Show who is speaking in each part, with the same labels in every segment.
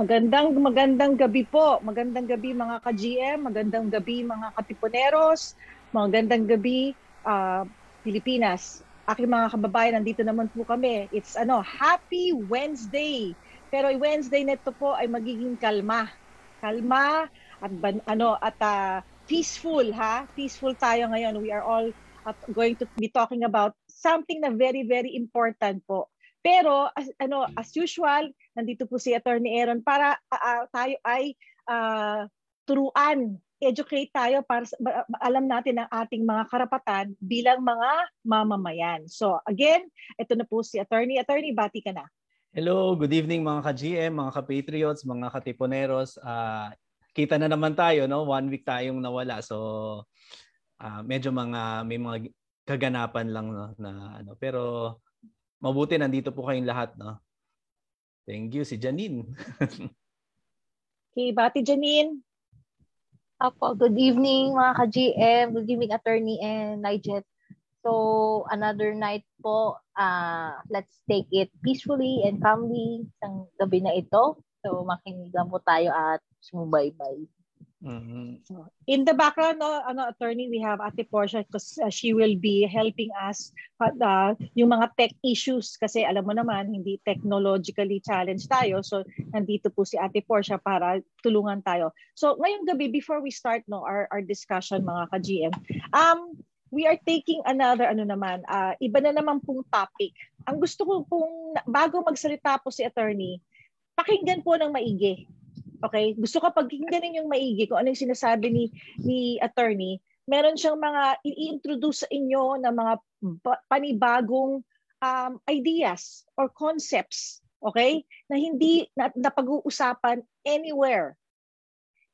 Speaker 1: Magandang magandang gabi po. Magandang gabi mga ka-GM, magandang gabi mga katiponeros, magandang gabi uh, Pilipinas. Aking mga kababayan, nandito naman po kami. It's ano, Happy Wednesday. Pero Wednesday nito po ay magiging kalma. Kalma at ano at uh, peaceful ha. Peaceful tayo ngayon. We are all uh, going to be talking about something na very very important po pero as, ano as usual, nandito po si Attorney Aaron para uh, tayo ay uh, turuan, educate tayo para alam natin ang ating mga karapatan bilang mga mamamayan. So again, ito na po si Attorney. Attorney, bati ka na.
Speaker 2: Hello, good evening mga ka-GM, mga ka-Patriots, mga ka-Tiponeros. Uh, kita na naman tayo, no? One week tayong nawala. So uh, medyo mga may mga kaganapan lang no, na ano. Pero mabuti nandito po kayong lahat, no? Thank you, si Janine.
Speaker 1: okay, bati Janine.
Speaker 3: Apo, good evening mga ka-GM, good evening attorney and Nigel. So, another night po, uh, let's take it peacefully and calmly sa gabi na ito. So, makinig lang po tayo at sumubaybay.
Speaker 1: Mm-hmm. In the background, no, ano, attorney, we have Ate Portia because uh, she will be helping us uh, yung mga tech issues kasi alam mo naman, hindi technologically challenged tayo. So, nandito po si Ate Portia para tulungan tayo. So, ngayong gabi, before we start no, our, our discussion, mga ka-GM, um, we are taking another, ano naman, uh, iba na naman pong topic. Ang gusto ko pong, bago magsalita po si attorney, pakinggan po ng maigi Okay? Gusto ko pagkinggan yung maigi kung ano yung sinasabi ni ni attorney. Meron siyang mga i-introduce sa inyo na mga panibagong um, ideas or concepts, okay? Na hindi na, napag-uusapan anywhere.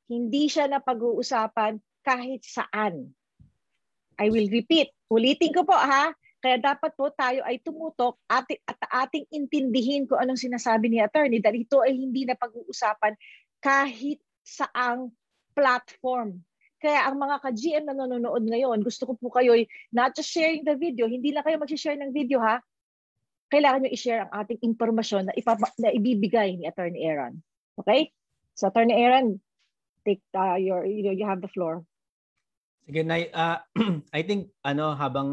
Speaker 1: Hindi siya napag-uusapan kahit saan. I will repeat. Ulitin ko po ha. Kaya dapat po tayo ay tumutok at, at ating intindihin kung anong sinasabi ni attorney dahil ito ay hindi na pag-uusapan kahit saang platform. Kaya ang mga ka-GM na nanonood ngayon, gusto ko po kayo not just sharing the video, hindi lang kayo mag-share ng video ha. Kailangan nyo i-share ang ating impormasyon na, ipab- na ibibigay ni Attorney Aaron. Okay? So Attorney Aaron, take uh, your you, know, you have the floor.
Speaker 2: Sige, na, uh, I think ano habang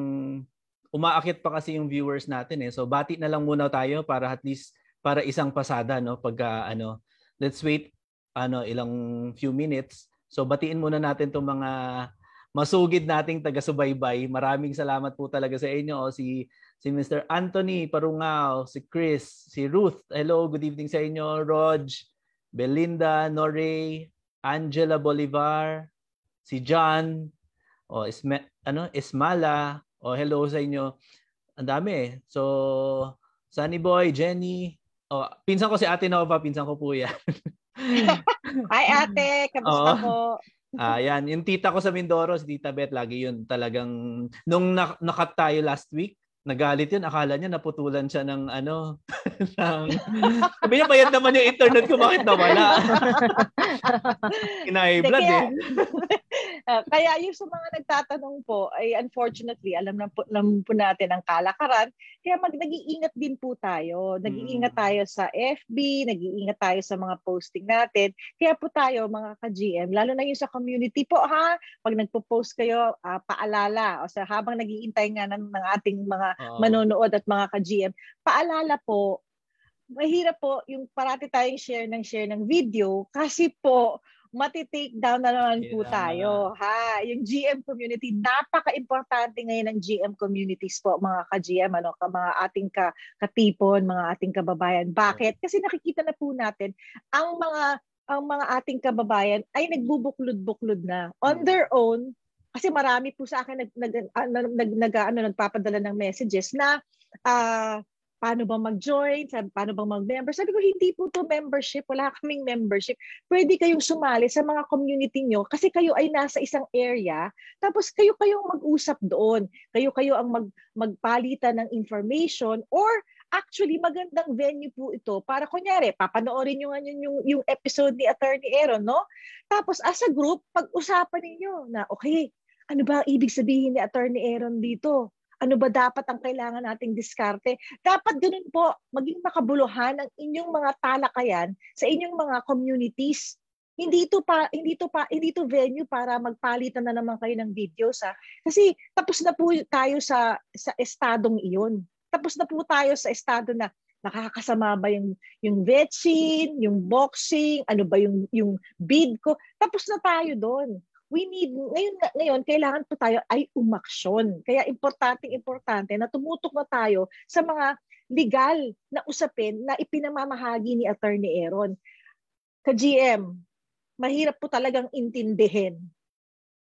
Speaker 2: umaakit pa kasi yung viewers natin eh. So bati na lang muna tayo para at least para isang pasada no pagka ano let's wait ano ilang few minutes. So batiin muna natin tong mga masugid nating taga-subaybay. Maraming salamat po talaga sa inyo. O, si si Mr. Anthony Parungao, si Chris, si Ruth. Hello, good evening sa inyo. Rog, Belinda, Nore, Angela Bolivar, si John, o Isme, ano, Ismala. O hello sa inyo. Ang dami eh. So Sunny Boy, Jenny, oh, pinsan ko si Ate Nova, pinsan ko po yan.
Speaker 1: Hi ate, kamusta Oo. po?
Speaker 2: Ah, yan. Yung tita ko sa Mindoro, si Tita Beth, lagi yun talagang, nung nak- nakat tayo last week, nagalit yun. Akala niya naputulan siya ng ano, ng, sabi niya, bayad naman yung internet ko, bakit nawala? Kinahibland eh.
Speaker 1: uh, kaya yung sa mga nagtatanong po, ay unfortunately, alam na po, alam po natin ang kalakaran. Kaya mag nag-iingat din po tayo. Nag-iingat mm. tayo sa FB, nag-iingat tayo sa mga posting natin. Kaya po tayo, mga ka-GM, lalo na yung sa community po ha, pag nagpo-post kayo, uh, paalala. O sa habang nag-iintay nga ng, ng ating mga manonood at mga ka-GM, paalala po, mahirap po yung parati tayong share ng share ng video kasi po matitake down na naman po tayo. Ha? Yung GM community, napaka-importante ngayon ng GM communities po, mga ka-GM, ano, ka, mga ating ka, katipon, mga ating kababayan. Bakit? Kasi nakikita na po natin, ang mga ang mga ating kababayan ay nagbubuklod-buklod na on hmm. their own kasi marami po sa akin nag nag, uh, nag, nag, nag ano nagpapadala ng messages na uh, paano ba mag-join, paano bang mag-member. Sabi ko, hindi po to membership, wala kaming membership. Pwede kayong sumali sa mga community nyo kasi kayo ay nasa isang area, tapos kayo kayong mag-usap doon. Kayo-kayo ang mag, magpalitan ng information or actually magandang venue po ito para kunyari, papanoorin nyo nga yung, yung, yung episode ni Attorney Aaron, no? Tapos as a group, pag-usapan ninyo na, okay, ano ba ibig sabihin ni Attorney Aaron dito? Ano ba dapat ang kailangan nating diskarte? Dapat ganun po, maging makabuluhan ang inyong mga talakayan sa inyong mga communities. Hindi ito pa hindi ito pa hindi ito venue para magpalitan na naman kayo ng videos ha. Kasi tapos na po tayo sa sa estadong iyon. Tapos na po tayo sa estado na nakakasama ba yung yung vetchin, yung boxing, ano ba yung yung bid ko. Tapos na tayo doon we need, ngayon, ngayon kailangan po tayo ay umaksyon. Kaya importante, importante na tumutok na tayo sa mga legal na usapin na ipinamamahagi ni Attorney Aaron. Ka-GM, mahirap po talagang intindihin.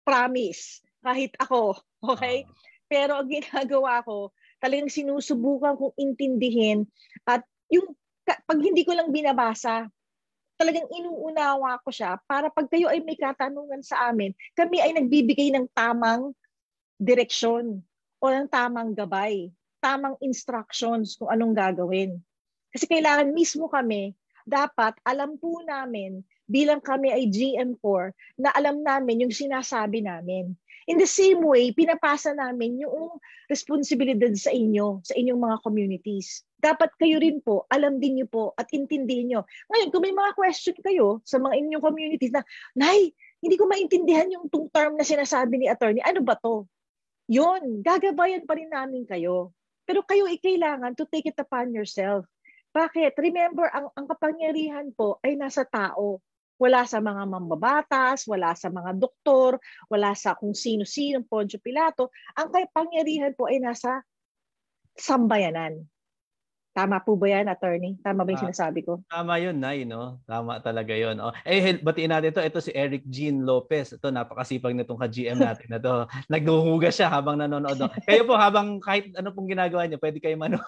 Speaker 1: Promise. Kahit ako. Okay? Pero ang ginagawa ko, talagang sinusubukan kong intindihin at yung pag hindi ko lang binabasa, talagang inuunawa ko siya para pag kayo ay may katanungan sa amin, kami ay nagbibigay ng tamang direksyon o ng tamang gabay, tamang instructions kung anong gagawin. Kasi kailangan mismo kami, dapat alam po namin bilang kami ay GM4 na alam namin yung sinasabi namin. In the same way, pinapasa namin yung responsibilidad sa inyo, sa inyong mga communities. Dapat kayo rin po, alam din niyo po at intindihin niyo. Ngayon, kung may mga question kayo sa mga inyong communities na, Nay, hindi ko maintindihan yung tung term na sinasabi ni attorney, ano ba to? Yun, gagabayan pa rin namin kayo. Pero kayo ay kailangan to take it upon yourself. Bakit? Remember, ang, ang kapangyarihan po ay nasa tao. Wala sa mga mambabatas, wala sa mga doktor, wala sa kung sino-sino, Poncio Pilato. Ang kapangyarihan po ay nasa sambayanan. Tama po ba yan, attorney? Tama ba yung ah, sinasabi ko?
Speaker 2: Tama yun, Nay, no? Tama talaga yun. Oh. Eh, batiin natin to. Ito si Eric Jean Lopez. Ito, napakasipag nitong ka-GM natin na to. Nagduhugas siya habang nanonood. Kayo po, habang kahit ano pong ginagawa niyo, pwede kayo manood.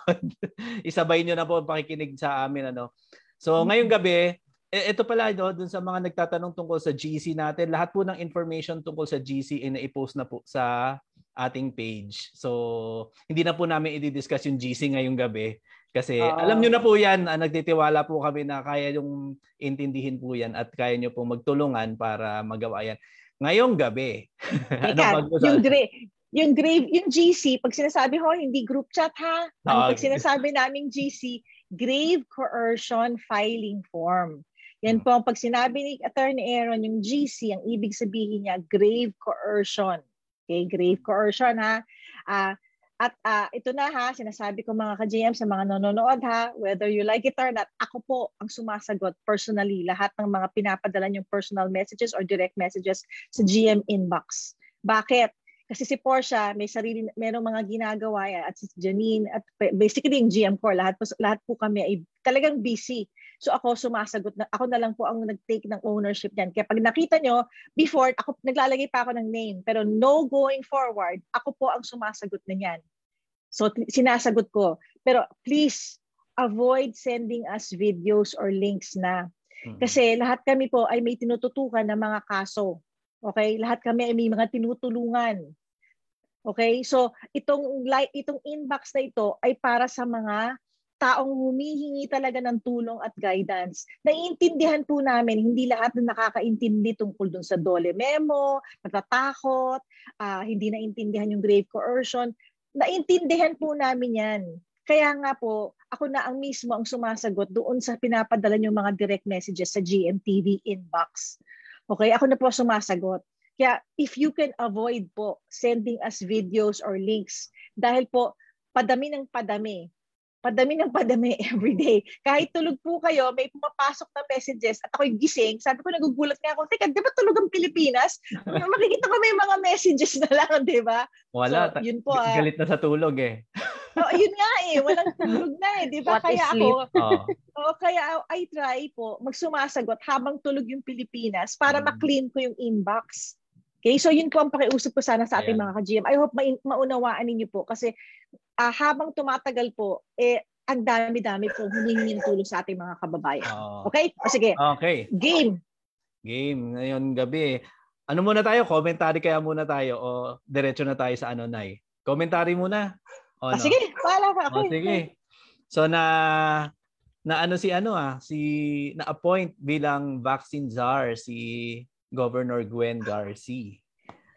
Speaker 2: Isabay niyo na po ang pakikinig sa amin. Ano? So, ngayong gabi, ito pala no, dun sa mga nagtatanong tungkol sa GC natin, lahat po ng information tungkol sa GC ay na-post na po sa ating page. So, hindi na po namin i-discuss yung GC ngayong gabi kasi uh, alam niyo na po yan, uh, nagtitiwala po kami na kaya yung intindihin po yan at kaya niyo po magtulungan para magawa yan. Ngayong gabi.
Speaker 1: ano yung, gra- yung grave, yung GC, pag sinasabi ho, hindi group chat ha. Ang pag sinasabi naming GC, grave coercion filing form. Yan po, pag sinabi ni Attorney Aaron, yung GC, ang ibig sabihin niya, grave coercion. Okay, grave coercion ha. Uh, at uh, ito na ha, sinasabi ko mga ka-GM sa mga nanonood ha, whether you like it or not, ako po ang sumasagot personally lahat ng mga pinapadala yung personal messages or direct messages sa GM inbox. Bakit? Kasi si Portia, may sarili, merong mga ginagawa at si Janine, at basically yung GM core, lahat po, lahat po kami ay talagang busy. So ako sumasagot na, ako na lang po ang nag-take ng ownership niyan. Kaya pag nakita nyo, before, ako, naglalagay pa ako ng name. Pero no going forward, ako po ang sumasagot na niyan. So sinasagot ko. Pero please, avoid sending us videos or links na. Mm-hmm. Kasi lahat kami po ay may tinututukan ng mga kaso. Okay? Lahat kami ay may mga tinutulungan. Okay? So itong itong inbox na ito ay para sa mga taong humihingi talaga ng tulong at guidance. Naiintindihan po namin, hindi lahat na nakakaintindi tungkol dun sa dole memo, natatakot, uh, hindi naintindihan yung grave coercion. Naintindihan po namin yan. Kaya nga po, ako na ang mismo ang sumasagot doon sa pinapadala yung mga direct messages sa GMTV inbox. Okay, ako na po sumasagot. Kaya if you can avoid po sending us videos or links dahil po padami ng padami padami ng padami every day. Kahit tulog po kayo, may pumapasok na messages at ako'y gising. Sabi ko, nagugulat nga ako, teka, di ba tulog ang Pilipinas? Makikita ko may mga messages na lang, di ba?
Speaker 2: Wala. So, yun po. Ah. Galit na sa tulog eh.
Speaker 1: oh, yun nga eh. Walang tulog na eh. Di ba? Kaya ako, oh. oh, kaya I try po magsumasagot habang tulog yung Pilipinas para hmm. ma-clean ko yung inbox. Okay, so yun po ang pakiusap ko sana sa ating Ayan. mga ka-GM. I hope ma- maunawaan ninyo po kasi uh, habang tumatagal po, eh, ang dami-dami po humihingi ng tulong sa ating mga kababayan. Oh. Okay? O sige.
Speaker 2: Okay.
Speaker 1: Game.
Speaker 2: Game. Ngayon gabi. Ano muna tayo? Commentary kaya muna tayo o diretso na tayo sa ano, Nay? Commentary muna.
Speaker 1: O, ah, no? Sige, pala ka.
Speaker 2: Okay. O, sige. So na na ano si ano ah, si na-appoint bilang vaccine czar si Governor Gwen Garcia.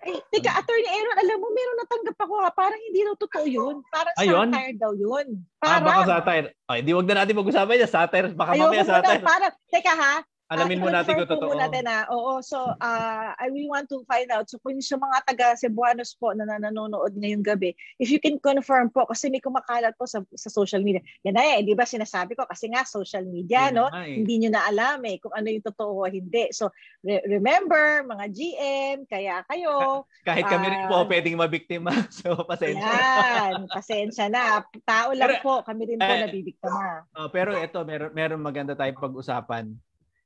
Speaker 1: Ay, Teka, Attorney Aaron, alam mo, meron natanggap ako ha. Parang hindi daw totoo yun. Parang
Speaker 2: Ayun?
Speaker 1: satire daw yun.
Speaker 2: Ah,
Speaker 1: Parang,
Speaker 2: baka satire. Ay, di wag na natin pag-usapan yan. Satire. Baka
Speaker 1: ayoko
Speaker 2: mamaya satire.
Speaker 1: parang, teka ha,
Speaker 2: Alamin
Speaker 1: Ah,
Speaker 2: mo natin kung totoo.
Speaker 1: muna natin, ah. Oo, so uh, I we want to find out. So kung sa mga taga Cebuanos po na nanonood ngayong gabi, if you can confirm po, kasi may kumakalat po sa, sa social media. Yan na eh, di ba sinasabi ko, kasi nga social media,
Speaker 2: Yun
Speaker 1: no?
Speaker 2: nga eh.
Speaker 1: Hindi nyo na alam eh kung ano yung totoo o hindi. So re- remember, mga GM, kaya kayo,
Speaker 2: Kahit kami rin po
Speaker 1: Ah.
Speaker 2: pwedeng mabiktima. So, pasensya.
Speaker 1: yan, pasensya na. Tao lang
Speaker 2: Pero,
Speaker 1: po, kami rin po
Speaker 2: eh,
Speaker 1: nabibiktima.
Speaker 2: Oh, pero ito, meron, meron maganda tayong pag-usapan.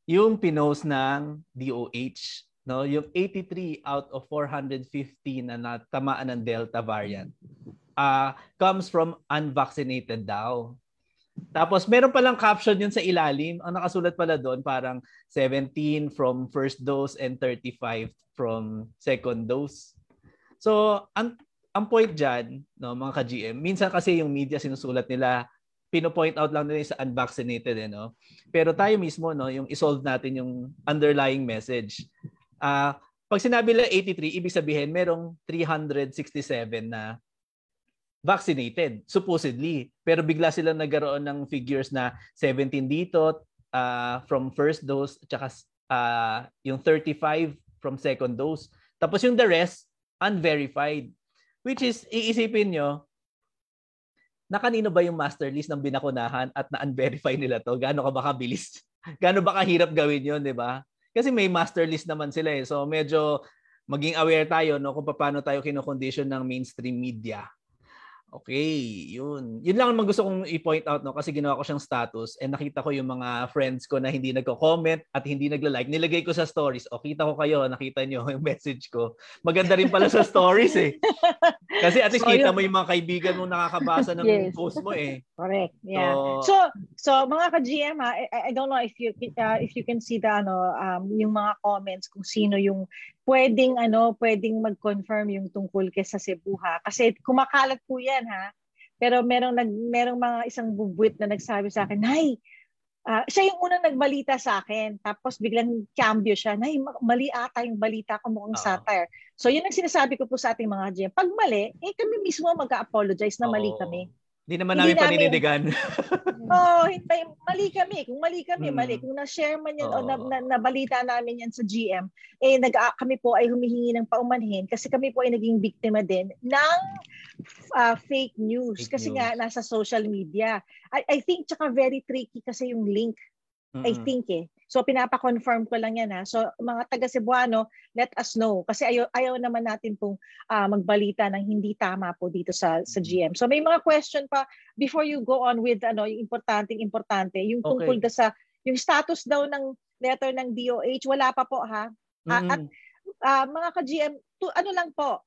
Speaker 2: Yung pinost ng DOH, no? Yung 83 out of 415 na natamaan ng Delta variant uh, comes from unvaccinated daw. Tapos meron palang caption yun sa ilalim. Ang nakasulat pala doon parang 17 from first dose and 35 from second dose. So, ang ang point diyan, no, mga ka-GM, minsan kasi yung media sinusulat nila pino-point out lang nila sa unvaccinated eh, no? Pero tayo mismo no, yung isolve natin yung underlying message. Ah, pag sinabi nila 83, ibig sabihin merong 367 na vaccinated supposedly. Pero bigla sila nagkaroon ng figures na 17 dito ah, from first dose at saka ah, yung 35 from second dose. Tapos yung the rest unverified. Which is iisipin nyo, na kanino ba yung master list ng binakunahan at na-unverify nila to? Gaano ka ba kabilis? Gaano ba kahirap gawin yun, di ba? Kasi may master list naman sila eh. So medyo maging aware tayo no kung paano tayo kinokondition ng mainstream media. Okay, yun. Yun lang naman gusto kong i-point out no kasi ginawa ko siyang status and nakita ko yung mga friends ko na hindi nagko-comment at hindi nagla-like. Nilagay ko sa stories. O kita ko kayo, nakita nyo yung message ko. Maganda rin pala sa stories eh. Kasi at least
Speaker 1: So,
Speaker 2: kita
Speaker 1: yun.
Speaker 2: mo yung mga kaibigan mo nakakabasa ng
Speaker 3: Yes.
Speaker 2: post mo eh.
Speaker 1: Correct. Yeah.
Speaker 2: So,
Speaker 1: So, so mga ka-GM ha, I, I don't know if you uh, if you can see the ano um yung mga comments kung sino yung pwedeng ano, pwedeng mag-confirm yung tungkol kay sa Cebu ha. Kasi kumakalat po 'yan ha. Pero merong nag merong mga isang bubwit na nagsabi sa akin, "Nay, ah, siya yung unang nagbalita sa akin. Tapos biglang cambio siya. Nay, ma- mali ata yung balita ko mukhang
Speaker 2: Oo.
Speaker 1: satire. So yun ang sinasabi ko po sa ating mga GM. Pag mali, eh kami mismo mag-apologize na mali
Speaker 2: oo.
Speaker 1: kami.
Speaker 2: Hindi naman
Speaker 1: Hindi
Speaker 2: namin panindigan.
Speaker 1: Oh, hindi mali kami. Kung mali kami,
Speaker 2: Mm.
Speaker 1: mali. Kung na-share man yan o
Speaker 2: Oo.
Speaker 1: na, na, nabalita namin yan sa GM, eh nag kami po ay humihingi ng paumanhin kasi kami po ay naging biktima din ng ah, fake news
Speaker 2: Fake
Speaker 1: kasi
Speaker 2: news.
Speaker 1: nga nasa social media. I, I think tsaka very tricky kasi yung link, I
Speaker 2: Mm-mm.
Speaker 1: think eh. So pinapa-confirm ko lang yan ha. So mga taga Cebuano, let us know kasi ayaw, ayaw naman natin pong ah, magbalita ng hindi tama po dito sa sa GM. So may mga question pa before you go on with ano yung importanteng importante yung
Speaker 2: Okay.
Speaker 1: tungkol da sa yung status daw ng letter ng DOH wala pa po ha. Ah, at
Speaker 2: Mm-mm.
Speaker 1: Ah, mga ka-GM, to, ano lang po,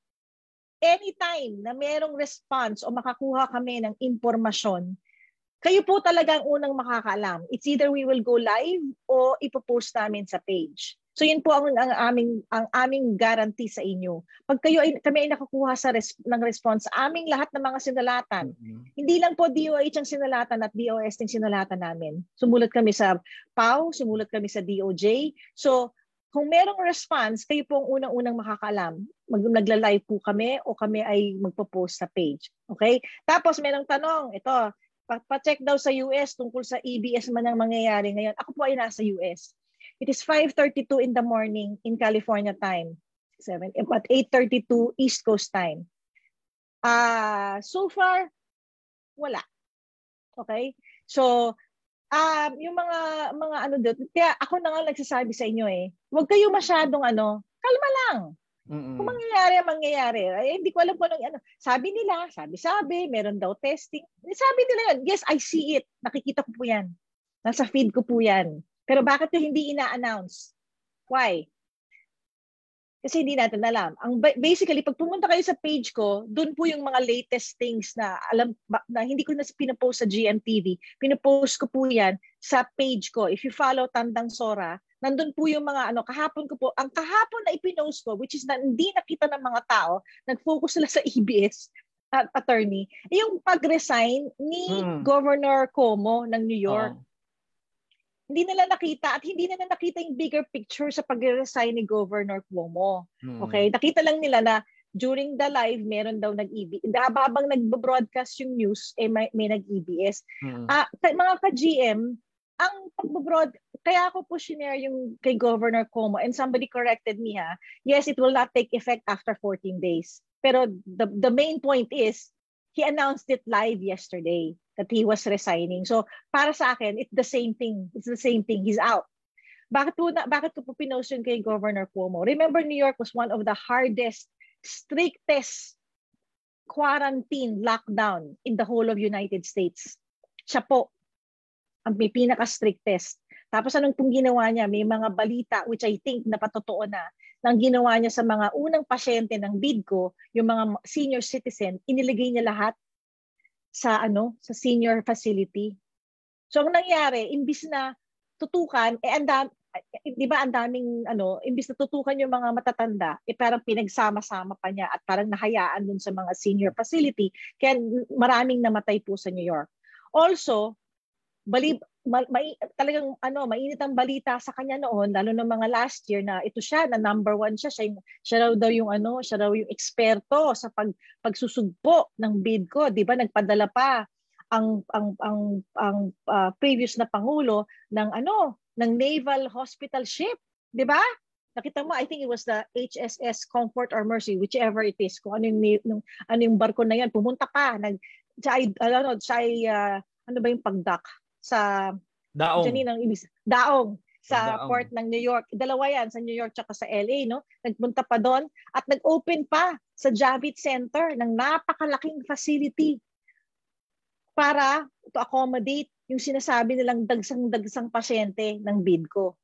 Speaker 1: anytime na merong response o makakuha kami ng impormasyon, kayo po talaga ang unang makakaalam. It's either we will go live o ipopost namin sa page. So yun po ang, ang aming ang aming guarantee sa inyo. Pag kayo ay kami ay nakakuha sa res, ng response sa aming lahat ng mga sinalatan,
Speaker 2: Mm-mm.
Speaker 1: hindi lang po DOH ang sinalatan at DOS ang sinalatan namin. Sumulat kami sa PAW, sumulat kami sa DOJ. So, kung merong response, kayo po ang unang-unang makakaalam. Mag nagla-live po kami o kami ay magpo-post sa page. Okay? Tapos merong tanong, ito, pa-check daw sa US tungkol sa EBS man ang mangyayari ngayon. Ako po ay nasa US. It is 5.32 in the morning in California time. 7, but 8.32 East Coast time. Ah, so far, wala. Okay? So, um, yung mga mga ano doon, kaya ako na nga nagsasabi sa inyo eh, huwag kayo masyadong ano, kalma lang.
Speaker 2: Mm-mm.
Speaker 1: Kung mangyayari, mangyayari. Ay, hindi ko alam kung anong ano. Sabi nila, sabi-sabi, meron daw testing. Sabi nila yun, yes, I see it. Nakikita ko po yan. Nasa feed ko po yan. Pero bakit ko hindi ina-announce? Why? Kasi hindi natin alam. Ang ba- basically pag pumunta kayo sa page ko, doon po yung mga latest things na alam na hindi ko na pinopost sa GMTV. Pinopost ko po 'yan sa page ko. If you follow Tandang Sora, nandun po yung mga ano, kahapon ko po, ang kahapon na ipinost ko, which is na hindi nakita ng mga tao, nag-focus sila sa EBS at attorney, yung pag-resign ni
Speaker 2: Mm.
Speaker 1: Governor Como ng New York.
Speaker 2: Oo.
Speaker 1: hindi nila nakita at hindi nila nakita yung bigger picture sa pag-resign ni Governor Cuomo. Hmm. Okay? Nakita lang nila na during the live, meron daw nag-EBS. Habang nag-broadcast yung news, eh, may, may nag-EBS. Hmm. Uh, mga ka-GM, ang pag-broad, kaya ako po shinare yung kay Governor Cuomo and somebody corrected me ha, yes, it will not take effect after 14 days. Pero the, the main point is, he announced it live yesterday that he was resigning. So para sa akin, it's the same thing. It's the same thing. He's out. Bakit po, na, bakit ko po pinost yun kay Governor Cuomo? Remember, New York was one of the hardest, strictest quarantine lockdown in the whole of United States. Siya po ang may pinaka-strictest. Tapos anong pong ginawa niya? May mga balita, which I think na patotoo na, nang ginawa niya sa mga unang pasyente ng BIDCO, yung mga senior citizen, inilagay niya lahat sa ano sa senior facility. So ang nangyari, imbis na tutukan, eh andam, eh, di ba ang daming ano, imbis na tutukan yung mga matatanda, eh parang pinagsama-sama pa niya at parang nahayaan dun sa mga senior facility. Kaya maraming namatay po sa New York. Also, bali, ma, ma, talagang ano, mainit ang balita sa kanya noon, lalo ng mga last year na ito siya, na number one siya, siya, yung, siya raw daw yung ano, siya raw yung eksperto sa pag, pagsusugpo ng bid ko, di ba? Nagpadala pa ang ang ang ang uh, previous na pangulo ng ano, ng naval hospital ship, di ba? Nakita mo, I think it was the HSS Comfort or Mercy, whichever it is, kung ano yung, yung ano yung barko na yan, pumunta pa, nag siya ano, siya uh, ano ba yung pagdak? Sa
Speaker 2: Daong.
Speaker 1: Janine ang ibig Daong sa Daong. port ng New York. Dalawa yan sa New York tsaka sa LA, no? Nagpunta pa doon at nag-open pa sa Javits Center ng napakalaking facility para to accommodate yung sinasabi nilang dagsang-dagsang pasyente ng BIDCO.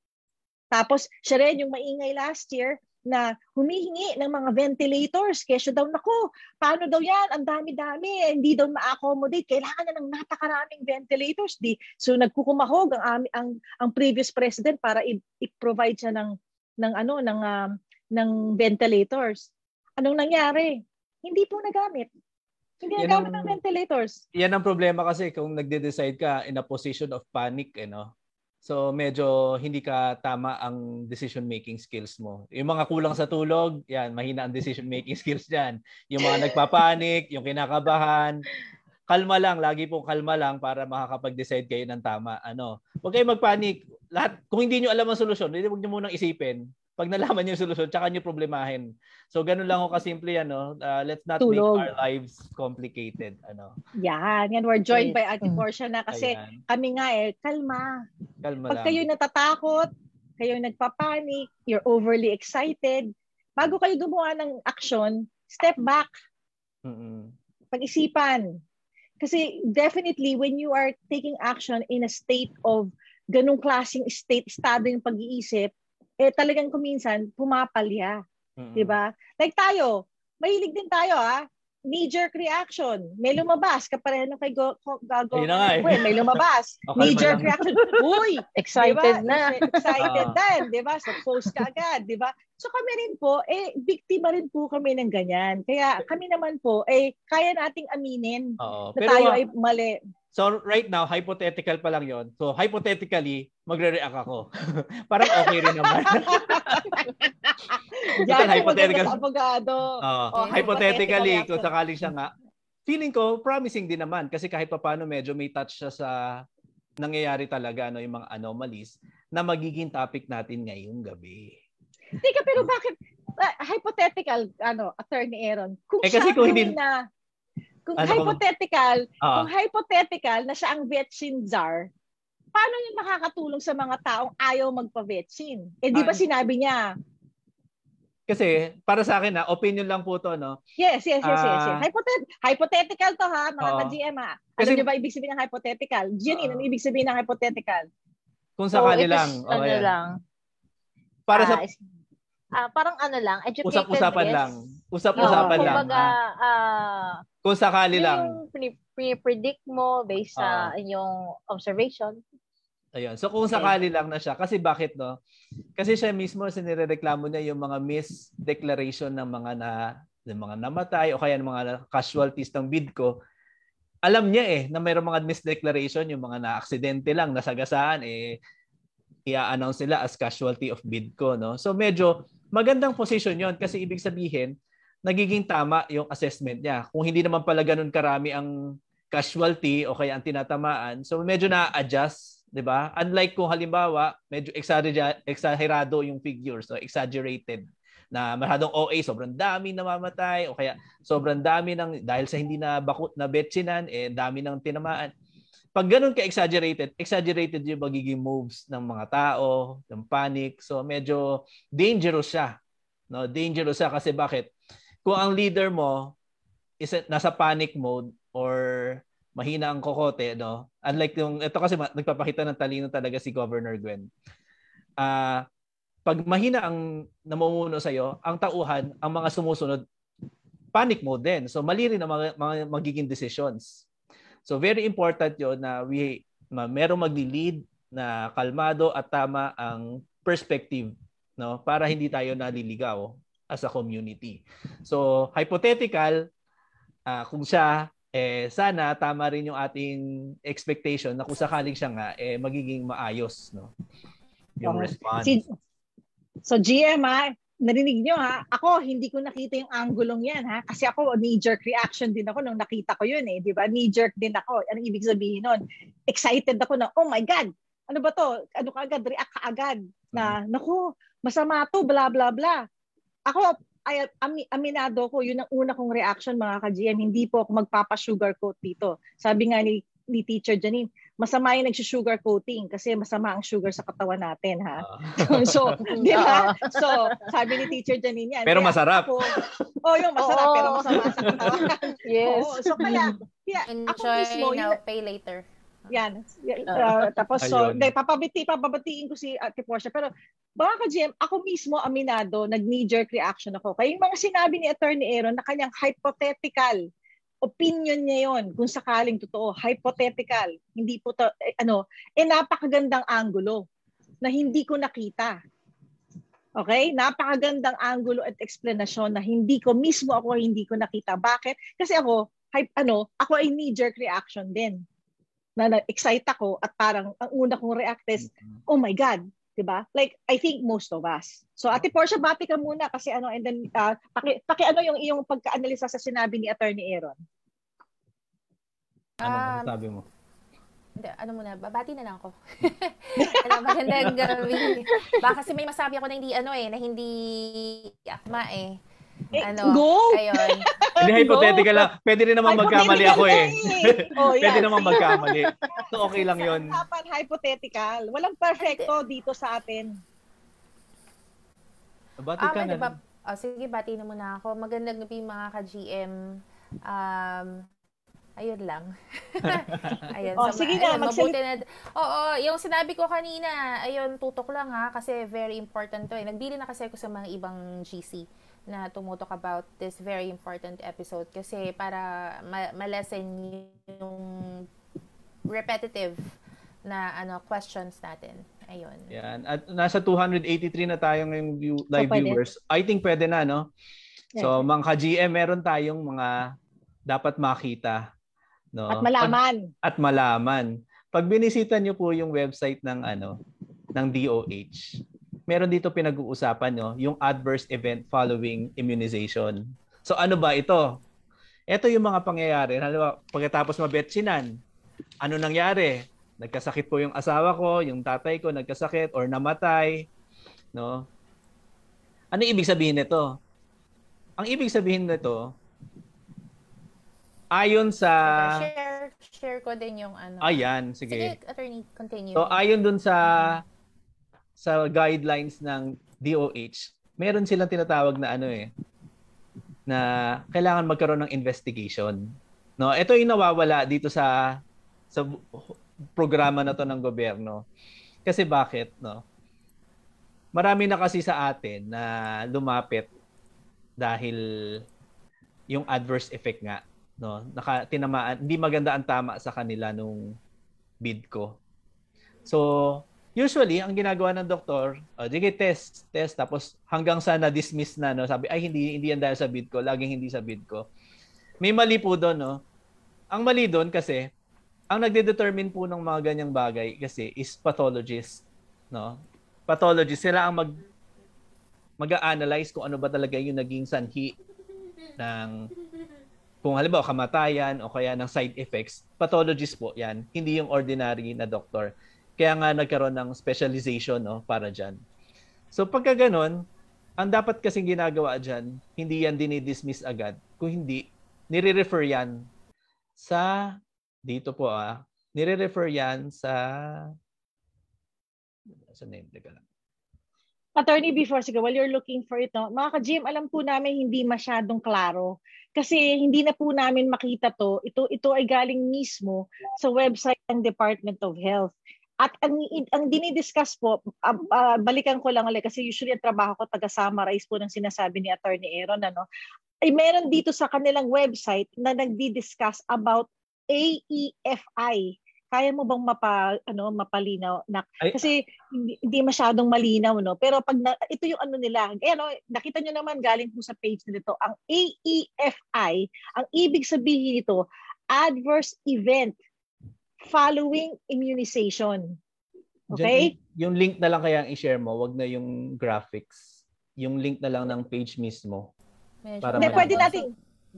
Speaker 1: Tapos, siya rin yung maingay last year na humihingi ng mga ventilators. Kesyo daw, nako, paano daw yan? Ang dami-dami, hindi daw ma-accommodate. Kailangan na ng napakaraming ventilators. Di, so nagkukumahog ang, ang, ang previous president para i-provide siya ng, ng, ano, ng, uh, ng ventilators. Anong nangyari? Hindi po nagamit. Hindi nagamit ng ventilators.
Speaker 2: Yan ang problema kasi kung nagde-decide ka in a position of panic, eh, no? So medyo hindi ka tama ang decision making skills mo. Yung mga kulang sa tulog, yan, mahina ang decision making skills diyan. Yung mga nagpapanik, yung kinakabahan, kalma lang, lagi pong kalma lang para makakapag-decide kayo ng tama. Ano, huwag kayong magpanik. Lahat kung hindi niyo alam ang solusyon, hindi huwag niyo munang isipin pag nalaman niyo yung solusyon, tsaka niyo problemahin. So, ganun lang ho kasimple yan, no? Uh, let's not Tulog. make our lives complicated. Ano?
Speaker 1: Yan. Yan, we're joined by Ate Portia na kasi Ayan. kami nga eh, kalma.
Speaker 2: Kalma
Speaker 1: pag
Speaker 2: lang.
Speaker 1: kayo natatakot, kayo nagpapanik, you're overly excited, bago kayo gumawa ng action, step back.
Speaker 2: Mm-mm.
Speaker 1: Pag-isipan. Kasi definitely, when you are taking action in a state of ganung klaseng state, estado yung pag-iisip, eh talagang kuminsan pumapalya. Mm-hmm. 'Di ba? Like tayo, mahilig din tayo ah. Knee-jerk reaction. May lumabas. Kapareho ng kay Go, go, go,
Speaker 2: eh.
Speaker 1: May lumabas. okay, Knee-jerk reaction. Uy!
Speaker 3: Excited diba? na.
Speaker 1: Excited uh. din. Di ba? So, post ka agad. Di ba? So, kami rin po, eh, biktima rin po kami ng ganyan. Kaya kami naman po, eh, kaya nating aminin
Speaker 2: Oo.
Speaker 1: na Pero, tayo ay mali.
Speaker 2: So right now, hypothetical pa lang yon. So hypothetically, magre-react ako. Parang okay rin naman.
Speaker 1: Yan, hypothetical. Abogado.
Speaker 2: Uh, oh, hypothetically, kung sakali siya nga, feeling ko, promising din naman. Kasi kahit pa paano, medyo may touch siya sa nangyayari talaga, no, yung mga anomalies na magiging topic natin ngayong gabi.
Speaker 1: Teka, pero bakit, uh, hypothetical, ano, Attorney Aaron,
Speaker 2: kung eh, kasi kung hindi, na,
Speaker 1: kung ano hypothetical, kung, uh, kung hypothetical na siya ang vaccine czar, paano yung makakatulong sa mga taong ayaw magpa-vaccine? Eh di ba uh, sinabi niya?
Speaker 2: Kasi para sa akin na opinion lang po to, no?
Speaker 1: Yes, yes, yes, uh, yes. yes. Hypothet- hypothetical to ha, mga uh, ka-GM ha. Alam kasi, niyo ba ibig sabihin ng hypothetical? Janine, uh, ano ibig sabihin ng hypothetical?
Speaker 2: Kung sakali so, lang.
Speaker 3: Oh, ano lang.
Speaker 2: Para uh, sa
Speaker 3: uh, parang ano lang, educated
Speaker 2: Usap-usapan lang. Usap-usapan
Speaker 3: no,
Speaker 2: lang.
Speaker 3: Kumbaga, uh,
Speaker 2: kung sakali lang.
Speaker 3: Yung predict mo based sa uh, inyong observation.
Speaker 2: Ayun. So kung sakali lang na siya, kasi bakit no? Kasi siya mismo sinireklamo niya yung mga misdeclaration ng mga na ng mga namatay o kaya ng mga casualties ng BIDCO. Alam niya eh na mayroong mga misdeclaration, yung mga na-aksidente lang, nasagasaan eh i-announce nila as casualty of bid ko, no? So medyo magandang position 'yon kasi ibig sabihin nagiging tama yung assessment niya. Kung hindi naman pala ganun karami ang casualty o kaya ang tinatamaan, so medyo na-adjust 'di ba? Unlike kung halimbawa, medyo exagerado yung figures, so exaggerated na masyadong OA, sobrang dami namamatay o kaya sobrang dami ng dahil sa hindi na bakot na betsinan, eh dami ng tinamaan. Pag ganun ka-exaggerated, exaggerated yung magiging moves ng mga tao, ng panic. So medyo dangerous siya. No, dangerous siya kasi bakit? Kung ang leader mo is nasa panic mode or mahina ang kokote, no? Unlike yung, ito kasi nagpapakita ng talino talaga si Governor Gwen. Ah, uh, pag mahina ang namumuno sa iyo, ang tauhan, ang mga sumusunod, panic mode din. So mali rin ang mga, mga magiging decisions. So very important 'yon na we merong magli-lead na kalmado at tama ang perspective, no? Para hindi tayo naliligaw as a community. So hypothetical, uh, kung siya eh sana tama rin yung ating expectation na kung sakaling siya nga eh magiging maayos no yung okay. response. Si,
Speaker 1: so GM ha, narinig nyo ha, ako hindi ko nakita yung anggulong yan ha kasi ako knee-jerk reaction din ako nung nakita ko yun eh, di ba? Knee-jerk din ako. Anong ibig sabihin nun? Excited ako na, oh my God, ano ba to? Ano ka agad? React ka agad na, mm-hmm. naku, masama to, bla bla bla. Ako, ay, ami, aminado ko, yun ang una kong reaction mga ka-GM. Hindi po ako magpapa-sugarcoat dito. Sabi nga ni, ni Teacher Janine, masama yung nag-sugar coating kasi masama ang sugar sa katawan natin ha. Uh. so, di ba? So, sabi ni Teacher Janine yan.
Speaker 2: Pero masarap. Ako,
Speaker 1: oh, yung masarap oh. pero masama sa katawan.
Speaker 3: yes.
Speaker 1: Oo, so kaya, yeah,
Speaker 4: Enjoy ako mismo, now, yung, pay later.
Speaker 1: Yan. Uh, tapos, so, hindi, papabiti, papabatiin ko si Ate Portia. Pero, baka ka, GM, ako mismo aminado, nag-knee-jerk reaction ako. Kaya yung mga sinabi ni Attorney Aaron na kanyang hypothetical opinion niya yon kung sakaling totoo, hypothetical, hindi po to, eh, ano, eh napakagandang angulo na hindi ko nakita. Okay? Napakagandang angulo at explanation na hindi ko mismo ako hindi ko nakita. Bakit? Kasi ako, hype, ano, ako ay knee-jerk reaction din na na-excite ako at parang ang una kong react is, mm-hmm. oh my God, 'di ba? Like I think most of us. So Ate Portia, bati ka muna kasi ano and then uh, paki, paki ano yung iyong pagka-analisa sa sinabi ni Attorney Aaron.
Speaker 2: Ano um, sabi mo?
Speaker 4: Hindi, ano muna, babati na lang ako. ano, magandang gabi. Baka kasi may masabi ako na hindi ano eh, na hindi akma eh.
Speaker 1: Eh, ano, go!
Speaker 4: Ayun.
Speaker 2: Hindi, hypothetical lang. Pwede rin naman magkamali ako eh. oh, yeah. Pwede naman magkamali. So, okay lang yun.
Speaker 1: Usapan hypothetical. Walang perfecto dito sa atin.
Speaker 2: Bati ka um, na. Diba,
Speaker 4: oh, sige, bati na muna ako. Magandang gabi mga ka-GM. Um, ayun lang.
Speaker 1: ayun. Oh, so, sige na, magsalita.
Speaker 4: Na, oo, yung sinabi ko kanina, ayun, tutok lang ha, kasi very important to eh. Nagbili na kasi ako sa mga ibang GC na tumutok about this very important episode kasi para ma- malesen yung repetitive na ano questions natin. Ayun.
Speaker 2: Yan. At nasa 283 na tayo ngayong view, live so, viewers. I think pwede na, no? So, yeah. mga GM, meron tayong mga dapat makita. No?
Speaker 1: At malaman.
Speaker 2: Pag, at malaman. Pag binisita niyo po yung website ng ano ng DOH, meron dito pinag-uusapan no, yung adverse event following immunization. So ano ba ito? Ito yung mga pangyayari. Halimbawa, pagkatapos mabetsinan, ano nangyari? Nagkasakit po yung asawa ko, yung tatay ko nagkasakit or namatay, no? Ano ibig sabihin nito? Ang ibig sabihin nito, ayon sa
Speaker 4: share share ko din yung ano.
Speaker 2: Ayan, sige.
Speaker 4: Sige, attorney, continue.
Speaker 2: So ayon dun sa sa guidelines ng DOH, meron silang tinatawag na ano eh, na kailangan magkaroon ng investigation. No, ito yung nawawala dito sa sa programa na to ng gobyerno. Kasi bakit, no? Marami na kasi sa atin na lumapit dahil yung adverse effect nga, no? Naka tinamaan, hindi maganda ang tama sa kanila nung bid ko. So, usually, ang ginagawa ng doktor, oh, sige, test, test, tapos hanggang sa na-dismiss na, no, sabi, ay, hindi, hindi yan dahil sa bid ko, laging hindi sa bid ko. May mali po doon, no? Ang mali doon kasi, ang nagde-determine po ng mga ganyang bagay kasi is pathologist. no? Pathologist sila ang mag mag-analyze kung ano ba talaga yung naging sanhi ng kung halimbawa kamatayan o kaya ng side effects, pathologist po 'yan, hindi yung ordinary na doktor. Kaya nga nagkaroon ng specialization no para diyan. So pagka ganun, ang dapat kasing ginagawa diyan, hindi yan dinidismiss agad. Kung hindi, nire-refer yan sa dito po ah, nire-refer yan sa sa name teka.
Speaker 1: Attorney, before sige, while you're looking for it, no, mga ka-GM, alam po namin hindi masyadong klaro. Kasi hindi na po namin makita to. Ito, ito ay galing mismo sa website ng Department of Health. At ang, ang dinidiscuss po, uh, uh, balikan ko lang ulit kasi usually ang trabaho ko taga-summarize po ng sinasabi ni Attorney Aaron, ano, ay meron dito sa kanilang website na nagdi-discuss about AEFI. Kaya mo bang mapa ano mapalinaw? Na kasi hindi, hindi masyadong malinaw no? Pero pag na, ito yung ano nila. Eh no nakita niyo naman galing po sa page nito ang AEFI ang ibig sabihin nito adverse event following immunization okay
Speaker 2: Diyan, yung link na lang kaya i-share mo wag na yung graphics yung link na lang ng page mismo
Speaker 1: para Hindi, pwede nating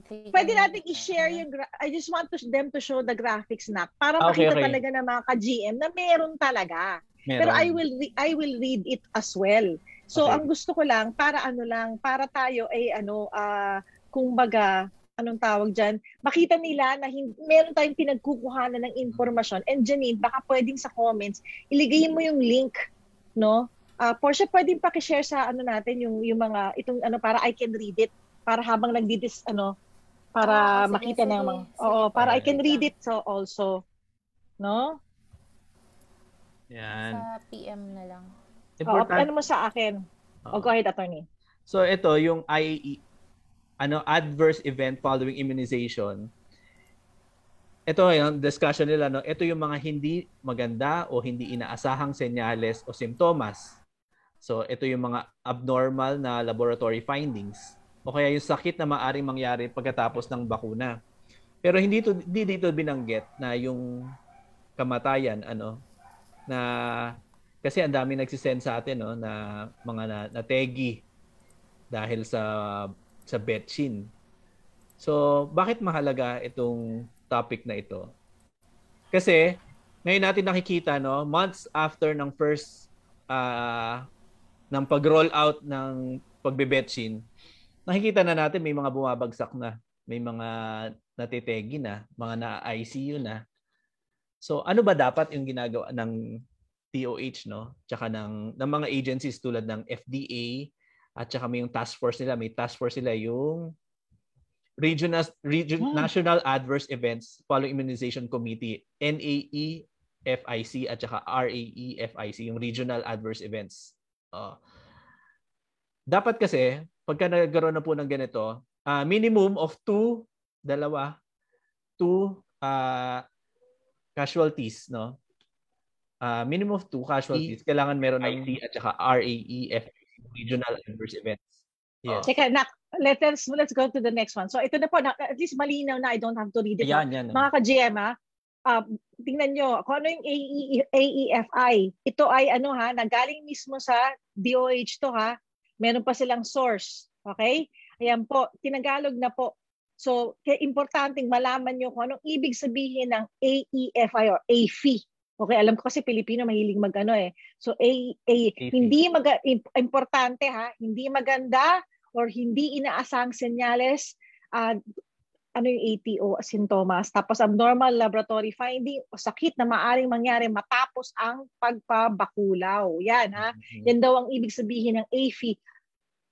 Speaker 1: Pwede natin i-share yung gra- I just want to them to show the graphics na para okay, makita okay. talaga ng mga ka-GM na meron talaga. Meron. Pero I will re- I will read it as well. So okay. ang gusto ko lang para ano lang para tayo ay ano uh, kumbaga anong tawag diyan makita nila na hin- meron tayong pinagkukuhanan ng impormasyon. And Janine, baka pwedeng sa comments iligay mo yung link, no? Uh, Portia, pwedeng paki-share sa ano natin yung yung mga itong ano para I can read it para habang nagdidis ano para oh, makita sige, ng mga oo para I can read it so also no
Speaker 2: yan
Speaker 4: sa PM na lang
Speaker 1: Important. Oo, ano mo sa akin oh. oh, go ahead attorney
Speaker 2: so ito yung IAE ano adverse event following immunization. Ito yung discussion nila no? Ito yung mga hindi maganda o hindi inaasahang senyales o simptomas. So ito yung mga abnormal na laboratory findings. O kaya yung sakit na maaring mangyari pagkatapos ng bakuna. Pero hindi to hindi dito binanggit na yung kamatayan ano na kasi ang dami nagsisend sa atin no? Na mga na, na tegi dahil sa sa betchin. So, bakit mahalaga itong topic na ito? Kasi ngayon natin nakikita no months after ng first uh, ng pag-roll out ng pagbe-betchin, nakikita na natin may mga bumabagsak na, may mga natitegi na, mga na-ICU na. So ano ba dapat yung ginagawa ng TOH no? Tsaka ng ng mga agencies tulad ng FDA at tsaka may yung task force nila, may task force nila yung Regional Region, hmm. National Adverse Events Following Immunization Committee, NAE FIC at saka RAE FIC, yung Regional Adverse Events. Uh, dapat kasi pagka nagkaroon na po ng ganito, uh, minimum of two, dalawa, two uh, casualties, no? Uh, minimum of two casualties. Kailangan meron ng IT at saka RAEF, Regional Adverse Events.
Speaker 1: Yes. Teka, nak, let us, let's go to the next one. So ito na po, na, at least malinaw na I don't have to read it.
Speaker 2: Ayan, yan.
Speaker 1: Mga ka-GM, ha? Uh, tingnan nyo, kung ano yung AE, AEFI. Ito ay ano ha, nagaling mismo sa DOH to ha. Meron pa silang source. Okay? Ayan po, tinagalog na po. So, kaya importanteng malaman nyo kung anong ibig sabihin ng AEFI or AFI. Okay, alam ko kasi Pilipino mahilig magano eh. So A, A hindi mag importante ha, hindi maganda or hindi inaasang senyales uh, ano yung ATO sintomas tapos abnormal laboratory finding o sakit na maaring mangyari matapos ang pagpabakulaw. Yan ha. Mm-hmm. Yan daw ang ibig sabihin ng AFI.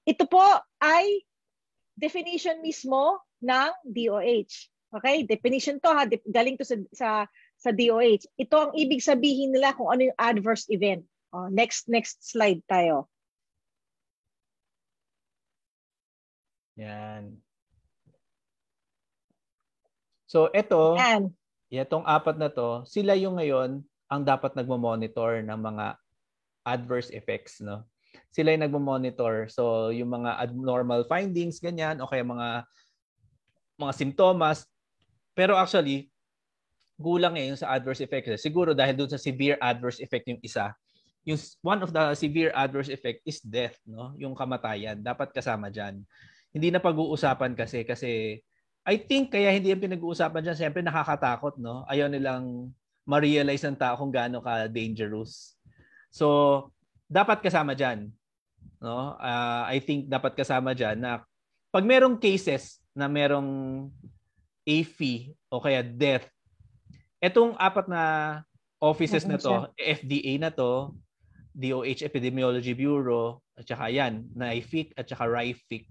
Speaker 1: Ito po ay definition mismo ng DOH. Okay? Definition to ha, galing to sa, sa sa DOH. Ito ang ibig sabihin nila kung ano yung adverse event. Oh, next next slide tayo.
Speaker 2: Yan. So ito, Yan. itong apat na to, sila yung ngayon ang dapat nagmo-monitor ng mga adverse effects, no? sila yung nagmo-monitor. So, yung mga abnormal findings, ganyan, o kaya mga mga simptomas. Pero actually, gulang eh yung sa adverse effect. Siguro dahil doon sa severe adverse effect yung isa, yung one of the severe adverse effect is death, no? Yung kamatayan. Dapat kasama diyan. Hindi na pag-uusapan kasi kasi I think kaya hindi yung pinag-uusapan diyan, siyempre nakakatakot, no? Ayaw nilang ma-realize ng tao kung gaano ka dangerous. So, dapat kasama diyan. No? Uh, I think dapat kasama diyan na pag merong cases na merong AFI o kaya death, etong apat na offices na to, FDA na to, DOH Epidemiology Bureau, at saka yan, NIFIC at saka RIFIC.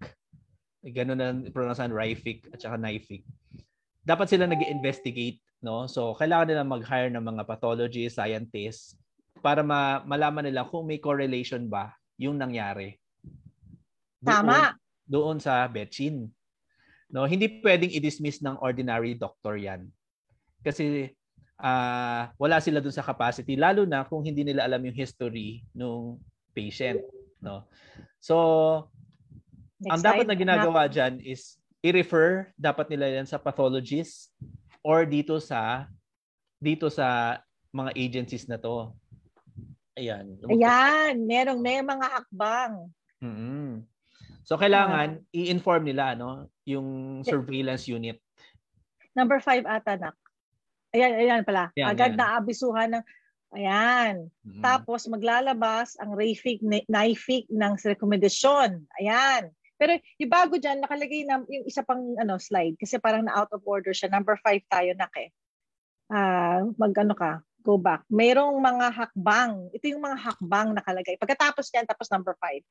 Speaker 2: Ganun na pronouncean RIFIC at saka NIFIC. Dapat sila nag investigate no? So, kailangan nila mag-hire ng mga pathology scientists para ma- malaman nila kung may correlation ba yung nangyari.
Speaker 1: Doon, Tama.
Speaker 2: Doon sa betchin. No, hindi pwedeng i-dismiss ng ordinary doctor 'yan. Kasi uh, wala sila dun sa capacity lalo na kung hindi nila alam yung history ng patient no? So Next ang dapat na ginagawa diyan is i-refer dapat nila yan sa pathologist or dito sa dito sa mga agencies na to. Ayan.
Speaker 1: Ayan merong may mga hakbang.
Speaker 2: Mm-hmm. so kailangan uh, i-inform nila no yung surveillance unit.
Speaker 1: Number 5 ata nak Ayan, ayan pala. Ayan, Agad ayan. na abisuhan ng Ayan. Mm-hmm. Tapos maglalabas ang RAFIC, NIFIC ng rekomendasyon. Ayan. Pero yung bago dyan, nakalagay na yung isa pang ano, slide kasi parang na out of order siya. Number 5 tayo na ke. Uh, mag ano ka, go back. Merong mga hakbang. Ito yung mga hakbang nakalagay. Pagkatapos yan, tapos number 5.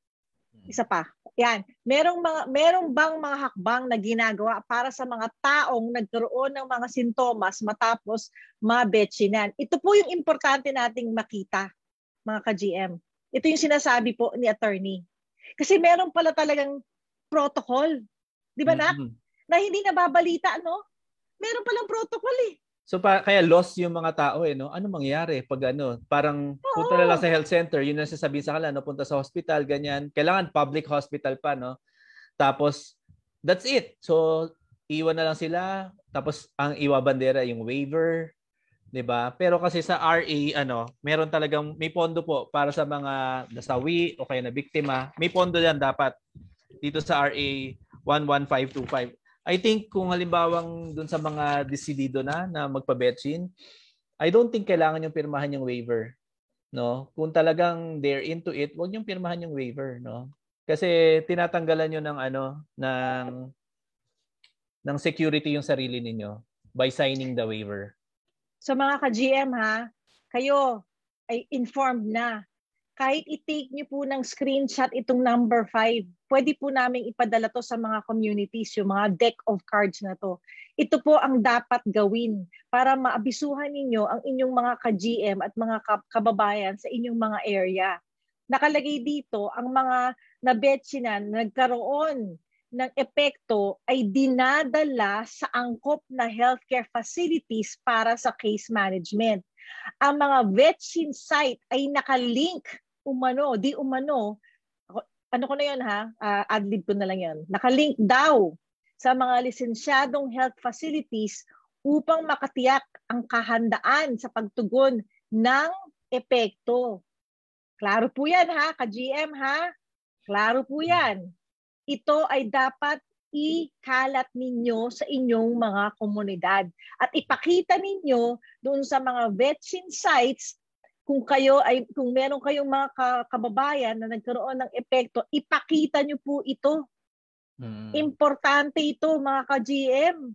Speaker 1: Isa pa. Yan. Merong mga merong bang mga hakbang na ginagawa para sa mga taong nagkaroon ng mga sintomas matapos mabetsinan. Ito po yung importante nating makita, mga ka-GM. Ito yung sinasabi po ni attorney. Kasi meron pala talagang protocol. Di ba, Nak? Mm-hmm. Na hindi nababalita, no? Meron palang protocol eh.
Speaker 2: So pa, kaya lost yung mga tao eh, no? Ano mangyayari pag ano, parang punta na lang sa health center, yun ang sasabihin sa kanila, no? Punta sa hospital, ganyan. Kailangan public hospital pa, no? Tapos, that's it. So, iwan na lang sila. Tapos, ang iwa bandera yung waiver, 'di ba? Pero kasi sa RA ano, meron talagang may pondo po para sa mga nasawi o kaya na biktima. May pondo 'yan dapat dito sa RA 11525. I think kung halimbawang dun sa mga desidido na na magpa-betchin, I don't think kailangan yung pirmahan yung waiver. No? Kung talagang they're into it, wag yung pirmahan yung waiver, no? Kasi tinatanggalan niyo ng ano, ng ng security yung sarili ninyo by signing the waiver.
Speaker 1: So mga ka-GM ha, kayo ay informed na kahit i-take niyo po ng screenshot itong number 5, pwede po namin ipadala to sa mga communities, yung mga deck of cards na to. Ito po ang dapat gawin para maabisuhan ninyo ang inyong mga ka-GM at mga kababayan sa inyong mga area. Nakalagay dito ang mga nabetsinan na nagkaroon ng epekto ay dinadala sa angkop na healthcare facilities para sa case management. Ang mga vetsin site ay nakalink umano, di umano, ano ko na yan ha, uh, adlib ko na lang yan, nakalink daw sa mga lisensyadong health facilities upang makatiyak ang kahandaan sa pagtugon ng epekto. Klaro po yan ha, ka-GM ha. Klaro po yan. Ito ay dapat ikalat ninyo sa inyong mga komunidad at ipakita ninyo doon sa mga vaccine sites kung kayo ay kung meron kayong mga kababayan na nagkaroon ng epekto, ipakita niyo po ito. Hmm. Importante ito mga ka-GM.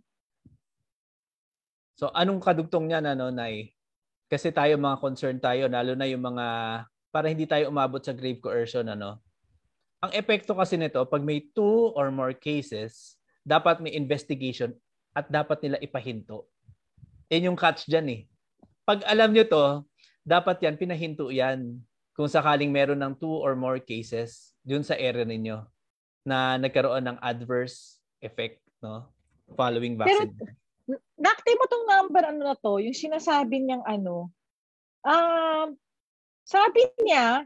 Speaker 2: So anong kadugtong niyan ano, Nay? Kasi tayo mga concerned tayo lalo na yung mga para hindi tayo umabot sa grave coercion ano. Ang epekto kasi nito pag may two or more cases, dapat may investigation at dapat nila ipahinto. Yan yung catch diyan eh. Pag alam niyo to, dapat yan, pinahinto yan kung sakaling meron ng two or more cases dun sa area ninyo na nagkaroon ng adverse effect no following vaccine.
Speaker 1: Pero nakti mo tong number ano na to, yung sinasabi niyang ano. Um sabi niya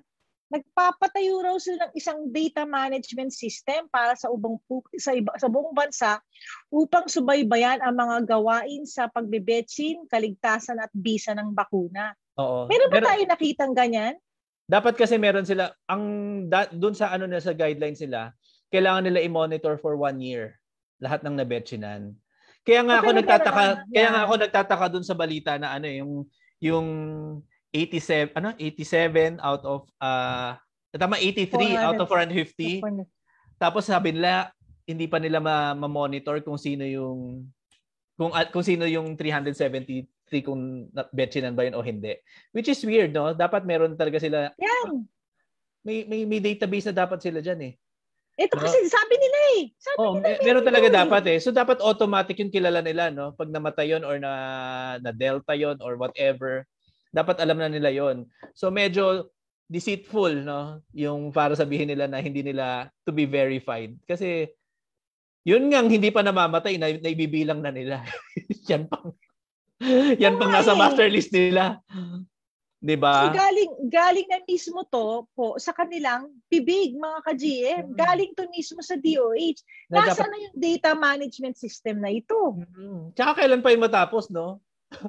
Speaker 1: nagpapatayo raw sila ng isang data management system para sa ubang sa iba, sa buong bansa upang subaybayan ang mga gawain sa pagbebetsin, kaligtasan at bisa ng bakuna.
Speaker 2: Oo.
Speaker 1: Meron ba Pero, tayo nakitang ganyan?
Speaker 2: dapat kasi meron sila ang da, doon sa ano na sa guidelines nila, kailangan nila i-monitor for one year lahat ng nabetchinan. Kaya nga ako nagtataka, yeah. kaya nga ako nagtataka doon sa balita na ano yung yung 87 ano 87 out of uh tama 83 400, out of 450. 400. Tapos sabi nila hindi pa nila ma-monitor kung sino yung kung kung sino yung 373 kung betchinan ba yun o hindi. Which is weird, no? Dapat meron talaga sila.
Speaker 1: Yan.
Speaker 2: May, may, may database na dapat sila dyan eh.
Speaker 1: Ito kasi no? sabi nila eh. Sabi
Speaker 2: oh,
Speaker 1: nila,
Speaker 2: meron talaga eh. dapat eh. So dapat automatic yung kilala nila, no? Pag namatay yon or na, na delta yon or whatever, dapat alam na nila yon. So medyo deceitful, no? Yung para sabihin nila na hindi nila to be verified. Kasi yun nga hindi pa namamatay, na, naibibilang na nila. yan pang yan pang nasa master list nila. 'Di ba?
Speaker 1: So galing galing na mismo to po sa kanilang bibig mga ka-GM. Mm-hmm. Galing to mismo sa DOH. Na Nasa dapat... na yung data management system na ito.
Speaker 2: Mm-hmm. Tsaka kailan pa yung matapos, no?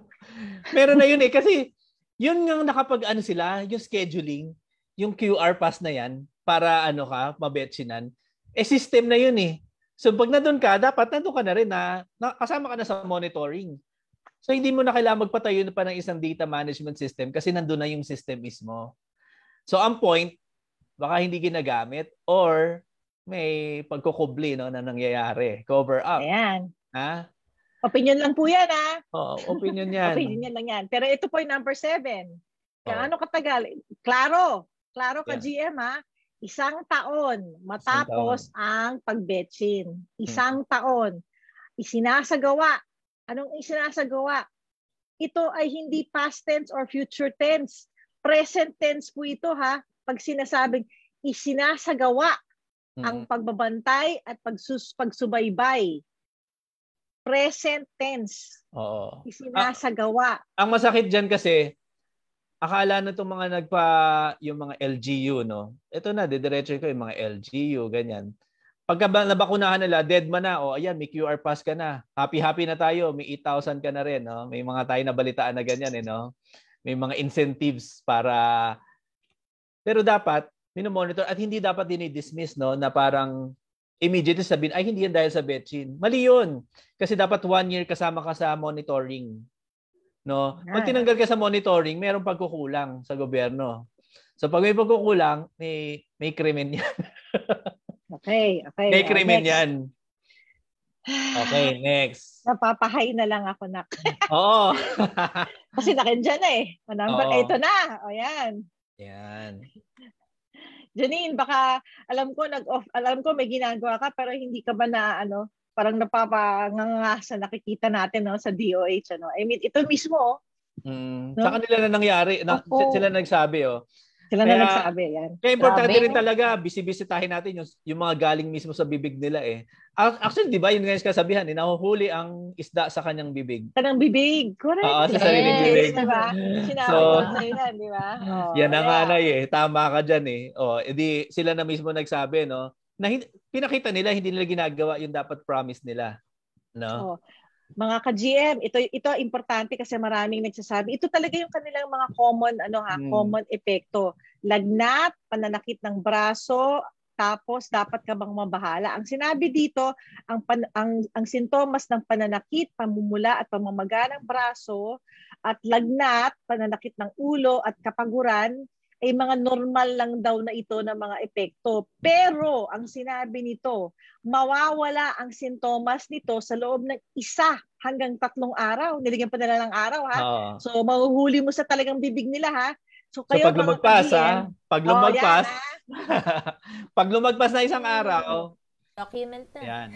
Speaker 2: Meron na yun eh kasi yun nga nakapag ano sila, yung scheduling, yung QR pass na yan para ano ka, mabetsinan. Eh system na yun eh. So pag nandun ka, dapat nandun ka na rin na, na kasama ka na sa monitoring. So hindi mo na kailangan magpatayo pa ng isang data management system kasi nandoon na yung system mismo. So ang point, baka hindi ginagamit or may pagkukubli no, na nangyayari. Cover up.
Speaker 1: Ayan.
Speaker 2: Ha?
Speaker 1: Opinion lang po yan, ha?
Speaker 2: Oo, opinion yan.
Speaker 1: opinion lang yan. Pero ito po yung number seven. Gaano katagal? Klaro. Klaro ka yeah. GM, ha? Isang taon matapos Isang taon. ang pagbetchin. Isang hmm. taon. Isinasagawa Anong isinasagawa? Ito ay hindi past tense or future tense. Present tense po ito ha. Pag sinasabing isinasagawa mm-hmm. ang pagbabantay at pagsus pagsubaybay. Present tense.
Speaker 2: Oo.
Speaker 1: Isinasagawa.
Speaker 2: Ah, ang masakit diyan kasi akala na itong mga nagpa yung mga LGU no. Ito na didiretso ko yung mga LGU ganyan pagka nabakunahan nila, dead man na, o oh, ayan, may QR pass ka na. Happy-happy na tayo, may 8,000 ka na rin. No? May mga tayo na balitaan na ganyan. Eh, no? May mga incentives para... Pero dapat, minomonitor at hindi dapat dinidismiss no, na parang immediately sabihin, ay hindi yan dahil sa betchin. Mali yun. Kasi dapat one year kasama ka sa monitoring. No? Pag tinanggal ka sa monitoring, mayroong pagkukulang sa gobyerno. So pag may pagkukulang, may, may krimen yan.
Speaker 1: Okay, okay.
Speaker 2: May krimen uh, yan. Okay, next.
Speaker 1: Napapahay na lang ako, nak.
Speaker 2: Oo.
Speaker 1: Kasi nakandyan na eh. O number, Oo. ito na. O yan.
Speaker 2: Yan.
Speaker 1: Janine, baka alam ko nag-off, alam ko may ginagawa ka pero hindi ka ba na ano, parang napapanganga sa nakikita natin no sa DOH ano. I mean, ito mismo
Speaker 2: Mm, no? Sa kanila na nangyari, na, sila nagsabi oh.
Speaker 1: Sila kaya, na nagsabi yan.
Speaker 2: Kaya importante Grabe. rin talaga, bisibisitahin natin yung, yung mga galing mismo sa bibig nila eh. Actually, di ba, yun nga yung kasabihan, eh, nahuhuli ang isda sa kanyang bibig.
Speaker 1: Sa kanyang bibig, correct.
Speaker 2: Oo, sa sariling bibig.
Speaker 1: Diba? Sinabi so, sa yan, di ba?
Speaker 2: Oh, yan ang yeah. nga eh. Tama ka dyan eh. Oh, edi sila na mismo nagsabi, no? Na hindi, pinakita nila, hindi nila ginagawa yung dapat promise nila. No?
Speaker 1: Oh mga ka-GM, ito ito importante kasi maraming nagsasabi. Ito talaga yung kanilang mga common ano ha, hmm. common epekto. Lagnat, pananakit ng braso, tapos dapat ka bang mabahala. Ang sinabi dito, ang pan, ang ang sintomas ng pananakit, pamumula at pamamaga ng braso at lagnat, pananakit ng ulo at kapaguran ay mga normal lang daw na ito na mga epekto. Pero ang sinabi nito, mawawala ang sintomas nito sa loob ng isa hanggang tatlong araw. Niligyan pa nila ng araw ha. Uh, so mahuhuli mo sa talagang bibig nila ha.
Speaker 2: So, kayo, so pag lumagpas ha, pag lumagpas, oh, pag lumagpas na isang araw,
Speaker 4: document na.
Speaker 2: Yan.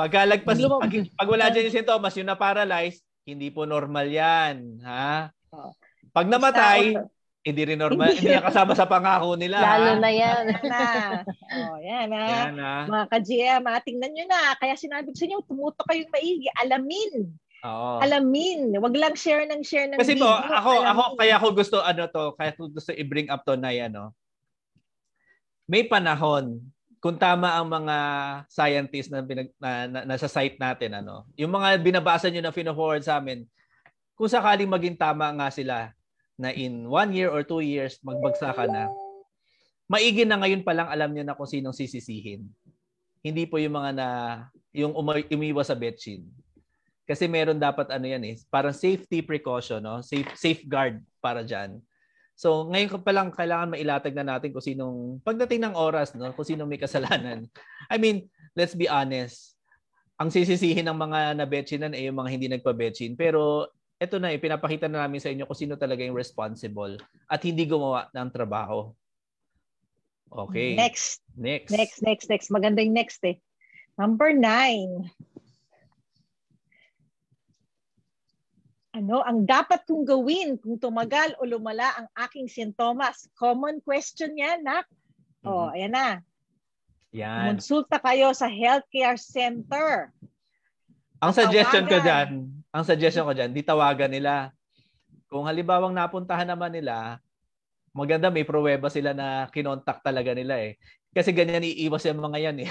Speaker 2: Pagkalagpas, pag, pag wala dyan yung sintomas, yung na-paralyze, hindi po normal yan. Ha? Oh. Pag namatay, hindi rin normal. Hindi na kasama sa pangako nila.
Speaker 3: Lalo na yan.
Speaker 1: na. Oh, yan ha. Yan, ha? Mga ka-GM, ha? tingnan nyo na. Kaya sinabi ko sa inyo, tumuto kayong maigi. Alamin. Oo. Alamin. Wag lang share ng share ng
Speaker 2: Kasi video. po, ako, Alamin. ako, kaya ako gusto, ano to, kaya ko gusto i-bring up to na yan, no? May panahon, kung tama ang mga scientists na, pinag, na, na, nasa site natin, ano, yung mga binabasa nyo na fino-forward sa amin, kung sakaling maging tama nga sila, na in one year or two years magbagsak ka na, maigi na ngayon pa lang alam niyo na kung sinong sisisihin. Hindi po yung mga na yung umiwas sa betchin. Kasi meron dapat ano yan eh, parang safety precaution, no? Safe safeguard para diyan. So, ngayon pa lang kailangan mailatag na natin kung sinong pagdating ng oras, no, kung sinong may kasalanan. I mean, let's be honest. Ang sisisihin ng mga nabetchinan ay yung mga hindi nagpa-betchin. Pero ito na, ipinapakita na namin sa inyo kung sino talaga yung responsible at hindi gumawa ng trabaho. Okay.
Speaker 1: Next.
Speaker 2: Next.
Speaker 1: Next, next, next. Maganda yung next eh. Number nine. Ano ang dapat kong gawin kung tumagal o lumala ang aking sintomas? Common question yan, nak. Mm-hmm. Oh, ayan na.
Speaker 2: Yan.
Speaker 1: Konsulta kayo sa healthcare center.
Speaker 2: Ang suggestion ko diyan, ang suggestion ko diyan, di tawagan nila. Kung halimbawang napuntahan naman nila, maganda may pruweba sila na kinontak talaga nila eh. Kasi ganyan iiwas yung mga yan eh.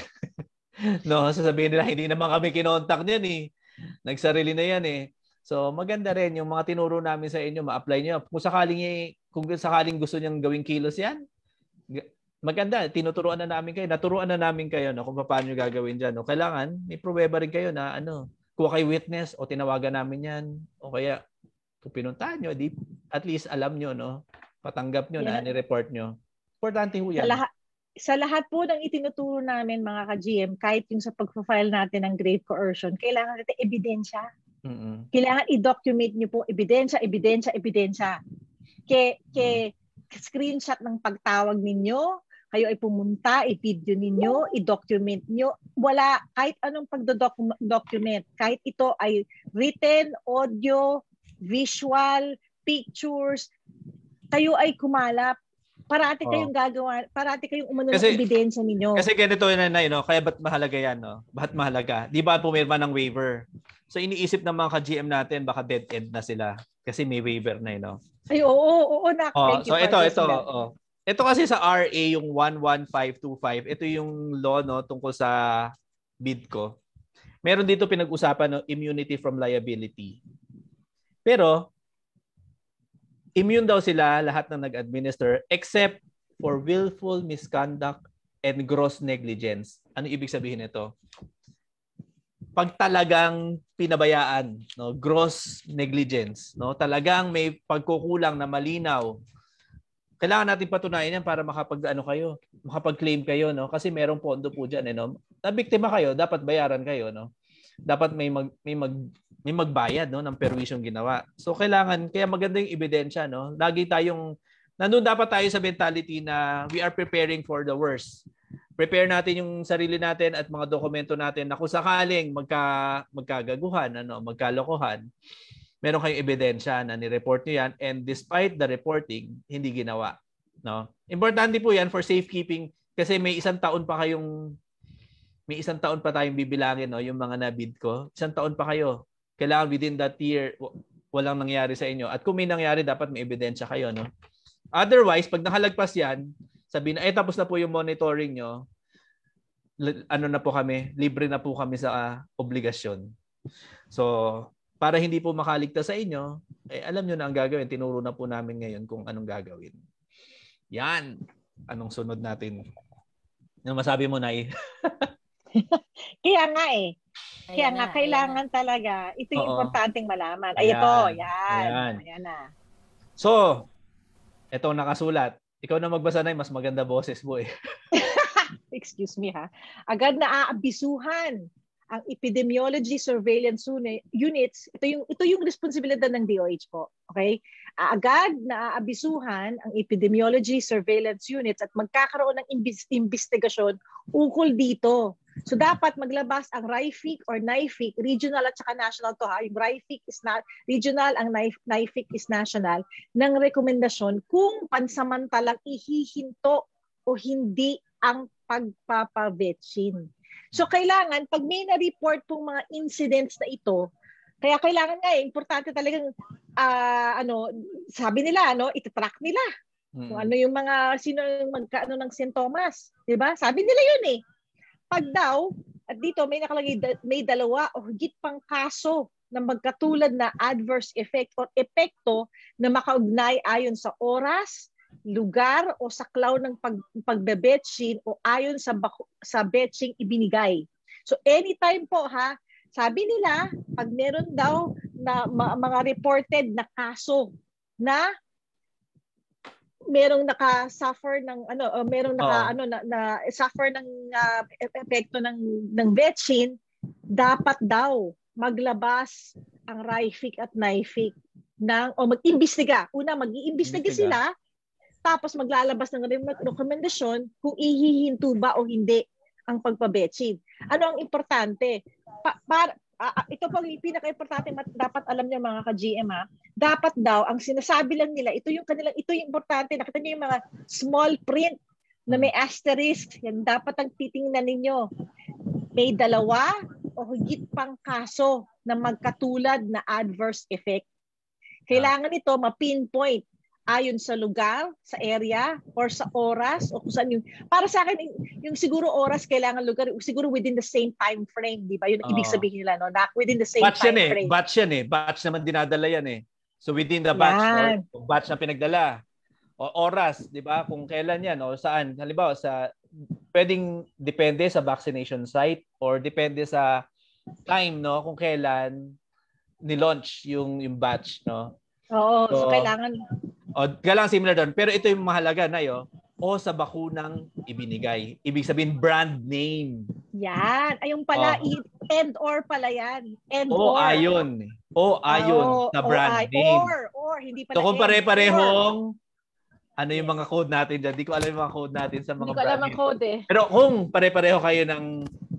Speaker 2: no, sasabihin nila hindi naman kami kinontak niyan eh. Nagsarili na yan eh. So maganda rin yung mga tinuro namin sa inyo, ma-apply niyo. Kung sakaling kung sakaling gusto niyang gawing kilos 'yan, maganda, tinuturuan na namin kayo, naturuan na namin kayo no kung paano niyo gagawin diyan. No? Kailangan may pruweba rin kayo na ano, kuha kay witness o tinawagan namin 'yan o kaya kung pinuntahan niyo, di, at least alam niyo no, patanggap niyo yeah. na ni-report niyo. Importante ho 'yan.
Speaker 1: Sa lahat, sa lahat po ng itinuturo namin mga ka-GM, kahit yung sa pag-file natin ng grave coercion, kailangan natin ebidensya.
Speaker 2: Mm-hmm.
Speaker 1: Kailangan i-document niyo po ebidensya, ebidensya, ebidensya. Ke, ke screenshot ng pagtawag ninyo, kayo ay pumunta, i-video ninyo, i-document niyo. Wala kahit anong pagdo-document, kahit ito ay written, audio, visual, pictures, kayo ay kumalap parati kayong oh. gagawa, parati kayong umano ng ebidensya ninyo.
Speaker 2: Kasi ganito na na, no? kaya ba't mahalaga yan, no? Ba't mahalaga? Di ba pumirma ng waiver? So iniisip ng mga ka-GM natin, baka dead end na sila. Kasi may waiver na, no?
Speaker 1: Ay, oo, oo, oo na.
Speaker 2: Oh, so ito, ito, oh. Ito kasi sa RA, yung 11525, ito yung law, no, tungkol sa bid ko. Meron dito pinag-usapan, no, immunity from liability. Pero, immune daw sila lahat ng nag-administer except for willful misconduct and gross negligence. Ano ibig sabihin nito? pag talagang pinabayaan, no, gross negligence, no, talagang may pagkukulang na malinaw. Kailangan natin patunayan yan para makapag ano kayo, makapag-claim kayo, no? Kasi merong pondo po diyan, eh, no? Na biktima kayo, dapat bayaran kayo, no? Dapat may mag may mag may magbayad, no, ng perwisyong ginawa. So kailangan kaya maganda yung ebidensya, no? Lagi tayong nandun dapat tayo sa mentality na we are preparing for the worst prepare natin yung sarili natin at mga dokumento natin na kung sakaling magka, magkagaguhan, ano, magkalokohan, meron kayong ebidensya na ni-report niyo yan and despite the reporting, hindi ginawa. No? Importante po yan for safekeeping kasi may isang taon pa kayong may isang taon pa tayong bibilangin no yung mga nabid ko. Isang taon pa kayo. Kailangan within that year walang nangyari sa inyo. At kung may nangyari dapat may ebidensya kayo no. Otherwise, pag nakalagpas yan, sabihin na, eh tapos na po yung monitoring nyo, ano na po kami, libre na po kami sa uh, obligasyon. So, para hindi po makaligtas sa inyo, eh, alam nyo na ang gagawin. Tinuro na po namin ngayon kung anong gagawin. Yan. Anong sunod natin? Ano masabi mo, Nay?
Speaker 1: Kaya nga eh. Kaya ayan nga, na, kailangan ayan. talaga. Ito yung Oo. importanteng malaman. Ay, ito. Yan. Ayan. ayan na.
Speaker 2: So, ito nakasulat. Ikaw na magbasa na mas maganda boses mo eh.
Speaker 1: Excuse me ha. Agad na aabisuhan ang epidemiology surveillance units. Ito yung ito yung responsibilidad ng DOH po. Okay? Agad na aabisuhan ang epidemiology surveillance units at magkakaroon ng imbis- investigasyon ukol dito. So dapat maglabas ang RIFIC or NIFIC, regional at saka national to ha. Yung RIFIC is not regional, ang NIFIC is national, ng rekomendasyon kung pansamantalang ihihinto o hindi ang pagpapavetsine. So kailangan, pag may na-report pong mga incidents na ito, kaya kailangan nga eh, importante talagang, uh, ano, sabi nila, ano, itatrack nila. Mm-hmm. Kung ano yung mga, sino yung magkaano ng sintomas. Di ba? Sabi nila yun eh. Pag daw, at dito may nakalagay, may dalawa o higit pang kaso na magkatulad na adverse effect or epekto na makaugnay ayon sa oras, lugar o saklaw ng pag, pagbe-betching o ayon sa sa betching ibinigay. So anytime po ha, sabi nila pag meron daw na mga reported na kaso na merong naka-suffer ng ano uh, merong naka
Speaker 2: Oo.
Speaker 1: ano na, na suffer ng uh, epekto ng ng betchin dapat daw maglabas ang RIFIC at NIFIC ng o mag-imbestiga. Una mag-iimbestiga
Speaker 2: Imbestiga.
Speaker 1: sila tapos maglalabas ng re- rekomendasyon kung ihihinto ba o hindi ang pagpabetchin. Ano ang importante? Pa, para, ah, ito po yung pinaka-importante dapat alam niyo mga ka-GM ha. Dapat daw ang sinasabi lang nila, ito yung kanilang ito yung importante. Nakita niyo yung mga small print na may asterisk. Yan dapat ang titingnan ninyo. May dalawa o higit pang kaso na magkatulad na adverse effect. Kailangan ito ma-pinpoint ayon sa lugar, sa area, or sa oras, o kung saan yung... Para sa akin, yung, siguro oras, kailangan lugar, siguro within the same time frame, di ba? Yun ang ibig
Speaker 2: Oo.
Speaker 1: sabihin nila, no? Na within the same
Speaker 2: Batch yan
Speaker 1: time
Speaker 2: eh.
Speaker 1: frame.
Speaker 2: Batch yan eh. Batch naman dinadala yan eh. So within the batch,
Speaker 1: Yan.
Speaker 2: no? batch na pinagdala. O oras, di ba? Kung kailan yan o saan. Halimbawa, sa pwedeng depende sa vaccination site or depende sa time, no? Kung kailan ni-launch yung, yung batch, no?
Speaker 1: Oo, so,
Speaker 2: So,
Speaker 1: kailangan...
Speaker 2: O, kailangan similar doon. Pero ito yung mahalaga na yo. O sa bakunang ibinigay. Ibig sabihin, brand name.
Speaker 1: Yan. Ayun pala, i- and or pala yan. And
Speaker 2: O
Speaker 1: or.
Speaker 2: ayon. O ayon
Speaker 1: Oo,
Speaker 2: sa
Speaker 1: o
Speaker 2: brand
Speaker 1: ay-
Speaker 2: name.
Speaker 1: Or, or, hindi pala
Speaker 2: So kung
Speaker 1: or.
Speaker 2: pare-parehong ano yung mga code natin dyan? Di ko alam yung mga code natin sa mga
Speaker 3: Hindi ko alam
Speaker 2: brand
Speaker 3: ang code eh.
Speaker 2: Pero kung pare-pareho kayo ng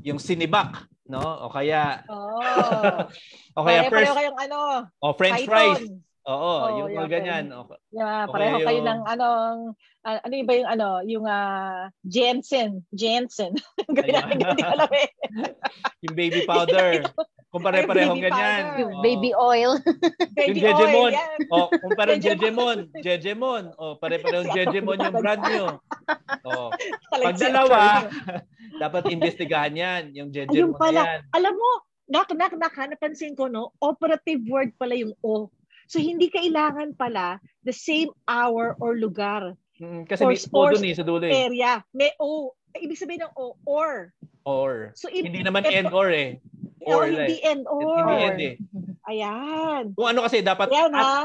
Speaker 2: yung Sinibak, no? O kaya
Speaker 1: Oo.
Speaker 2: o kaya
Speaker 1: Pare-pareho
Speaker 2: first
Speaker 1: kayong ano,
Speaker 2: o french
Speaker 1: Python.
Speaker 2: fries. Oo,
Speaker 1: Oo,
Speaker 2: yung mga
Speaker 1: yun.
Speaker 2: ganyan. O,
Speaker 1: Yeah,
Speaker 2: Okay,
Speaker 1: pareho kayo
Speaker 2: yung-
Speaker 1: ng ano, ah, ano yung ba yung ano, yung ah, Jensen, Jensen. Ganyan, hindi alam eh.
Speaker 2: yung baby powder. Kung pare-parehong
Speaker 1: Baby
Speaker 2: ganyan.
Speaker 1: powder.
Speaker 3: Yung
Speaker 2: Oo.
Speaker 3: baby oil.
Speaker 1: Baby
Speaker 2: yung Jejemon.
Speaker 1: oil, yan.
Speaker 2: O, kung parang
Speaker 1: Jejemon.
Speaker 2: Jejemon. Jejemon. O, pare-parehong Jejemon yung brand nyo. O,
Speaker 1: Talagang
Speaker 2: pag dalawa, dapat investigahan yan. Yung Jejemon
Speaker 1: pala.
Speaker 2: yan.
Speaker 1: Alam mo, nak, nak, nak, ha, napansin ko, no, operative word pala yung O. So, hindi kailangan pala the same hour or lugar,
Speaker 2: Mm, kasi
Speaker 1: Or-
Speaker 2: may o
Speaker 1: or
Speaker 2: dun eh, sa dulo eh.
Speaker 1: area. May O. Ibig sabihin ng O, or.
Speaker 2: Or.
Speaker 1: So, if,
Speaker 2: Hindi naman
Speaker 1: if-
Speaker 2: and or eh.
Speaker 1: oh,
Speaker 2: Or
Speaker 1: hindi
Speaker 2: like.
Speaker 1: and or.
Speaker 2: Hindi and eh.
Speaker 1: Ayan.
Speaker 2: Kung ano kasi dapat
Speaker 1: Ayan,
Speaker 2: at,
Speaker 1: ha?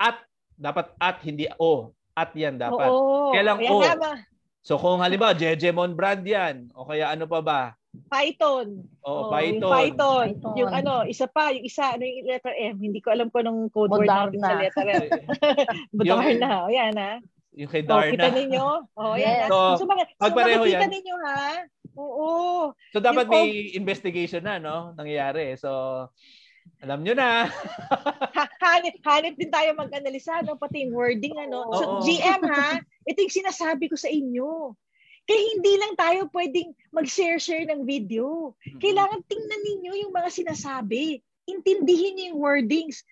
Speaker 2: at dapat at hindi o. At yan dapat.
Speaker 1: Oo.
Speaker 2: Kailang
Speaker 1: Ayan
Speaker 2: O.
Speaker 1: ba?
Speaker 2: So kung halimbawa Jejemon brand yan o kaya ano pa ba?
Speaker 1: Python.
Speaker 2: O
Speaker 1: Oh,
Speaker 2: Python.
Speaker 1: Yung Python.
Speaker 3: Python.
Speaker 1: Yung ano, isa pa, yung isa, ano yung letter M. Hindi ko alam kung anong code word natin
Speaker 3: Moderna.
Speaker 1: sa letter M. Moderna. O yan ha.
Speaker 2: Yung kay
Speaker 1: O, kita
Speaker 2: Darna.
Speaker 1: ninyo? O yan
Speaker 3: Yes.
Speaker 1: ha.
Speaker 2: So,
Speaker 1: So, mga, so
Speaker 2: pag pareho yan.
Speaker 1: ninyo ha. Oo.
Speaker 2: So dapat
Speaker 1: Yung
Speaker 2: may investigation na no nangyayari. So alam nyo na.
Speaker 1: Ha, hanip, hanip din tayo mag-analisa, no? pati yung wording, ano. So,
Speaker 2: Oo.
Speaker 1: GM, ha? Ito yung sinasabi ko sa inyo. Kaya hindi lang tayo pwedeng mag-share-share ng video. Kailangan tingnan ninyo yung mga sinasabi. Intindihin niyo yung wordings.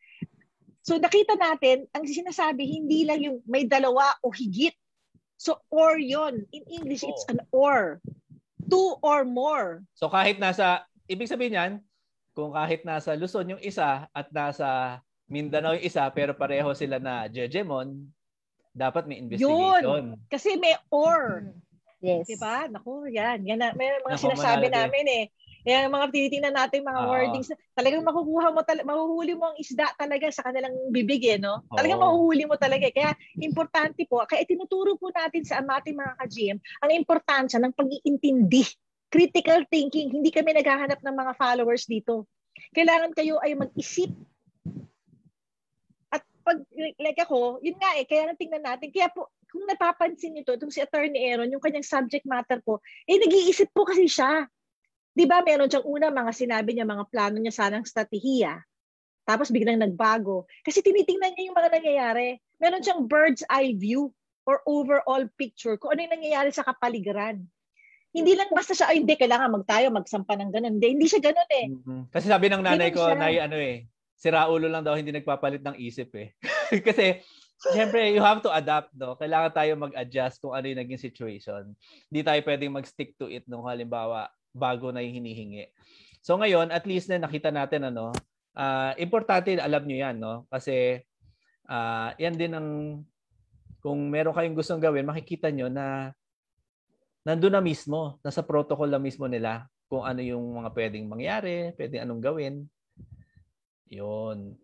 Speaker 1: So nakita natin, ang sinasabi, hindi lang yung may dalawa o higit. So or yon In English, it's an or. Two or more.
Speaker 2: So kahit nasa ibig sabihin niyan kung kahit nasa Luzon yung isa at nasa Mindanao yung isa pero pareho sila na Jejemon, dapat may investigation.
Speaker 1: Kasi may or.
Speaker 3: Yes.
Speaker 1: Diba? Naku, yan. Yan na, may mga
Speaker 2: Naku,
Speaker 1: sinasabi
Speaker 2: manalo
Speaker 1: namin eh. Yan ang mga tinitingnan natin mga
Speaker 2: Oo.
Speaker 1: wordings. Talagang makukuha mo, tal- mahuhuli mo ang isda talaga sa kanilang bibig eh, no? Talagang
Speaker 2: Oo.
Speaker 1: mahuhuli mo talaga. eh. Kaya importante po, kaya tinuturo po natin sa ating mga ka-GM ang importansya ng pag-iintindi. Critical thinking. Hindi kami naghahanap ng mga followers dito. Kailangan kayo ay mag-isip at pag, like ako, yun nga eh, kaya tingnan natin. Kaya po, kung napapansin niyo to, itong si Attorney Aaron, yung kanyang subject matter po, eh nag-iisip po kasi siya. Di ba meron siyang una, mga sinabi niya, mga plano niya sanang strategiya. Tapos biglang nagbago. Kasi tinitingnan niya yung mga nangyayari. Meron siyang bird's eye view or overall picture kung ano yung nangyayari sa kapaligiran. Hindi lang basta siya, ay hindi, kailangan magtayo, magsampa ng ganun. Hindi, hindi siya ganun eh.
Speaker 2: Mhm. Kasi sabi ng nanay ko,
Speaker 1: siya.
Speaker 2: nay ano eh, si Raulo lang daw hindi nagpapalit ng isip eh. Kasi Siyempre, you have to adapt, no? Kailangan tayo mag-adjust kung ano yung naging situation. Hindi tayo pwedeng mag-stick to it nung halimbawa bago na yung hinihingi. So ngayon, at least na nakita natin ano, uh, importante alam niyo yan, no? Kasi uh, yan din ang kung meron kayong gustong gawin, makikita nyo na nandun na mismo, nasa protocol na mismo nila kung ano yung mga pwedeng mangyari, pwedeng anong gawin. Yun.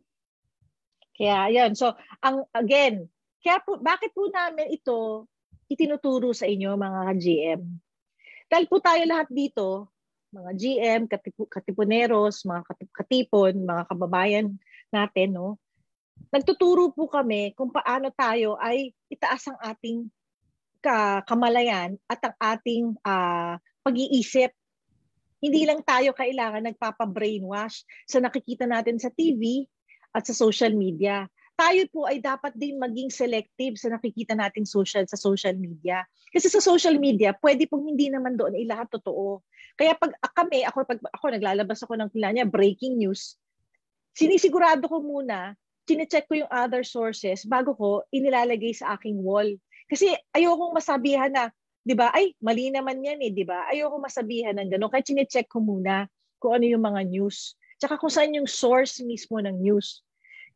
Speaker 1: Kaya yan. So, ang again, kaya po, bakit po namin ito itinuturo sa inyo mga GM? Dahil po tayo lahat dito, mga GM, katip- katipuneros, mga katipon, mga kababayan natin, no? Nagtuturo po kami kung paano tayo ay itaas ang ating kamalayan at ang ating uh, pag-iisip. Hindi lang tayo kailangan nagpapa-brainwash sa nakikita natin sa TV at sa social media. Tayo po ay dapat din maging selective sa nakikita natin social sa social media. Kasi sa social media, pwede pong hindi naman doon ay lahat totoo. Kaya pag kami, ako pag ako naglalabas ako ng kilanya breaking news, sinisigurado ko muna chinecheck ko yung other sources bago ko inilalagay sa aking wall. Kasi ayokong masabihan na, 'di ba? Ay, mali naman 'yan eh, 'di ba? Ayoko masabihan ng gano'n. Kaya chinecheck ko muna kung ano yung mga news. Tsaka kung saan yung source mismo ng news.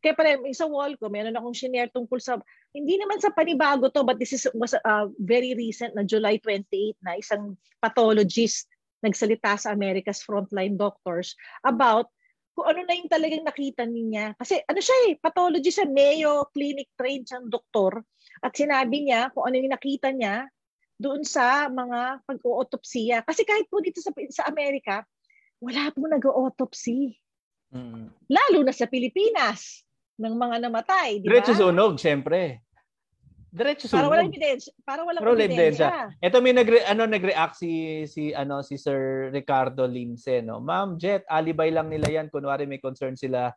Speaker 1: Kaya pala, sa wall ko, meron akong shinare tungkol sa, hindi naman sa panibago to, but this is, was uh, very recent na July 28 na isang pathologist nagsalita sa America's Frontline Doctors about kung ano na yung talagang nakita niya. Kasi ano siya eh, pathology sa Mayo Clinic trained siyang doktor at sinabi niya kung ano yung nakita niya doon sa mga pag-autopsiya. Kasi kahit po dito sa, sa Amerika, wala po nag-autopsy. Mm. Lalo na sa Pilipinas ng mga namatay, di ba?
Speaker 2: Diretso sunog, syempre. Diretso
Speaker 1: sunog. Para walang ebidensya. Para walang
Speaker 2: Pero
Speaker 1: ebidensya.
Speaker 2: Ito may nagre ano nagreact si si ano si Sir Ricardo Limse no. Ma'am Jet, alibay lang nila 'yan kunwari may concern sila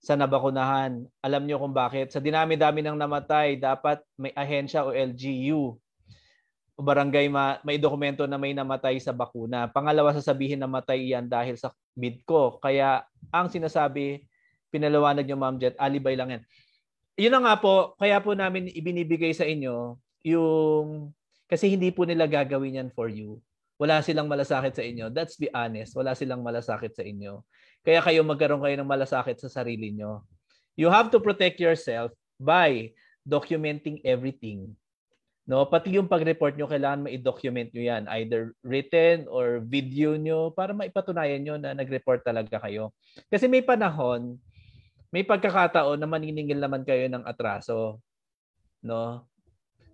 Speaker 2: sa nabakunahan. Alam niyo kung bakit? Sa dinami-dami ng namatay, dapat may ahensya o LGU barangay ma, may dokumento na may namatay sa bakuna. Pangalawa, sasabihin na matay yan dahil sa ko. Kaya ang sinasabi, pinalawanag niyo Ma'am Jet, alibay lang yan yun na nga po, kaya po namin ibinibigay sa inyo yung kasi hindi po nila gagawin yan for you. Wala silang malasakit sa inyo. That's be honest. Wala silang malasakit sa inyo. Kaya kayo magkaroon kayo ng malasakit sa sarili nyo. You have to protect yourself by documenting everything. No, pati yung pag-report nyo, kailangan ma-document nyo yan. Either written or video nyo para maipatunayan nyo na nag-report talaga kayo. Kasi may panahon, may pagkakataon na maniningil naman kayo ng atraso. No?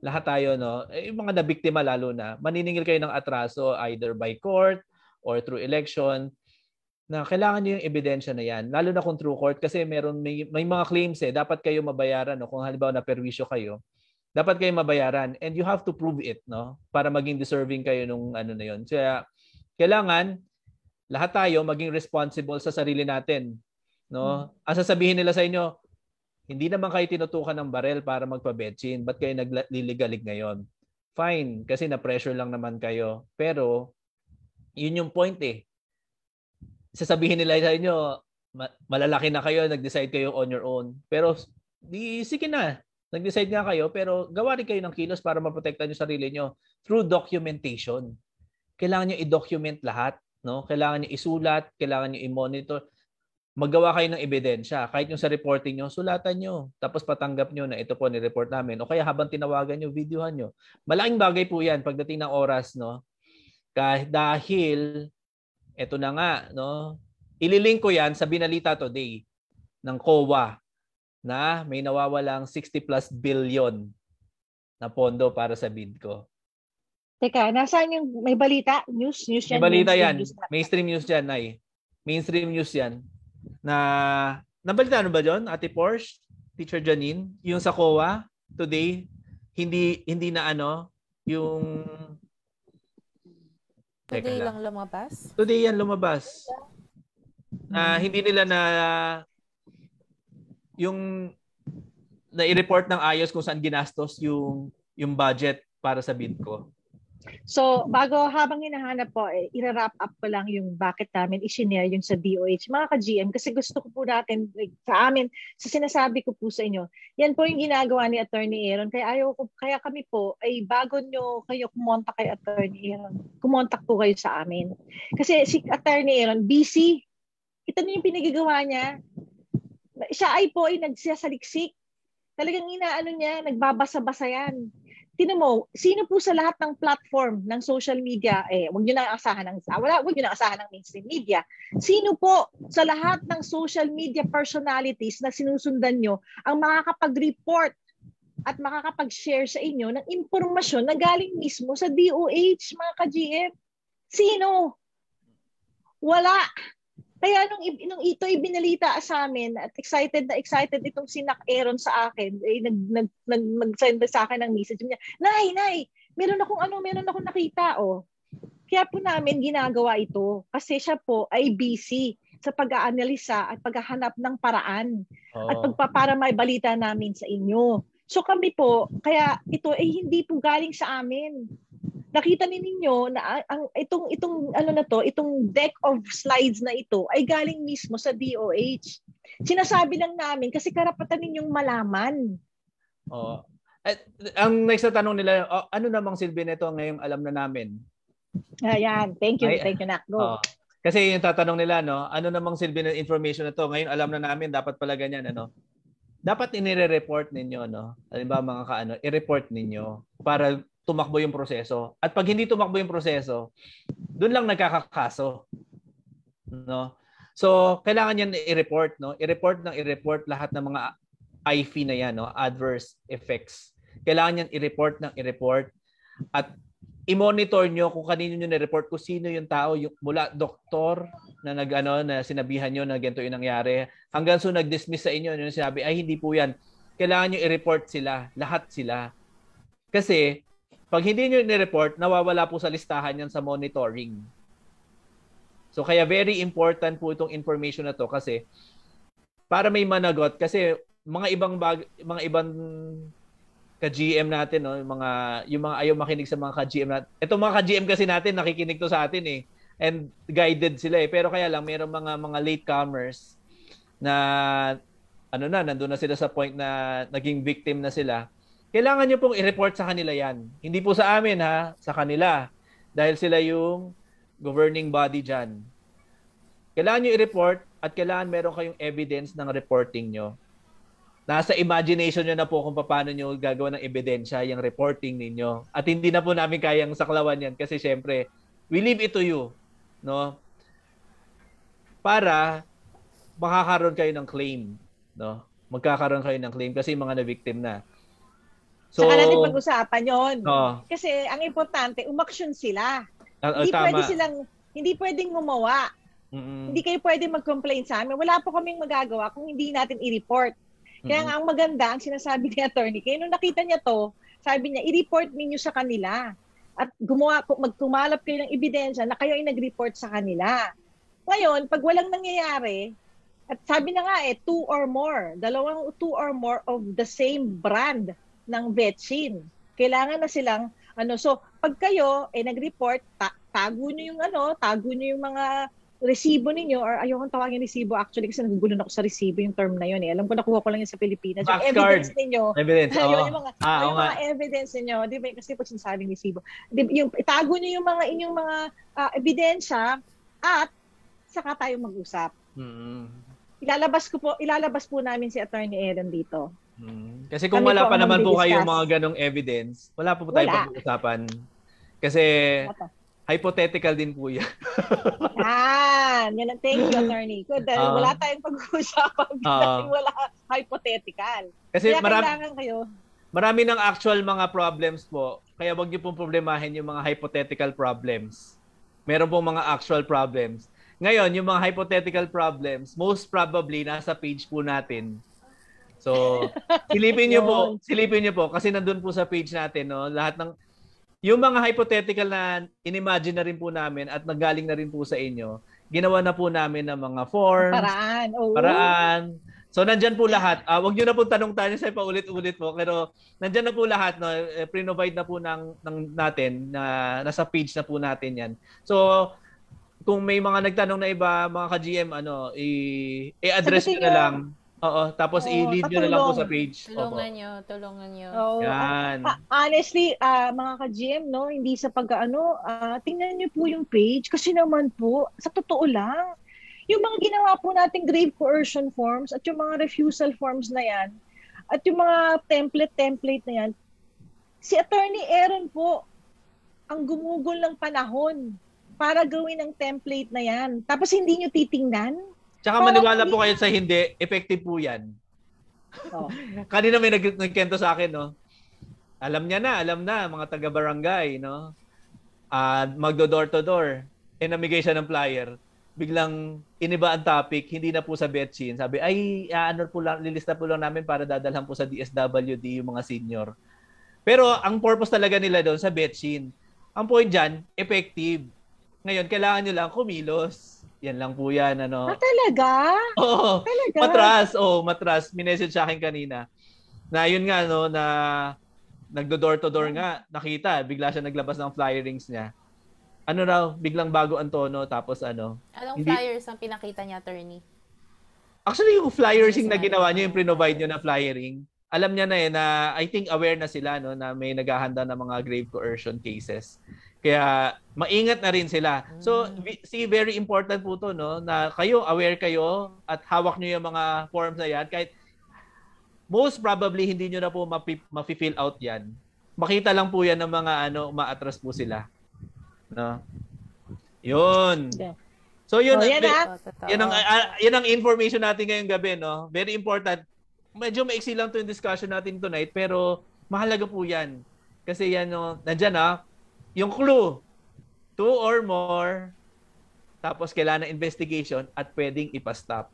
Speaker 2: Lahat tayo, no? Eh, yung mga nabiktima lalo na, maniningil kayo ng atraso either by court or through election na kailangan niyo yung ebidensya na yan. Lalo na kung true court kasi meron may, may mga claims eh, dapat kayo mabayaran no? kung halimbawa na perwisyo kayo. Dapat kayo mabayaran and you have to prove it no para maging deserving kayo nung ano na yon. Kaya kailangan lahat tayo maging responsible sa sarili natin No? Hmm. Ang sasabihin nila sa inyo, hindi naman kayo tinutukan ng barel para magpa-betchin. Ba't kayo nagliligalig ngayon? Fine, kasi na-pressure lang naman kayo. Pero, yun yung point eh. Sasabihin nila sa inyo, malalaki na kayo, nag-decide kayo on your own. Pero, di, sige na. Nag-decide nga kayo, pero gawa rin kayo ng kilos para maprotektahan yung sarili nyo through documentation. Kailangan nyo i-document lahat. No? Kailangan nyo isulat, kailangan nyo i-monitor maggawa kayo ng ebidensya. Kahit yung sa reporting nyo, sulatan nyo. Tapos patanggap nyo na ito po ni-report namin. O kaya habang tinawagan nyo, videohan nyo. Malaking bagay po yan pagdating ng oras. no Kahit dahil, ito na nga, no ililink ko yan sa Binalita Today ng COA na may nawawalang 60 plus billion na pondo para sa bid ko.
Speaker 1: Teka, nasaan yung may balita? News? News
Speaker 2: yan? May balita yan. News mainstream news yan, ay. Mainstream news yan na nabalita ano ba John? Ate Porsche, Teacher Janine, yung sa COA today hindi hindi na ano yung
Speaker 4: Today lang. lang lumabas?
Speaker 2: Today yan lumabas. Na uh, hindi nila na yung na i-report ng ayos kung saan ginastos yung yung budget para sa bid ko.
Speaker 1: So, bago habang hinahanap po, eh, ira-wrap up ko lang yung bakit namin i-share yung sa DOH. Mga ka-GM, kasi gusto ko po natin, like, sa amin, sa sinasabi ko po sa inyo, yan po yung ginagawa ni Attorney Aaron. Kaya ayaw ko, kaya kami po, ay bago nyo kayo kumontak kay Attorney Aaron, kumontak po kayo sa amin. Kasi si Attorney Aaron, busy. Ito na yung pinagagawa niya. Siya ay po ay nagsasaliksik. Talagang inaano niya, nagbabasa-basa yan. Tinan mo, sino po sa lahat ng platform ng social media, eh, wag niyo na asahan ng, ah, wala, wag niyo na asahan ng mainstream media. Sino po sa lahat ng social media personalities na sinusundan nyo ang makakapag-report at makakapag-share sa inyo ng impormasyon na galing mismo sa DOH, mga ka-GM? Sino? Wala. Kaya nung, nung ito ibinalita sa amin at excited na excited itong si Nak Aaron sa akin, eh, nag, nag, nag, nag-send sa akin ng message niya, Nay, Nay, meron akong ano, meron akong nakita, oh. Kaya po namin ginagawa ito kasi siya po ay busy sa pag-aanalisa at paghahanap ng paraan oh. at pagpapara may balita namin sa inyo. So kami po, kaya ito ay hindi po galing sa amin nakita ni ninyo na ang itong itong ano na to, itong deck of slides na ito ay galing mismo sa DOH. Sinasabi lang namin kasi karapatan ninyong malaman.
Speaker 2: Oh. At, ang next na tanong nila, oh, ano namang silbi nito ngayong alam na namin?
Speaker 1: Ayan, thank you, Ay, thank you Nak. Go. Oh.
Speaker 2: Kasi yung tatanong nila, no, ano namang silbi ng information na to? Ngayon alam na namin, dapat pala ganyan, ano? Dapat inire-report ninyo, no? Halimbawa mga kaano, i-report ninyo para tumakbo yung proseso. At pag hindi tumakbo yung proseso, doon lang nagkakakaso. No? So, kailangan yan i-report, no? I-report ng i-report lahat ng mga IV na yan, no? Adverse effects. Kailangan yan i-report ng i-report at i-monitor nyo kung kanino nyo ni-report kung sino yung tao, yung mula doktor na nag ano na sinabihan nyo na ganito yung nangyari hanggang so nag-dismiss sa inyo yung sinabi ay hindi po yan. Kailangan nyo i-report sila, lahat sila. Kasi pag hindi nyo ni-report, nawawala po sa listahan yan sa monitoring. So kaya very important po itong information na to kasi para may managot kasi mga ibang bag, mga ibang ka-GM natin no, yung mga yung mga ayaw makinig sa mga ka-GM natin. Itong mga ka-GM kasi natin nakikinig to sa atin eh and guided sila eh. Pero kaya lang mayroong mga mga latecomers na ano na nandoon na sila sa point na naging victim na sila kailangan nyo pong i-report sa kanila yan. Hindi po sa amin ha, sa kanila. Dahil sila yung governing body dyan. Kailangan nyo i-report at kailangan meron kayong evidence ng reporting nyo. Nasa imagination nyo na po kung paano nyo gagawa ng ebidensya yung reporting ninyo. At hindi na po namin kayang saklawan yan kasi syempre, we leave it to you. No? Para makakaroon kayo ng claim. No? Magkakaroon kayo ng claim kasi mga na-victim na.
Speaker 1: So, Saka natin pag-usapan yon. Oh. Kasi ang importante, umaksyon sila. Uh, hindi tama. pwede silang, hindi pwedeng gumawa. Mm-hmm. Hindi kayo pwede mag-complain sa amin. Wala po kaming magagawa kung hindi natin i-report. Kaya mm-hmm. nga ang maganda, ang sinasabi ni attorney, kaya nung nakita niya to, sabi niya, i-report ninyo sa kanila. At gumawa, magkumalap kayo ng ebidensya na kayo ay nag-report sa kanila. Ngayon, pag walang nangyayari, at sabi na nga eh, two or more, dalawang two or more of the same brand ng vetsin. Kailangan na silang ano so pag kayo eh nag-report ta- tago niyo yung ano, tago niyo yung mga resibo ninyo or ayokong tawagin resibo actually kasi nagugulo ako sa resibo yung term na yun eh. Alam ko nakuha ko lang yun sa Pilipinas. Yung evidence card. ninyo.
Speaker 2: Evidence. Oh.
Speaker 1: yung, yung mga, ah, yung mga evidence ninyo. Di ba? Kasi po sinasabing resibo. Di, yung, itago niyo yung mga inyong mga uh, ebidensya at saka tayo mag-usap. Mm-hmm. Ilalabas ko po, ilalabas po namin si Attorney Aaron dito.
Speaker 2: Hmm. Kasi kung Kami wala pa naman po kayo mga ganong evidence, wala po, po tayo pag-uusapan. Kasi hypothetical din po yan.
Speaker 1: yan. Yan ang thank you, attorney. Good. Uh, wala tayong pag-uusapan uh, wala hypothetical.
Speaker 2: Kasi Kaya marami, kayo. Marami ng actual mga problems po. Kaya wag niyo pong problemahin yung mga hypothetical problems. Meron pong mga actual problems. Ngayon, yung mga hypothetical problems, most probably nasa page po natin So, silipin niyo po, silipin niyo po kasi nandoon po sa page natin, no, lahat ng yung mga hypothetical na inimagine na rin po namin at nagaling na rin po sa inyo, ginawa na po namin ng mga forms,
Speaker 1: paraan, oo.
Speaker 2: paraan. So nandiyan po lahat. Uh, wag niyo na po tanong-tanong sa paulit-ulit po, pero nandiyan na po lahat no, eh, pre-provide na po ng, ng natin na nasa page na po natin 'yan. So kung may mga nagtanong na iba, mga ka-GM ano, i- i-address niyo na lang. Oo, tapos Oo, i-lead nyo na lang po sa page.
Speaker 4: Tulungan Opo. nyo, tulungan nyo.
Speaker 1: Oo. Yan. Uh, honestly, uh, mga ka-GM, no, hindi sa pag-ano, uh, tingnan nyo po yung page kasi naman po, sa totoo lang, Yung mga ginawa po nating grave coercion forms at yung mga refusal forms na yan, at yung mga template-template na yan, si Attorney Aaron po ang gumugol ng panahon para gawin ang template na yan. Tapos hindi nyo titingnan.
Speaker 2: Tsaka
Speaker 1: Parang
Speaker 2: maniwala po kayo sa hindi, effective po yan.
Speaker 1: Oh.
Speaker 2: Kanina may nag- nagkento sa akin, no? Alam niya na, alam na, mga taga-barangay, no? Ah, magdo door to door. E namigay siya ng flyer. Biglang iniba ang topic, hindi na po sa Betchin. Sabi, ay, ano po lang, lilista po lang namin para dadalhan po sa DSWD yung mga senior. Pero ang purpose talaga nila doon sa Betchin, ang point dyan, effective. Ngayon, kailangan nyo lang kumilos. Yan lang po yan, ano.
Speaker 1: Ah, talaga?
Speaker 2: Oo.
Speaker 1: Talaga?
Speaker 2: Matras, oh, matras. Minessage sa akin kanina. Na yun nga, no, na nagdo-door to door nga, nakita, bigla siya naglabas ng flyerings niya. Ano raw, biglang bago ang tono, tapos ano.
Speaker 4: Anong
Speaker 2: Hindi-
Speaker 4: flyers ang pinakita niya, attorney?
Speaker 2: Actually, yung flyering na ginawa niyo,
Speaker 4: ma'am.
Speaker 2: yung pre-provide niyo na flyering, alam niya na eh, na I think aware na sila, no, na may naghahanda ng mga grave coercion cases. Kaya maingat na rin sila. So, vi- see, very important po to, no, na kayo, aware kayo at hawak niyo yung mga forms na yan. Kahit most probably hindi niyo na po mapi- mafi-fill out yan. Makita lang po yan ng mga ano, umaatras po sila. No? Yun. So yun,
Speaker 1: Oh, yan ah.
Speaker 4: Totoo.
Speaker 2: yan ang ah, yan ang information natin ngayong gabi, no? Very important. Medyo maiksi lang 'to yung discussion natin tonight, pero mahalaga po 'yan. Kasi yan no, nandiyan ah, yung clue. Two or more. Tapos kailangan ng investigation at pwedeng ipastop.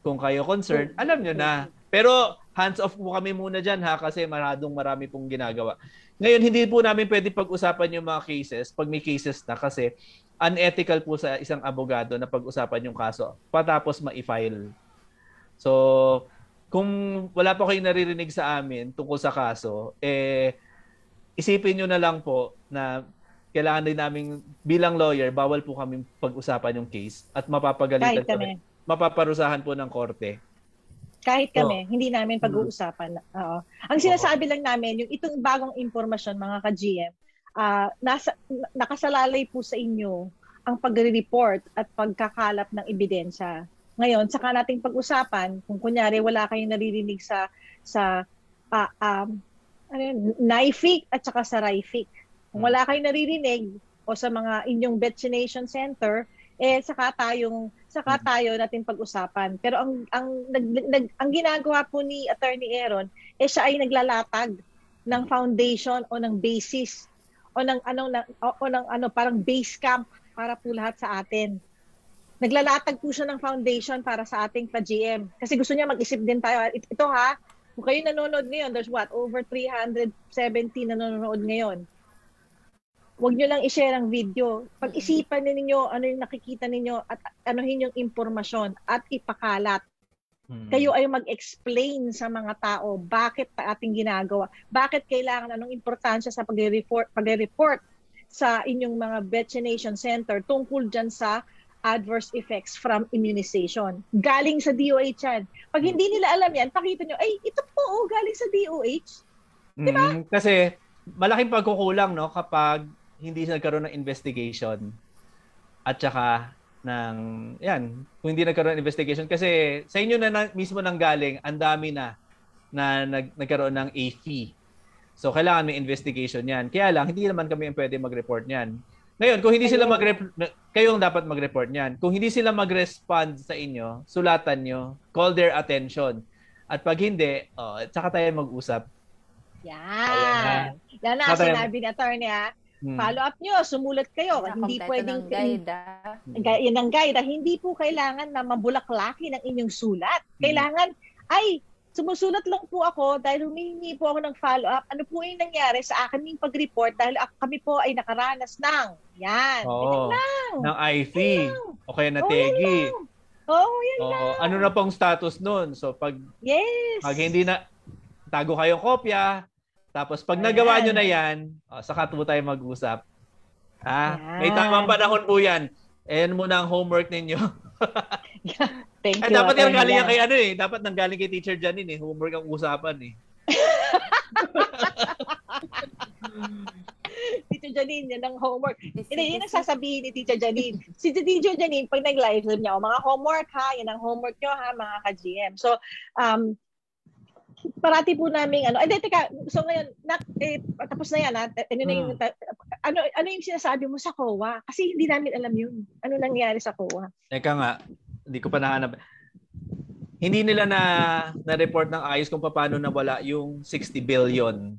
Speaker 2: Kung kayo concerned, alam nyo na. Pero hands off po kami muna dyan ha kasi maradong marami pong ginagawa. Ngayon, hindi po namin pwede pag-usapan yung mga cases pag may cases na kasi unethical po sa isang abogado na pag-usapan yung kaso patapos ma-file. So, kung wala pa kayong naririnig sa amin tungkol sa kaso, eh, isipin nyo na lang po na kailangan din namin bilang lawyer, bawal po kami pag-usapan yung case at mapapagalitan
Speaker 1: Kahit kami.
Speaker 2: mapaparusahan po ng korte.
Speaker 1: Kahit
Speaker 2: Oh.
Speaker 1: kami, hindi namin pag-uusapan. Oo. Ang sinasabi lang namin, yung itong bagong impormasyon, mga ka-GM, ah, nasa, na- nakasalalay po sa inyo ang pagre-report at pagkakalap ng ebidensya. Ngayon, saka nating pag-usapan, kung kunyari wala kayong naririnig sa sa ah, um, ano yun, NIFIC at saka sa RIFIC. Kung wala kayong naririnig o sa mga inyong vaccination center, eh saka tayong saka tayo natin pag-usapan. Pero ang ang nag, nag, ang ginagawa po ni Attorney Aaron, eh siya ay naglalatag ng foundation o ng basis o ng ano na, o, o ng ano parang base camp para po lahat sa atin. Naglalatag po siya ng foundation para sa ating pa-GM. Kasi gusto niya mag-isip din tayo. It- Ito ha, kung kayo nanonood ngayon, there's what? Over 370 nanonood ngayon. Huwag nyo lang i-share ang video. Pag-isipan ninyo ano yung nakikita ninyo at anuhin yung impormasyon at ipakalat.
Speaker 2: Hmm.
Speaker 1: Kayo ay mag-explain sa mga tao bakit pa ating ginagawa. Bakit kailangan anong importansya sa pagre-report, pagre-report sa inyong mga vaccination center tungkol dyan sa adverse effects from immunization. Galing sa DOH yan. Pag hindi nila alam yan, pakita nyo, ay, ito po, oh, galing sa DOH.
Speaker 2: Mm, kasi malaking pagkukulang no kapag hindi nagkaroon ng investigation at saka ng yan, kung hindi nagkaroon ng investigation kasi sa inyo na, na mismo nang galing, ang dami na na nag, nagkaroon ng AFI. So kailangan may investigation 'yan. Kaya lang hindi naman kami ang pwede mag-report niyan. Ngayon, kung hindi sila mag kayo ang dapat mag-report niyan. Kung hindi sila mag-respond sa inyo, sulatan nyo, call their attention. At pag hindi, oh, tsaka tayo mag-usap.
Speaker 1: Yan. Yan na, sinabi ni attorney ha.
Speaker 2: Hmm.
Speaker 1: Follow up nyo, sumulat kayo.
Speaker 4: Sa
Speaker 1: hindi pwedeng
Speaker 4: ng guide, ah.
Speaker 1: Ga- yan ang guide. ah. Hindi po kailangan na mabulaklaki ng inyong sulat.
Speaker 2: Hmm.
Speaker 1: Kailangan, ay, sumusulat lang po ako dahil humingi po ako ng follow-up. Ano po yung nangyari sa akin yung pag-report dahil kami po ay nakaranas ng. Yan.
Speaker 2: Oo.
Speaker 1: Yan
Speaker 2: ng IFI o kaya na
Speaker 1: Oh,
Speaker 2: TEGI.
Speaker 1: Oo, oh, yan.
Speaker 2: Oo. Ano na pong status nun? So pag,
Speaker 1: Yes.
Speaker 2: pag hindi na tago kayong kopya, tapos pag
Speaker 1: Ayan.
Speaker 2: nagawa nyo na yan, oh, saka po tayo mag-usap. Ha?
Speaker 1: Ayan.
Speaker 2: May tamang panahon po yan. Ayan muna ang homework ninyo.
Speaker 1: Thank
Speaker 2: Ay,
Speaker 1: you.
Speaker 2: dapat
Speaker 1: Attorney
Speaker 2: galing kay ano eh. Dapat nanggaling kay Teacher Janine eh. Homework ang usapan eh.
Speaker 1: Tito Janine, yan ang homework. Hindi, yun ang sasabihin ni Tito Janine. Si Tito Janine, pag nag-live niya, oh, mga homework ha, yan ang homework nyo ha, mga ka-GM. So, um, parati po namin ano. Ay, teka, so ngayon, na, eh, tapos na yan ha. Ano, na yung, hmm. ano, ano yung sinasabi mo sa COA? Kasi hindi namin alam yun. Ano nangyari sa COA?
Speaker 2: Teka nga, hindi ko pa nahanap hindi nila na na-report ng ayos kung paano nawala yung 60 billion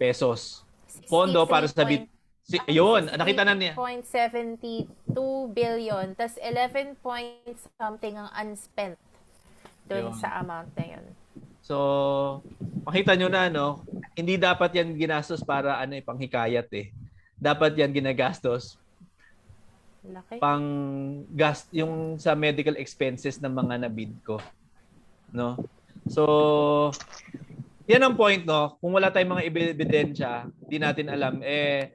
Speaker 2: pesos. Pondo para sa bit Si, ayun, nakita na niya.
Speaker 4: 0.72 billion, tas 11 point something ang unspent doon sa amount na yun.
Speaker 2: So, makita nyo na, no? Hindi dapat yan ginastos para ano, eh, panghikayat eh. Dapat yan ginagastos
Speaker 4: Laki.
Speaker 2: pang gas yung sa medical expenses ng mga nabid ko. No? So, yan ang point, no? Kung wala tayong mga ebidensya, di natin alam, eh,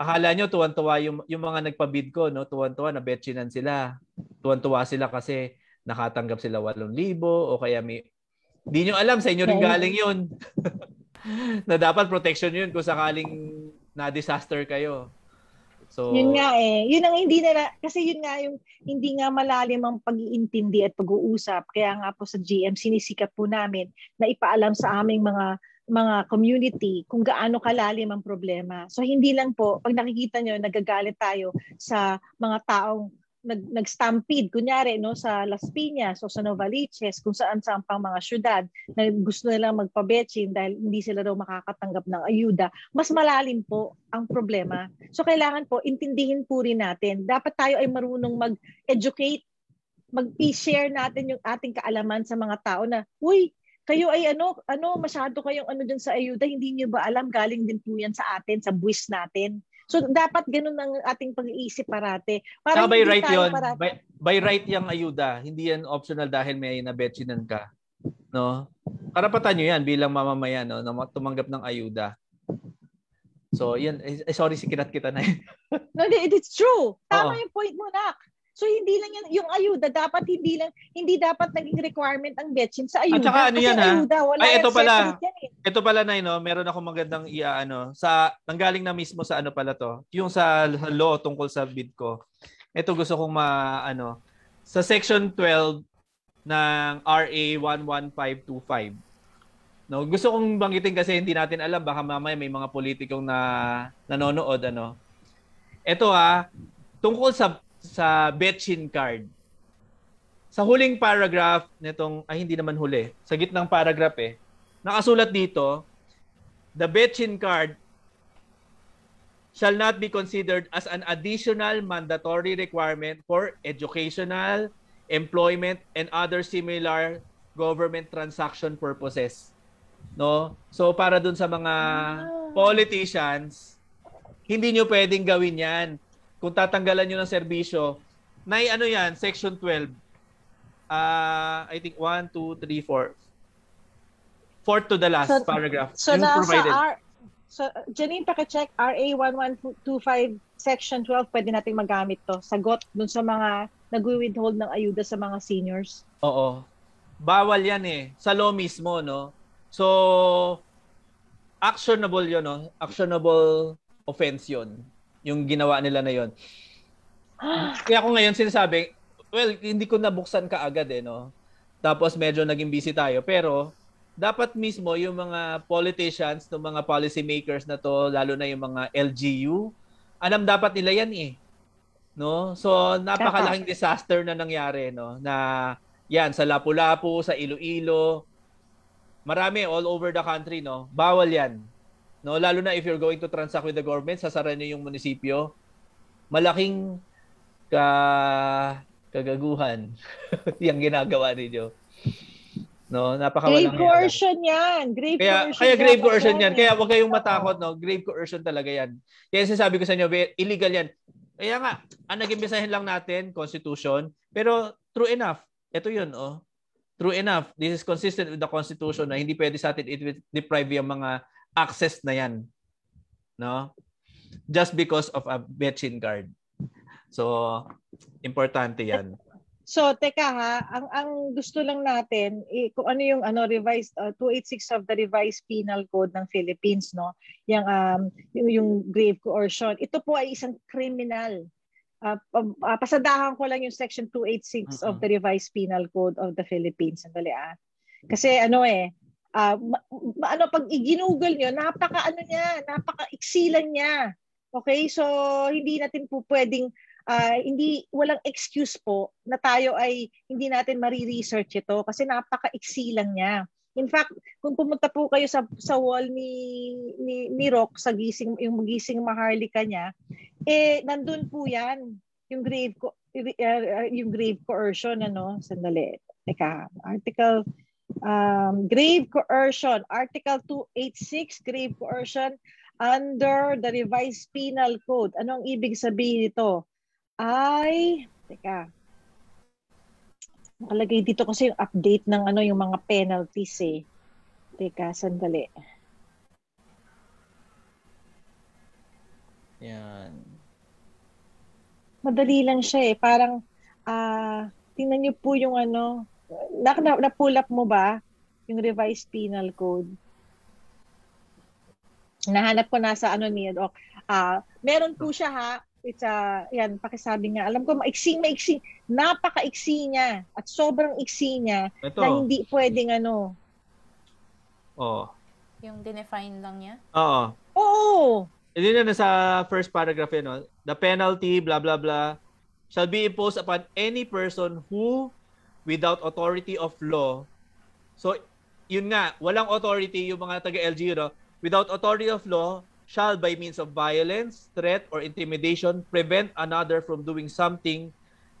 Speaker 2: akala nyo tuwan-tuwa yung, yung mga nagpabid ko, no? Tuwan-tuwa, nabetchinan sila. Tuwan-tuwa sila kasi nakatanggap sila 8,000 o kaya may... Di nyo alam, sa inyo rin galing yun. na dapat protection yun kung sakaling na-disaster kayo.
Speaker 1: So, yun nga eh. Yun ang hindi nila, kasi yun nga yung hindi nga malalim ang pag-iintindi at pag-uusap. Kaya nga po sa GM, sinisikap po namin na ipaalam sa aming mga mga community kung gaano kalalim ang problema. So hindi lang po, pag nakikita nyo, nagagalit tayo sa mga taong nag, nag-stampede, kunyari, no, sa Las Piñas o sa Novaliches, kung saan saan pang mga syudad na gusto nilang magpabetchin dahil hindi sila daw makakatanggap ng ayuda, mas malalim po ang problema. So kailangan po, intindihin po rin natin. Dapat tayo ay marunong mag-educate, mag-share natin yung ating kaalaman sa mga tao na, uy, kayo ay ano, ano, masyado kayong ano dyan sa ayuda, hindi niyo ba alam, galing din po yan sa atin, sa buwis natin. So dapat ganun ang ating pag-iisip parate.
Speaker 2: Para Saka by right yun. By, by right yung ayuda. Hindi yan optional dahil may nabetsinan ka. No? Karapatan nyo yan bilang mamamayan no, na tumanggap ng ayuda. So, yan. Eh, sorry, sikinat kita na yun.
Speaker 1: no, it's true. Tama Oo. yung point mo, Nak. So hindi lang yan, yung ayuda dapat hindi lang hindi dapat naging requirement ang betchin sa ayuda.
Speaker 2: At saka ano yan ha? Ayuda, wala Ay ito pala. Yan, eh. Ito pala na no, meron ako magandang iaano sa nanggaling na mismo sa ano pala to. Yung sa law tungkol sa bid ko. Ito gusto kong ma ano sa section 12 ng RA 11525. No, gusto kong banggitin kasi hindi natin alam baka mamaya may mga politikong na nanonood ano. Ito ha, tungkol sa sa Betchin card. Sa huling paragraph nitong, ay hindi naman huli, sa gitnang paragraph eh, nakasulat dito, the Betchin card shall not be considered as an additional mandatory requirement for educational, employment, and other similar government transaction purposes. No? So para dun sa mga ah. politicians, hindi nyo pwedeng gawin yan kung tatanggalan nyo ng serbisyo, na ano yan, section 12. Uh, ah, I think 1, 2, 3, 4. Fourth to the last so, paragraph.
Speaker 1: So nasa provided. R, so Janine, paki-check RA 1125 section 12, pwede nating magamit to. Sagot dun sa mga nag-withhold ng ayuda sa mga seniors.
Speaker 2: Oo. Bawal yan eh. Sa law mismo, no? So, actionable yun, no? Actionable offense yun yung ginawa nila na yon. Kaya ako ngayon sinasabi, well, hindi ko nabuksan ka agad eh, no? Tapos medyo naging busy tayo. Pero, dapat mismo yung mga politicians, ng mga policy makers na to, lalo na yung mga LGU, alam dapat nila yan eh. No? So, napakalaking disaster na nangyari, no? Na, yan, sa Lapu-Lapu, sa Iloilo, marami all over the country, no? Bawal yan. No, lalo na if you're going to transact with the government, sasara niyo yung munisipyo. Malaking ka kagaguhan yung ginagawa niyo. No, napakawalang
Speaker 1: grave coercion yan. Grave
Speaker 2: kaya,
Speaker 1: coercion.
Speaker 2: Kaya grave coercion yan. Kaya wag kayong matakot, no. Grave coercion talaga yan. Kaya sinasabi ko sa inyo, illegal yan. Kaya nga, ang naging mensahe lang natin, Constitution, pero true enough. Ito yun, oh. True enough. This is consistent with the Constitution na hindi pwede sa atin i-deprive yung mga access na yan. No? Just because of a betchin card. So, importante yan.
Speaker 1: So, teka ha, ang ang gusto lang natin eh, kung ano yung ano revised uh, 286 of the revised penal code ng Philippines no, yung um yung, yung grave coercion. Ito po ay isang criminal. Uh, uh, pasadahan ko lang yung section 286 uh-huh. of the revised penal code of the Philippines. Sandali ah. Kasi ano eh, uh, ma- ma- ano pag i-google niyo, napaka ano niya, napaka iksilan niya. Okay? So hindi natin po pwedeng uh, hindi walang excuse po na tayo ay hindi natin mari-research ito kasi napaka-iksi lang niya. In fact, kung pumunta po kayo sa sa wall ni ni, ni Rock sa gising yung gising maharlika niya, eh nandun po 'yan, yung grave ko uh, yung grave coercion ano, sandali. Teka, article um, grave coercion, article 286 grave coercion under the revised penal code. Anong ibig sabihin nito? ay, teka, nakalagay dito kasi yung update ng ano yung mga penalties eh. Teka, sandali.
Speaker 2: Yan.
Speaker 1: Madali lang siya eh. Parang, ah, uh, tingnan niyo po yung ano, na, na, na-pull up mo ba yung revised penal code? Nahanap ko nasa ano niya. Ah, uh, meron po siya ha, it's a, yan, pakisabi nga. Alam ko, maiksing, maiksing, napaka-iksi niya at sobrang iksi niya Ito. na hindi pwedeng ano.
Speaker 2: Oo.
Speaker 4: Yung dinefine lang niya?
Speaker 2: Oo.
Speaker 1: Oo.
Speaker 2: Hindi na sa first paragraph yun, no? The penalty, blah, blah, blah, shall be imposed upon any person who, without authority of law, so, yun nga, walang authority yung mga taga-LGU, no? Without authority of law, shall by means of violence, threat, or intimidation prevent another from doing something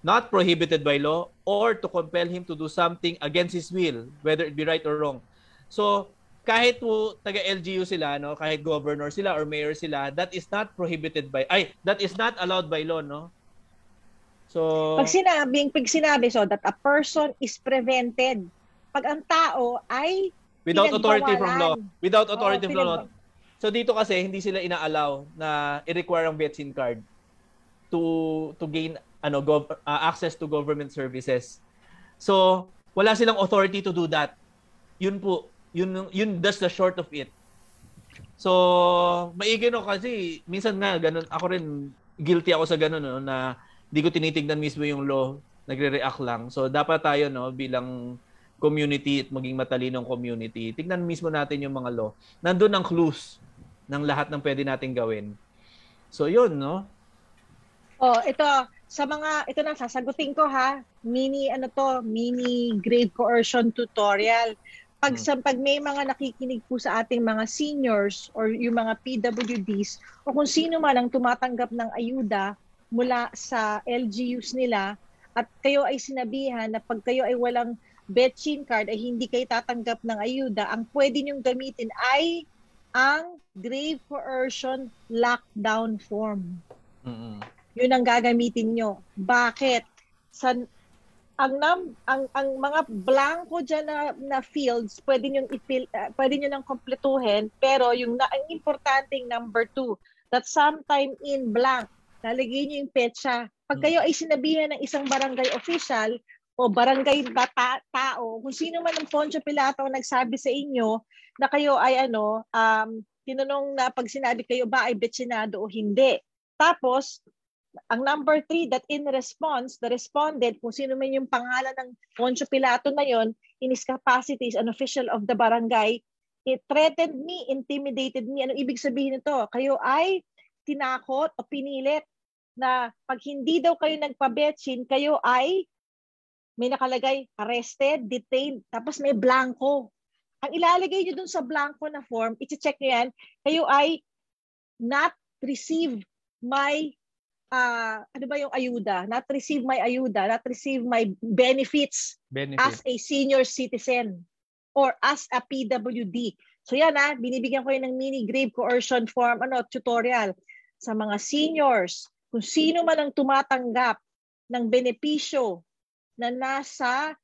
Speaker 2: not prohibited by law or to compel him to do something against his will, whether it be right or wrong. So, kahit po taga-LGU sila, no, kahit governor sila or mayor sila, that is not prohibited by, ay, that is not allowed by law, no? So,
Speaker 1: pag sinabing, pag sinabi so that a person is prevented, pag ang tao ay
Speaker 2: without authority from law, without authority Oo, from law, So dito kasi hindi sila ina-allow na i-require ang vaccine card to to gain ano gov- uh, access to government services. So wala silang authority to do that. Yun po, yun yun that's the short of it. So maigi no kasi minsan nga ganun ako rin guilty ako sa ganun no, na hindi ko tinitingnan mismo yung law, nagre-react lang. So dapat tayo no bilang community at maging matalinong community, tignan mismo natin yung mga law. Nandun ang clues ng lahat ng pwede nating gawin. So yun, no?
Speaker 1: Oh, ito sa mga ito na sasagutin ko ha. Mini ano to, mini grade coercion tutorial. Pag hmm. sa pag may mga nakikinig po sa ating mga seniors or yung mga PWDs o kung sino man ang tumatanggap ng ayuda mula sa LGUs nila at kayo ay sinabihan na pag kayo ay walang Betchin card ay hindi kayo tatanggap ng ayuda, ang pwede niyong gamitin ay ang grave coercion lockdown form. Mm-hmm. Yun ang gagamitin nyo. Bakit? Sa ang nam ang ang mga blanco diyan na, na fields pwede niyo i-fill uh, pwede niyo nang kumpletuhin pero yung na, ang importanteng number two that sometime in blank nalagay niyo yung petsa pag kayo ay sinabihan ng isang barangay official o barangay bata, tao kung sino man ang Poncio Pilato nagsabi sa inyo na kayo ay ano, um, tinanong na pag sinabi kayo ba ay betsinado o hindi. Tapos, ang number three, that in response, the respondent, kung sino man yung pangalan ng Poncio Pilato na yon, in his capacity as an official of the barangay, it threatened me, intimidated me. Ano ibig sabihin nito? Kayo ay tinakot o pinilit na pag hindi daw kayo nagpabetsin, kayo ay may nakalagay arrested, detained, tapos may blanco ang ilalagay nyo dun sa blanco na form, i-check nyo yan, kayo ay not receive my uh, ano ba yung ayuda? Not receive my ayuda, not receive my benefits Benefit. as a senior citizen or as a PWD. So yan ah, binibigyan ko yun ng mini grave coercion form, ano, tutorial sa mga seniors. Kung sino man ang tumatanggap ng benepisyo na nasa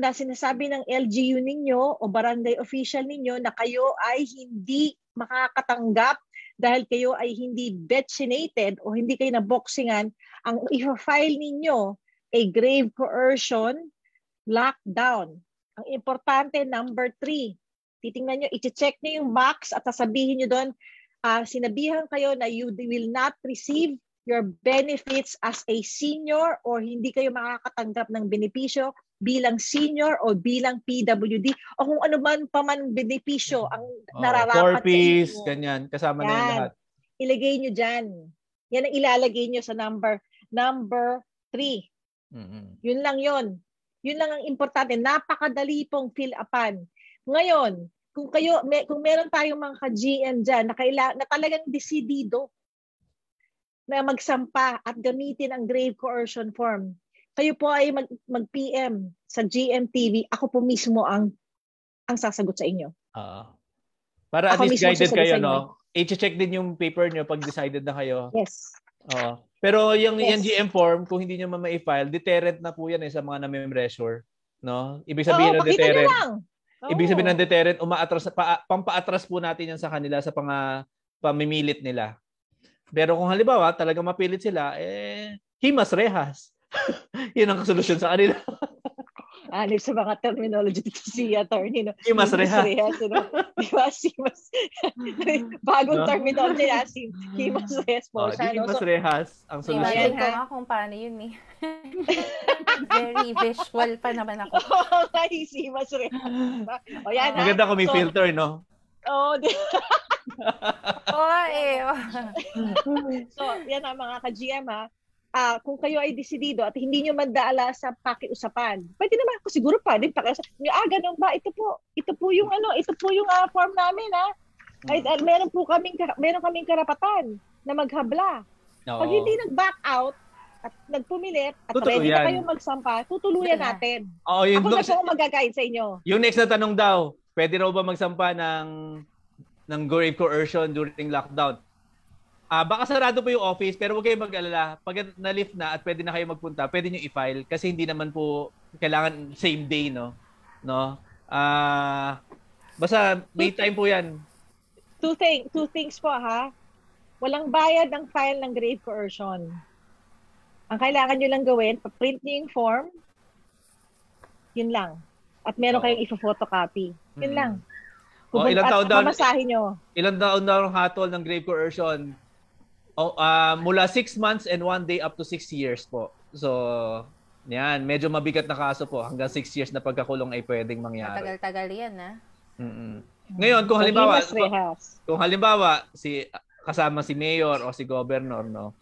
Speaker 1: na sinasabi ng LGU ninyo o barangay official ninyo na kayo ay hindi makakatanggap dahil kayo ay hindi vaccinated o hindi kayo na boxingan, ang i-file ninyo a grave coercion, lockdown. Ang importante, number three, titingnan nyo, i-check nyo yung box at sasabihin nyo doon, uh, sinabihan kayo na you will not receive your benefits as a senior or hindi kayo makakatanggap ng benepisyo bilang senior o bilang PWD o kung ano man pa man benepisyo ang oh, nararapat
Speaker 2: Corpis, sa inyo. ganyan. Kasama yan. na yung lahat.
Speaker 1: Ilagay nyo dyan. Yan ang ilalagay nyo sa number number three.
Speaker 2: Mm-hmm.
Speaker 1: Yun lang yon. Yun lang ang importante. Napakadali pong fill upan. Ngayon, kung kayo may, kung meron tayong mga ka-GM diyan na kaila, na talagang desidido na magsampa at gamitin ang grave coercion form. Kayo po ay mag, mag-PM sa GMTV. Ako po mismo ang ang sasagot sa inyo.
Speaker 2: Uh, para at least guided kayo, no? I-check din yung paper nyo pag decided na kayo.
Speaker 1: Yes.
Speaker 2: Oo. Pero yung, yes. yung GM form, kung hindi nyo ma-file, deterrent na po yan eh sa mga na-pressure. No? Ibig sabihin
Speaker 1: Oo,
Speaker 2: ng deterrent.
Speaker 1: lang.
Speaker 2: Ibig sabihin ng deterrent, umaatras, pa, pampaatras po natin yan sa kanila sa pang, pamimilit nila. Pero kung halimbawa, talaga mapilit sila, eh, himas rehas. Yun ang solusyon sa kanila.
Speaker 1: Anip sa mga terminology dito si attorney. No?
Speaker 2: Himas reha.
Speaker 1: Rehas. No? Diba? Himas. Bagong no? terminology na. Himas rehas po.
Speaker 2: Oh, siya, no? Himas rehas ang solusyon.
Speaker 4: Imagine ko nga kung paano yun eh. Very visual pa naman ako.
Speaker 1: Oo, nga, himas rehas. O yan
Speaker 2: Maganda kung may so, filter, no?
Speaker 1: Oo. Oh,
Speaker 4: Oo, eh.
Speaker 1: so, yan ang mga ka-GM ha uh, kung kayo ay desidido at hindi nyo mandala sa pakiusapan, pwede naman ako siguro pa din pakiusapan. Ah, ganun ba? Ito po, ito po yung ano, ito po yung uh, form namin ha. Ay, uh, meron po kaming meron kaming karapatan na maghabla. Oo. Pag hindi nag-back out at nagpumilit at Totoo ready yan. na kayong magsampa, tutuluyan natin.
Speaker 2: Oo, yun,
Speaker 1: Ako na po mag-guide sa inyo.
Speaker 2: Yung next na tanong daw, pwede raw ba magsampa ng ng grave coercion during lockdown? Ah, uh, baka sarado po yung office pero huwag kayong mag-alala. Pag na-lift na at pwede na kayo magpunta, pwede niyo i-file kasi hindi naman po kailangan same day, no? No? Ah, uh, basta may time po 'yan.
Speaker 1: Two thing, two things po ha. Walang bayad ang file ng grave coercion. Ang kailangan niyo lang gawin, pa-print niyo yung form. Yun lang. At meron oh. kayong i-photocopy. Yun mm. lang.
Speaker 2: Kung oh, ilang taon daw
Speaker 1: nyo.
Speaker 2: Ilang taon daw hatol ng grave coercion? Oh, uh, mula 6 months and 1 day up to 6 years po. So, yan, medyo mabigat na kaso po. Hanggang 6 years na pagkakulong ay pwedeng mangyari.
Speaker 4: Matagal-tagal yan, ha?
Speaker 2: Mm-mm. Ngayon, kung halimbawa, kung halimbawa, si kasama si mayor o si governor, no,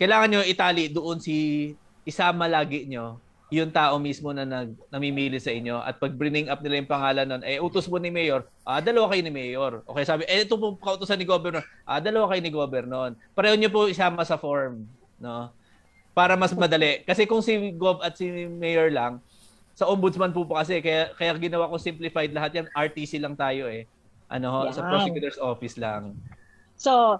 Speaker 2: kailangan nyo itali doon si isama lagi nyo yung tao mismo na nag, namimili sa inyo at pag bring up nila yung pangalan nun, eh utos mo ni Mayor, ah, dalawa kayo ni Mayor. Okay, sabi, eh ito po kautosan ni Governor, ah, dalawa kayo ni Governor. Pareho niyo po isama sa form, no? Para mas madali. Kasi kung si Gov at si Mayor lang, sa ombudsman po po kasi, kaya, kaya ginawa ko simplified lahat yan, RTC lang tayo eh. Ano, yeah. sa prosecutor's office lang.
Speaker 1: So,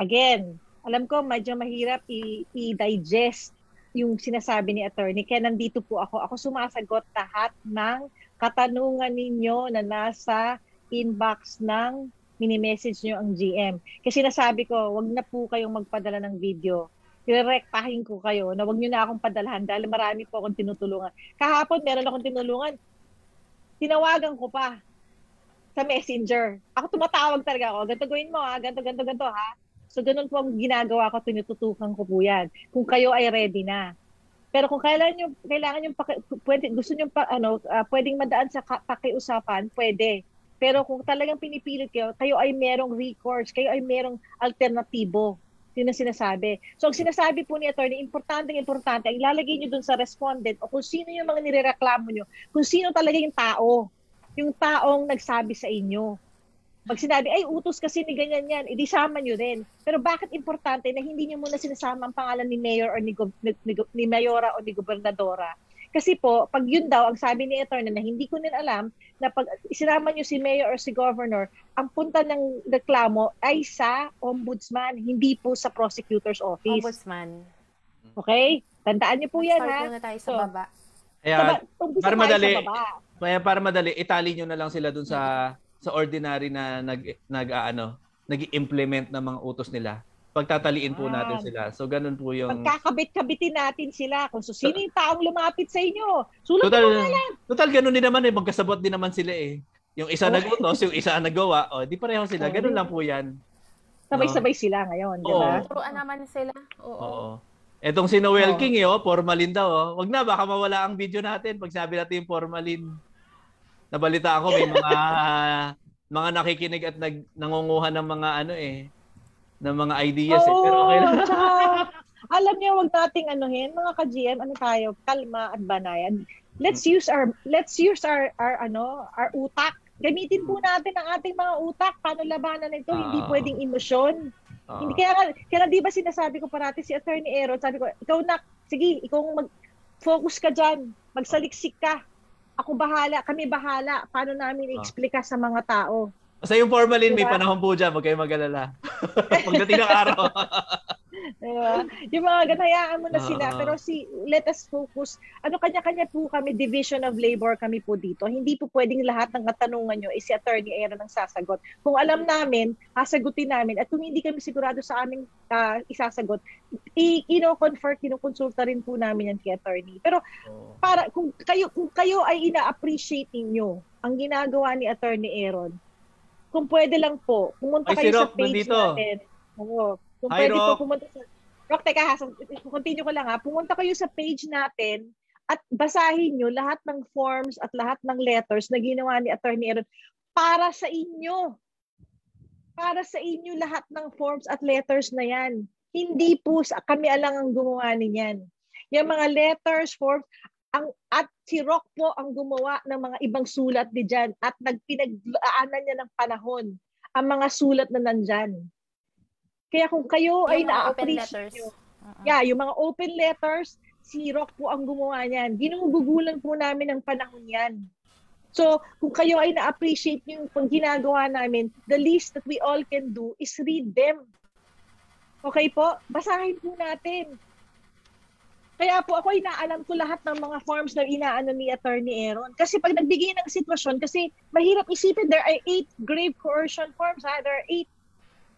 Speaker 1: again, alam ko medyo mahirap i- i-digest yung sinasabi ni attorney. Kaya nandito po ako. Ako sumasagot lahat ng katanungan ninyo na nasa inbox ng mini-message nyo ang GM. Kasi nasabi ko, wag na po kayong magpadala ng video. Direktahin ko kayo na wag nyo na akong padalhan dahil marami po akong tinutulungan. Kahapon, meron akong tinulungan. Tinawagan ko pa sa messenger. Ako tumatawag talaga ako. Ganto gawin mo ha. Ganto, ganto, ganto ha. So, ganun po ang ginagawa ko, tinututukan ko po yan. Kung kayo ay ready na. Pero kung kailangan nyo, kailangan paki, pwede, gusto nyo, pa, ano, uh, pwedeng madaan sa pakiusapan, pwede. Pero kung talagang pinipilit kayo, kayo ay merong recourse, kayo ay merong alternatibo. Yun ang sinasabi. So, ang sinasabi po ni attorney, importante, importante, ang ilalagay nyo dun sa respondent o kung sino yung mga nirereklamo nyo, kung sino talaga yung tao, yung taong nagsabi sa inyo. Pag sinabi, ay utos kasi ni ganyan yan, edi sama nyo din. Pero bakit importante na hindi nyo muna sinasama ang pangalan ni Mayor or ni, ni, ni, ni Mayora o ni Gobernadora? Kasi po, pag yun daw, ang sabi ni attorney na hindi ko din alam, na pag sinama nyo si Mayor or si Governor, ang punta ng reklamo ay sa Ombudsman, hindi po sa Prosecutor's Office.
Speaker 4: Ombudsman.
Speaker 1: Okay? Tandaan niyo po yan,
Speaker 4: ha? Start tayo sa so, baba.
Speaker 2: Kaya, sa ba- para madali, kaya para madali, itali nyo na lang sila dun sa sa ordinary na nag nag uh, ano, nag-implement ng mga utos nila. pagtataliin po
Speaker 1: Ah.
Speaker 2: natin sila. So ganun po yung
Speaker 1: Pagkakabit-kabitin natin sila kung so, sino yung taong lumapit sa inyo. Sulat
Speaker 2: total
Speaker 1: mo nga lang.
Speaker 2: total ganun din naman eh magkasabot din naman sila eh. Yung isa
Speaker 1: Oh.
Speaker 2: nagutos, yung isa ang nagawa, oh, di pareho sila.
Speaker 1: Oh,
Speaker 2: Ganun lang po 'yan.
Speaker 1: Sabay-sabay sila ngayon, di ba?
Speaker 2: Oo.
Speaker 4: Turuan naman sila. Oo.
Speaker 2: Oo. Etong si Noel
Speaker 1: Oo.
Speaker 2: King eh, oh, formalin daw. Oh. Wag na, baka mawala ang video natin pag sabi natin yung formalin. Nabalita ako may mga mga nakikinig at nag, nangunguha ng mga ano eh, ng mga ideas eh. Pero okay lang.
Speaker 1: Oo, tsaka, alam niyo, wag nating anuhin, mga ka-GM, ano tayo, kalma at banayan. Let's use our let's use our our ano, our utak. Gamitin po natin ang ating mga utak. Paano labanan ito? Hindi
Speaker 2: Ah.
Speaker 1: pwedeng emosyon.
Speaker 2: Oo.
Speaker 1: Hindi kaya kaya di ba sinasabi ko parati si Attorney Aaron, sabi ko, ikaw na, sige, ikaw mag focus ka diyan, magsaliksik ka. Ako bahala, kami bahala. Paano namin
Speaker 2: Ah.
Speaker 1: i-explica sa mga tao?
Speaker 2: Basta yung formalin, may
Speaker 1: Diba?
Speaker 2: panahon po dyan. Huwag kayong mag-alala. Pagdating ng araw.
Speaker 1: Diba? Yung mga ganun, hayaan mo na sila.
Speaker 2: Oo.
Speaker 1: Pero si, let us focus. Ano, kanya-kanya po kami, division of labor kami po dito. Hindi po pwedeng lahat ng katanungan nyo is si Attorney Aaron ang sasagot. Kung alam namin, sasagutin namin. At kung hindi kami sigurado sa aming ah, isasagot, i- ino-confer, kinukonsulta rin po namin yan kay Attorney. Pero para kung kayo kung kayo ay ina-appreciate ninyo ang ginagawa ni Attorney Aaron, kung pwede lang po, pumunta
Speaker 2: Ay, si
Speaker 1: kayo sa
Speaker 2: Rock
Speaker 1: page
Speaker 2: nandito.
Speaker 1: natin. Oo. Kung
Speaker 2: Hi,
Speaker 1: pwede
Speaker 2: Rock.
Speaker 1: po pumunta sa Rock, teka ha, continue ko lang ha. Pumunta kayo sa page natin at basahin nyo lahat ng forms at lahat ng letters na ginawa ni Attorney Aaron para sa inyo. Para sa inyo lahat ng forms at letters na yan. Hindi po sa, kami alang ang gumawa niyan. Yung mga letters, forms, ang at si Rock po ang gumawa ng mga ibang sulat di dyan at nagpinaglaanan niya ng panahon ang mga sulat na nandyan. Kaya kung kayo ay
Speaker 4: Yung open
Speaker 1: na-appreciate nyo,
Speaker 4: Oo.
Speaker 1: yeah, yung mga open letters, si Rock po ang gumawa niyan. Ginugugulan po namin ng panahon yan. So, kung kayo ay na-appreciate yung pag ginagawa namin, the least that we all can do is read them. Okay po? Basahin po natin. Kaya po ako inaalam ko lahat ng mga forms na inaano ni Attorney Aaron. Kasi pag nagbigay ng sitwasyon, kasi mahirap isipin, there are eight grave coercion forms, ha? there are eight.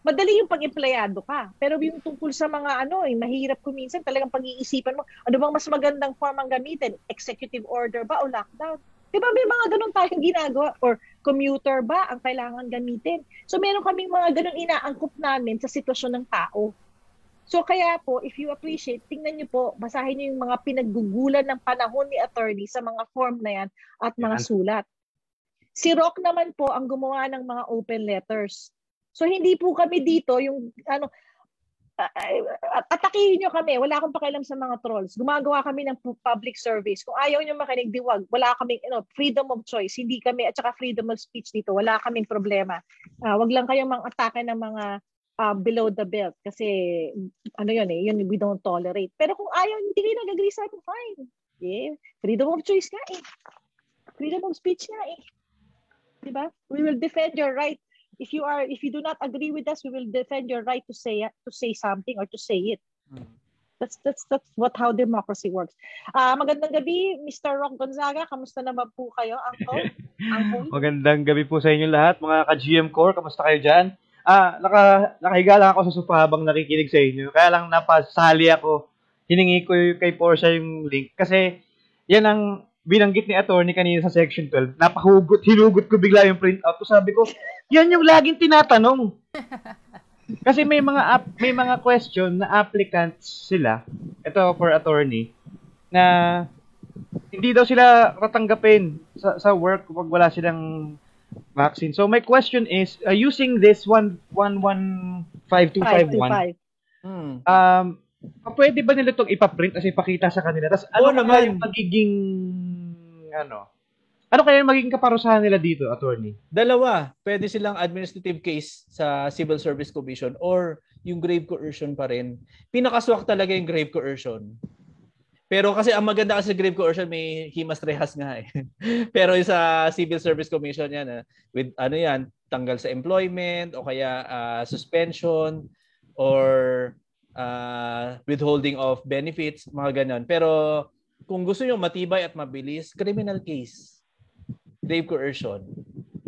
Speaker 1: Madali yung pag-empleyado ka. Pero yung tungkol sa mga ano, eh, mahirap kuminsan talagang pag-iisipan mo, ano bang mas magandang form ang gamitin? Executive order ba o lockdown? Di ba may mga ganun tayong ginagawa? Or commuter ba ang kailangan gamitin? So meron kaming mga ganun inaangkop namin sa sitwasyon ng tao. So kaya po, if you appreciate, tingnan niyo po, basahin niyo yung mga pinaggugulan ng panahon ni attorney sa mga form na yan at mga sulat. Si Rock naman po ang gumawa ng mga open letters. So hindi po kami dito yung ano atakihin nyo kami. Wala akong pakialam sa mga trolls. Gumagawa kami ng pu- public service. Kung ayaw nyo makinig, diwag. Wala kaming you know, freedom of choice. Hindi kami, at saka freedom of speech dito. Wala kaming problema. Ah, wag lang kayong mang atake ng mga ah, below the belt. Kasi ano yun eh, yun we don't tolerate. Pero kung ayaw, hindi kayo nag-agree sa akin, fine. Yeah. Freedom of choice nga eh. Freedom of speech nga eh. Diba? We will defend your right. If you are, if you do not agree with us, we will defend your right to say to say something or to say it. That's that's that's what how democracy works. Ah, magandang gabi, Mr. Rock Gonzaga. Kamusta naman po kayo, Uncle? Uncle?
Speaker 5: Magandang gabi po sa inyo lahat, mga ka-GM Core. Kamusta kayo dyan? Ah, naka, nakahiga lang ako sa sofa habang nakikinig sa inyo. Kaya lang napasali ako. Hiningi ko kay Porsche yung link. Kasi, yan ang binanggit ni attorney kanina sa section 12. Napahugot, hinugot ko bigla yung printout. So sabi ko, yan yung laging tinatanong. Kasi may mga app, may mga question na applicants sila. Ito for attorney na hindi daw sila tatanggapin sa sa work kapag wala silang vaccine. So my question is uh, using this one one one five two five one
Speaker 1: 525.
Speaker 2: Hmm.
Speaker 5: um pwede ba nila itong ipaprint as ipakita sa kanila? Tapos ano
Speaker 2: naman.
Speaker 5: yung magiging ano? Ano kaya yung magiging kaparusahan nila dito, attorney?
Speaker 2: Dalawa, pwede silang administrative case sa Civil Service Commission or yung grave coercion pa rin. Pinakaswak talaga yung grave coercion. Pero kasi ang maganda kasi sa grave coercion may himas rehas nga eh. Pero sa Civil Service Commission yan, ah, with ano yan, tanggal sa employment o kaya ah, suspension or ah, withholding of benefits, mga ganyan. Pero kung gusto nyo matibay at mabilis, criminal case, grave coercion.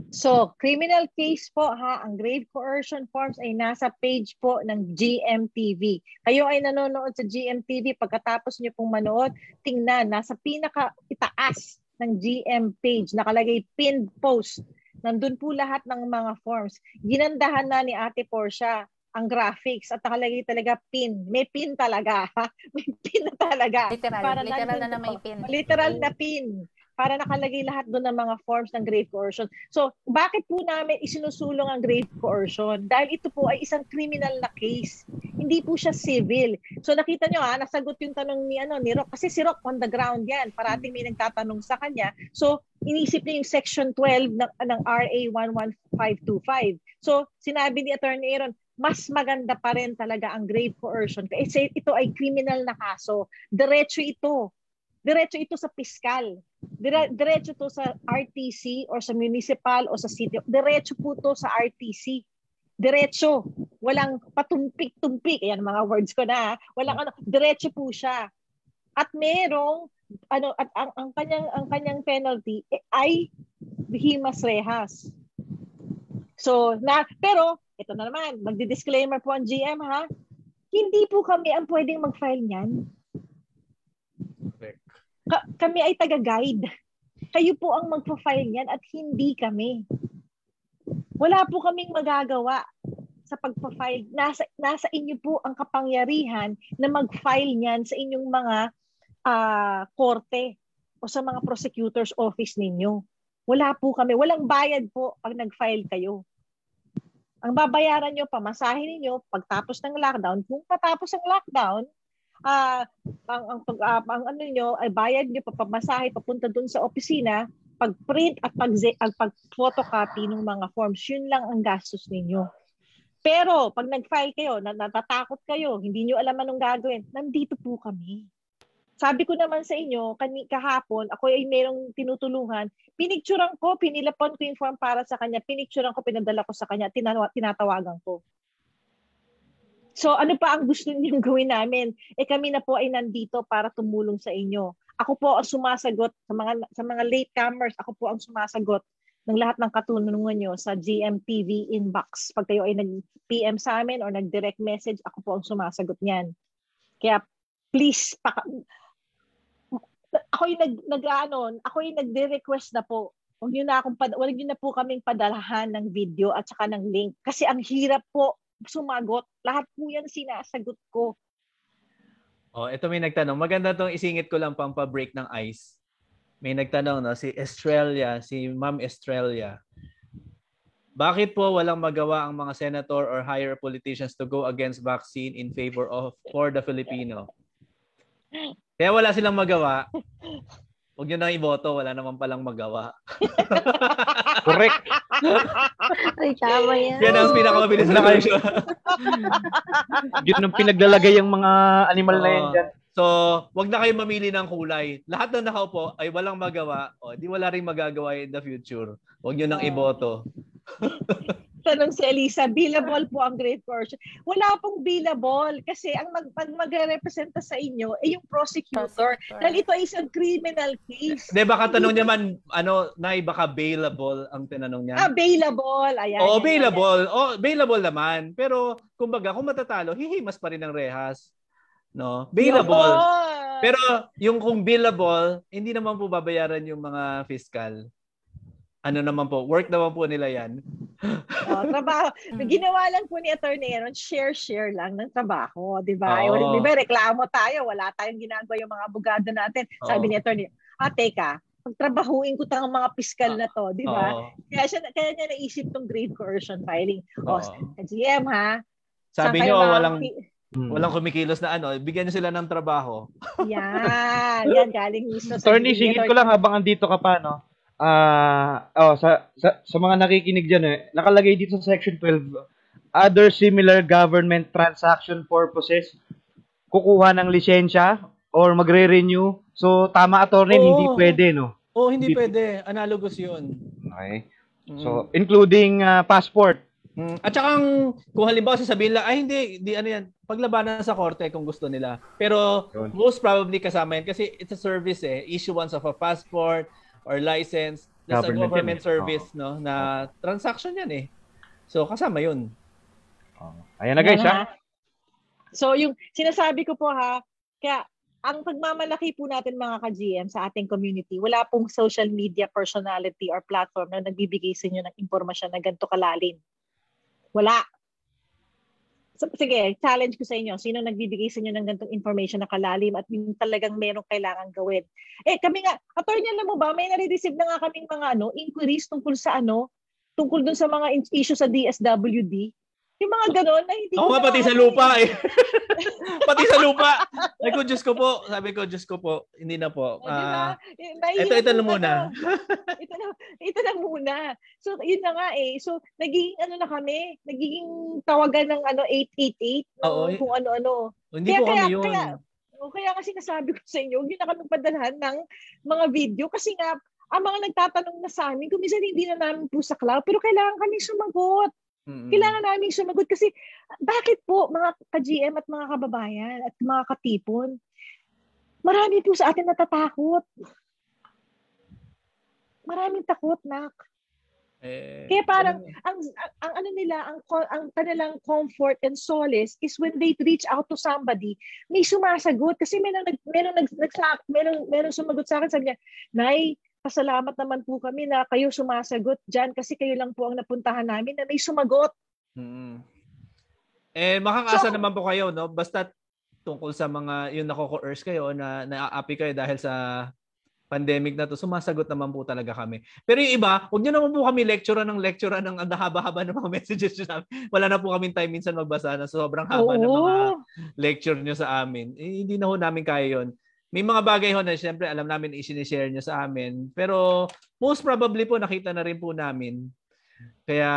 Speaker 1: So, criminal case po ha, ang grave coercion forms ay nasa page po ng GMTV. Kayo ay nanonood sa GMTV, pagkatapos niyo pong manood, tingnan, nasa pinaka itaas ng GM page, nakalagay pinned post. Nandun po lahat ng mga forms. Ginandahan na ni Ate Portia ang graphics at nakalagay talaga pin. May pin talaga. may pin na talaga.
Speaker 4: Literal.
Speaker 1: Para
Speaker 4: literal na na may
Speaker 1: po.
Speaker 4: pin.
Speaker 1: Literal na pin para nakalagay lahat doon ng mga forms ng grave coercion. So, bakit po namin isinusulong ang grave coercion? Dahil ito po ay isang criminal na case. Hindi po siya civil. So, nakita nyo ha, nasagot yung tanong ni, ano, ni Rock. Kasi si Rock on the ground yan. Parating may nagtatanong sa kanya. So, inisip niya yung section 12 ng, ng RA 11525. So, sinabi ni Attorney Aaron, mas maganda pa rin talaga ang grave coercion kasi ito ay criminal na kaso. Diretso ito. Diretso ito sa piskal. Dire, diretso to sa RTC or sa municipal o sa city. Diretso po to sa RTC. Diretso. Walang patumpik-tumpik. Ayan mga words ko na. Walang ano, diretso po siya. At merong ano at ang, ang kanyang ang kanyang penalty eh, ay himas rehas. So, na pero ito na naman, magdi-disclaimer po ang GM ha. Hindi po kami ang pwedeng mag-file niyan. Ka- kami ay taga-guide. Kayo po ang magpa-file niyan at hindi kami. Wala po kaming magagawa sa pagpa-file. Nasa, nasa inyo po ang kapangyarihan na mag-file niyan sa inyong mga ah, korte o sa mga prosecutor's office ninyo. Wala po kami. Walang bayad po pag nag-file kayo. Ang babayaran nyo, pamasahin ninyo pagtapos ng lockdown. Kung patapos ang lockdown, ah ang, ang, pag, ah, ang ano nyo, ay bayad nyo, papamasahe, papunta dun sa opisina, pag-print at pag, at pag-photocopy ng mga forms, yun lang ang gastos ninyo. Pero pag nag-file kayo, na, natatakot kayo, hindi nyo alam anong gagawin, nandito po kami. Sabi ko naman sa inyo, kani, kahapon, ako ay merong tinutulungan, pinicturean ko, pinilapan ko yung form para sa kanya, pinicturean ko, pinadala ko sa kanya, tinawa, tinatawagan ko. So ano pa ang gusto niyong gawin namin? Eh kami na po ay nandito para tumulong sa inyo. Ako po ang sumasagot sa mga sa mga latecomers, ako po ang sumasagot ng lahat ng katulungan nyo sa GMTV inbox. Pag kayo ay nag-PM sa amin or nag-direct message, ako po ang sumasagot niyan. Kaya please, paka, ako yung nag, nag ano, ako yung nagde-request na po. Huwag niyo na akong pad, huwag niyo na po kaming padalahan ng video at saka ng link kasi ang hirap po sumagot. Lahat po yan sinasagot ko.
Speaker 2: Oh, ito may nagtanong. Maganda tong isingit ko lang pang pa-break ng ice. May nagtanong no, si Estrella, si Ma'am Estrella. Bakit po walang magawa ang mga senator or higher politicians to go against vaccine in favor of for the Filipino? Kaya wala silang magawa. Huwag nyo nang iboto, wala naman palang magawa.
Speaker 5: Correct.
Speaker 3: Ay, tama yan.
Speaker 2: Yan ang pinakamabilis na solution.
Speaker 5: Yun ang pinaglalagay yung mga animal na yan dyan.
Speaker 2: So, wag na kayo mamili ng kulay. Lahat ng nakaupo ay walang magawa. O, di wala rin magagawa in the future. Huwag nyo nang iboto.
Speaker 1: Tanong si Elisa, billable po ang grade coercion. Wala pong billable kasi ang mag, pag magre-representa sa inyo ay yung prosecutor.
Speaker 4: Prosecutor.
Speaker 1: Dahil ito ay isang criminal case.
Speaker 2: Di baka tanong niya man, ano, Nay, baka bailable ang tinanong niya.
Speaker 1: Available. Ayan.
Speaker 2: Oo,
Speaker 1: yan, yan,
Speaker 2: available. Oh, available naman. Pero, kumbaga, kung matatalo, hihimas pa rin ng rehas. No? Available.
Speaker 1: Oo.
Speaker 2: Pero, yung kung billable, hindi naman po babayaran yung mga fiscal. Ano naman po, work naman po nila yan.
Speaker 1: Oh, trabaho. Ginawa lang po ni Attorney Aaron, share-share lang ng trabaho, di ba?
Speaker 2: Oo.
Speaker 1: Eh, Di ba, reklamo tayo, wala tayong ginagawa yung mga abogado natin. Sabi
Speaker 2: Oo.
Speaker 1: ni Attorney, ah, teka, pagtrabahuin ko tang mga piskal na to, di ba?
Speaker 2: Oo.
Speaker 1: Kaya, siya, kaya niya naisip tong grave coercion filing. O,
Speaker 2: Oo.
Speaker 1: GM ha,
Speaker 2: Sabi niyo,
Speaker 1: mga-
Speaker 2: walang
Speaker 5: Hmm.
Speaker 2: walang kumikilos na ano, bigyan niyo sila ng trabaho.
Speaker 1: Yan, yan, galing mismo.
Speaker 5: Attorney, singit ko lang habang andito ka pa, no? Ah, oh, sa, sa sa mga nakikinig diyan eh, nakalagay dito sa section 12, other similar government transaction purposes, kukuha ng lisensya or magre-renew. So tama attorney,
Speaker 2: Oo.
Speaker 5: hindi pwede, no?
Speaker 2: Oh, hindi
Speaker 5: Hindi-
Speaker 2: pwede. Analogous 'yun.
Speaker 5: Okay.
Speaker 2: Mm.
Speaker 5: So including ah, passport.
Speaker 2: Mm. At saka kung halimbawa sasabihin lang, ay hindi, di ano yan, paglabanan sa korte kung gusto nila. Pero
Speaker 5: Yun.
Speaker 2: most probably kasama yan kasi it's a service eh, issuance of a passport or license. That's
Speaker 5: Government
Speaker 2: government
Speaker 5: eh.
Speaker 2: service, no? Na transaction yan eh. So, kasama yun.
Speaker 5: Oh. Ayan na guys, ha?
Speaker 1: So yung sinasabi ko po ha, kaya ang pagmamalaki po natin mga ka-GM sa ating community, wala pong social media personality or platform na nagbibigay sa inyo ng impormasyon na ganito kalalim. Wala. Sige, challenge ko sa inyo. Sino nagbibigay sa inyo ng ganitong information na kalalim at yung talagang merong kailangan gawin? Eh, kami nga, attorney, alam mo ba, may nare-receive na nga kaming mga ano, inquiries tungkol sa ano, tungkol dun sa mga issue sa DSWD. Yung mga ganon na hindi
Speaker 2: Ako
Speaker 1: ko
Speaker 2: nga pati sa
Speaker 1: na-
Speaker 2: lupa eh. pati sa lupa. Sabi ko, Diyos ko po. Sabi ko, Diyos ko po. Hindi na po.
Speaker 1: Ba?
Speaker 2: Ah,
Speaker 1: Eh, mahirap
Speaker 2: ito, ito na muna.
Speaker 1: ano. ito na, ito na muna. So, yun na nga eh. So, nagiging ano na kami, nagiging tawagan ng ano 888, ng
Speaker 2: Oo,
Speaker 1: kung ano-ano.
Speaker 2: hindi
Speaker 1: Kaya-
Speaker 2: po kami
Speaker 1: kaya-
Speaker 2: yun.
Speaker 1: kaya- O kaya kasi nasabi ko sa inyo, nyo na kami padalhan ng mga video kasi nga, ang mga nagtatanong na sa amin, kung minsan hindi na namin po sa cloud, pero kailangan kami sumagot.
Speaker 2: Mm-mm.
Speaker 1: Kailangan namin sumagot kasi bakit po mga ka-GM at mga kababayan at mga katipon, marami po sa atin natatakot. Maraming takot, nak.
Speaker 2: Eh,
Speaker 1: Kaya parang
Speaker 2: ano,
Speaker 1: ang, ang, ang ano nila, ang, ang kanilang comfort and solace is when they reach out to somebody, may sumasagot. Kasi meron, nag, meron, nag, nagsa, meron, meron sumagot sa akin, sabi niya, Nay, pasalamat naman po kami na kayo sumasagot dyan kasi kayo lang po ang napuntahan namin na may sumagot.
Speaker 2: mm Eh, makakaasa
Speaker 1: So-
Speaker 2: naman po kayo, no? Basta tungkol sa mga, yung nako-coerce kayo, na na-api kayo dahil sa pandemic na to, sumasagot naman po talaga kami. Pero yung iba, huwag nyo naman po kami lecture ng lecture ng ang haba-haba ng mga messages nyo sa amin. Wala na po kaming time minsan magbasa na sobrang haba ng mga
Speaker 1: Oo.
Speaker 2: lecture nyo sa amin. Eh, hindi na ho namin kaya yun. May mga bagay ho na siyempre alam namin i-share nyo sa amin. Pero most probably po nakita na rin po namin. Kaya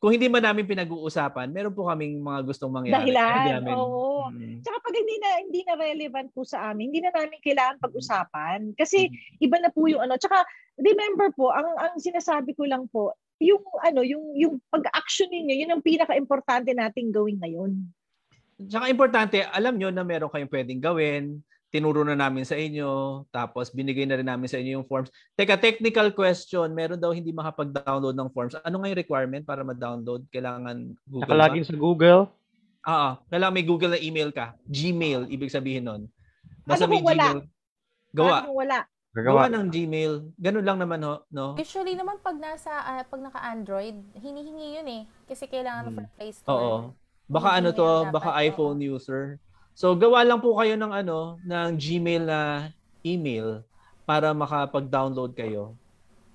Speaker 2: kung hindi man namin pinag-uusapan, meron po kaming mga gustong mangyari.
Speaker 1: Dahilan,
Speaker 2: namin-
Speaker 1: oo.
Speaker 2: Mm.
Speaker 1: Tsaka pag hindi na hindi na relevant po sa amin, hindi na namin kailangan pag-usapan kasi iba na po yung ano. Tsaka remember po, ang ang sinasabi ko lang po, yung ano, yung yung pag-action ninyo, yun ang pinaka-importante nating gawin ngayon.
Speaker 2: Tsaka importante, alam nyo na meron kayong pwedeng gawin. Tinuro na namin sa inyo. Tapos binigay na rin namin sa inyo yung forms. Teka, technical question. Meron daw hindi makapag-download ng forms. Ano nga yung requirement para ma-download? Kailangan Google ba?
Speaker 5: Nakalagin sa Google.
Speaker 2: Oo. Kailangan may Google na email ka. Gmail, ibig sabihin nun.
Speaker 1: Ano kung wala?
Speaker 2: Gawa.
Speaker 1: Ano kung wala?
Speaker 2: Gawa ng Gmail. Ganun lang naman ho, no?
Speaker 4: Usually naman pag nasa ah, pag naka-Android, hinihingi yun eh. Kasi kailangan
Speaker 2: Hmm.
Speaker 4: for Play Store.
Speaker 2: Oo. Baka ano to,
Speaker 4: Gmail
Speaker 2: baka iPhone user. So gawa lang po kayo ng ano, ng Gmail na email para makapag-download kayo.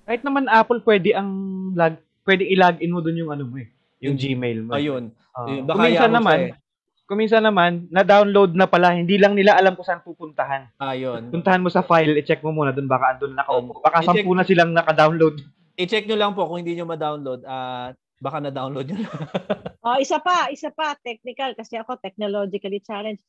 Speaker 5: Kahit naman Apple, pwede ang log, pwede i-login mo dun yung ano mo eh. Yung
Speaker 2: Yung-
Speaker 5: Gmail mo.
Speaker 2: Ayun.
Speaker 5: Kung
Speaker 2: baka
Speaker 5: minsan
Speaker 2: Yahoo
Speaker 5: naman,
Speaker 2: siya eh.
Speaker 5: kung minsan naman, na-download na pala, hindi lang nila alam kung saan pupuntahan.
Speaker 2: Ayun.
Speaker 5: Puntahan mo sa file, i-check mo muna dun, baka andun nakaupo. Baka
Speaker 2: I-check-
Speaker 5: sampu na silang naka-download.
Speaker 2: I-check nyo lang po kung hindi nyo ma-download at baka na-download nyo.
Speaker 1: Oh, isa pa, isa pa, technical kasi ako technologically challenged.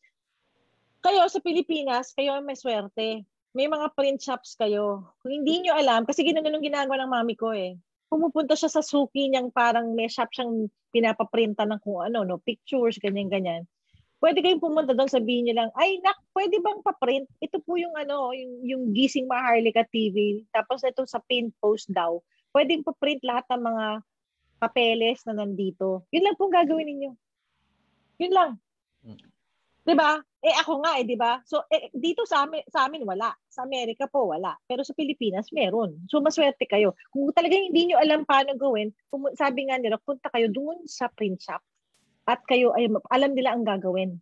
Speaker 1: Kayo sa Pilipinas, kayo ang may swerte. May mga print shops kayo. Kung hindi nyo alam, kasi yung ginagawa ng mami ko eh. Pumupunta siya sa suki niyang parang may shop siyang pinapaprinta ng kung ano, no, pictures, ganyan-ganyan. Pwede kayong pumunta doon, sabihin niyo lang, ay nak, pwede bang pa-print? Ito po yung ano, yung, yung Gising Maharlika TV. Tapos ito sa pin post daw. Pwedeng pa-print lahat ng mga papeles na nandito. Yun lang pong gagawin ninyo. Yun lang.
Speaker 2: Mm.
Speaker 1: 'Di ba? Eh ako nga eh, 'di ba? So eh, dito sa amin, sa amin wala. Sa Amerika po wala. Pero sa Pilipinas meron. So maswerte kayo. Kung talagang hindi niyo alam paano gawin, sabi nga nila, punta kayo doon sa print shop at kayo ay alam nila ang gagawin.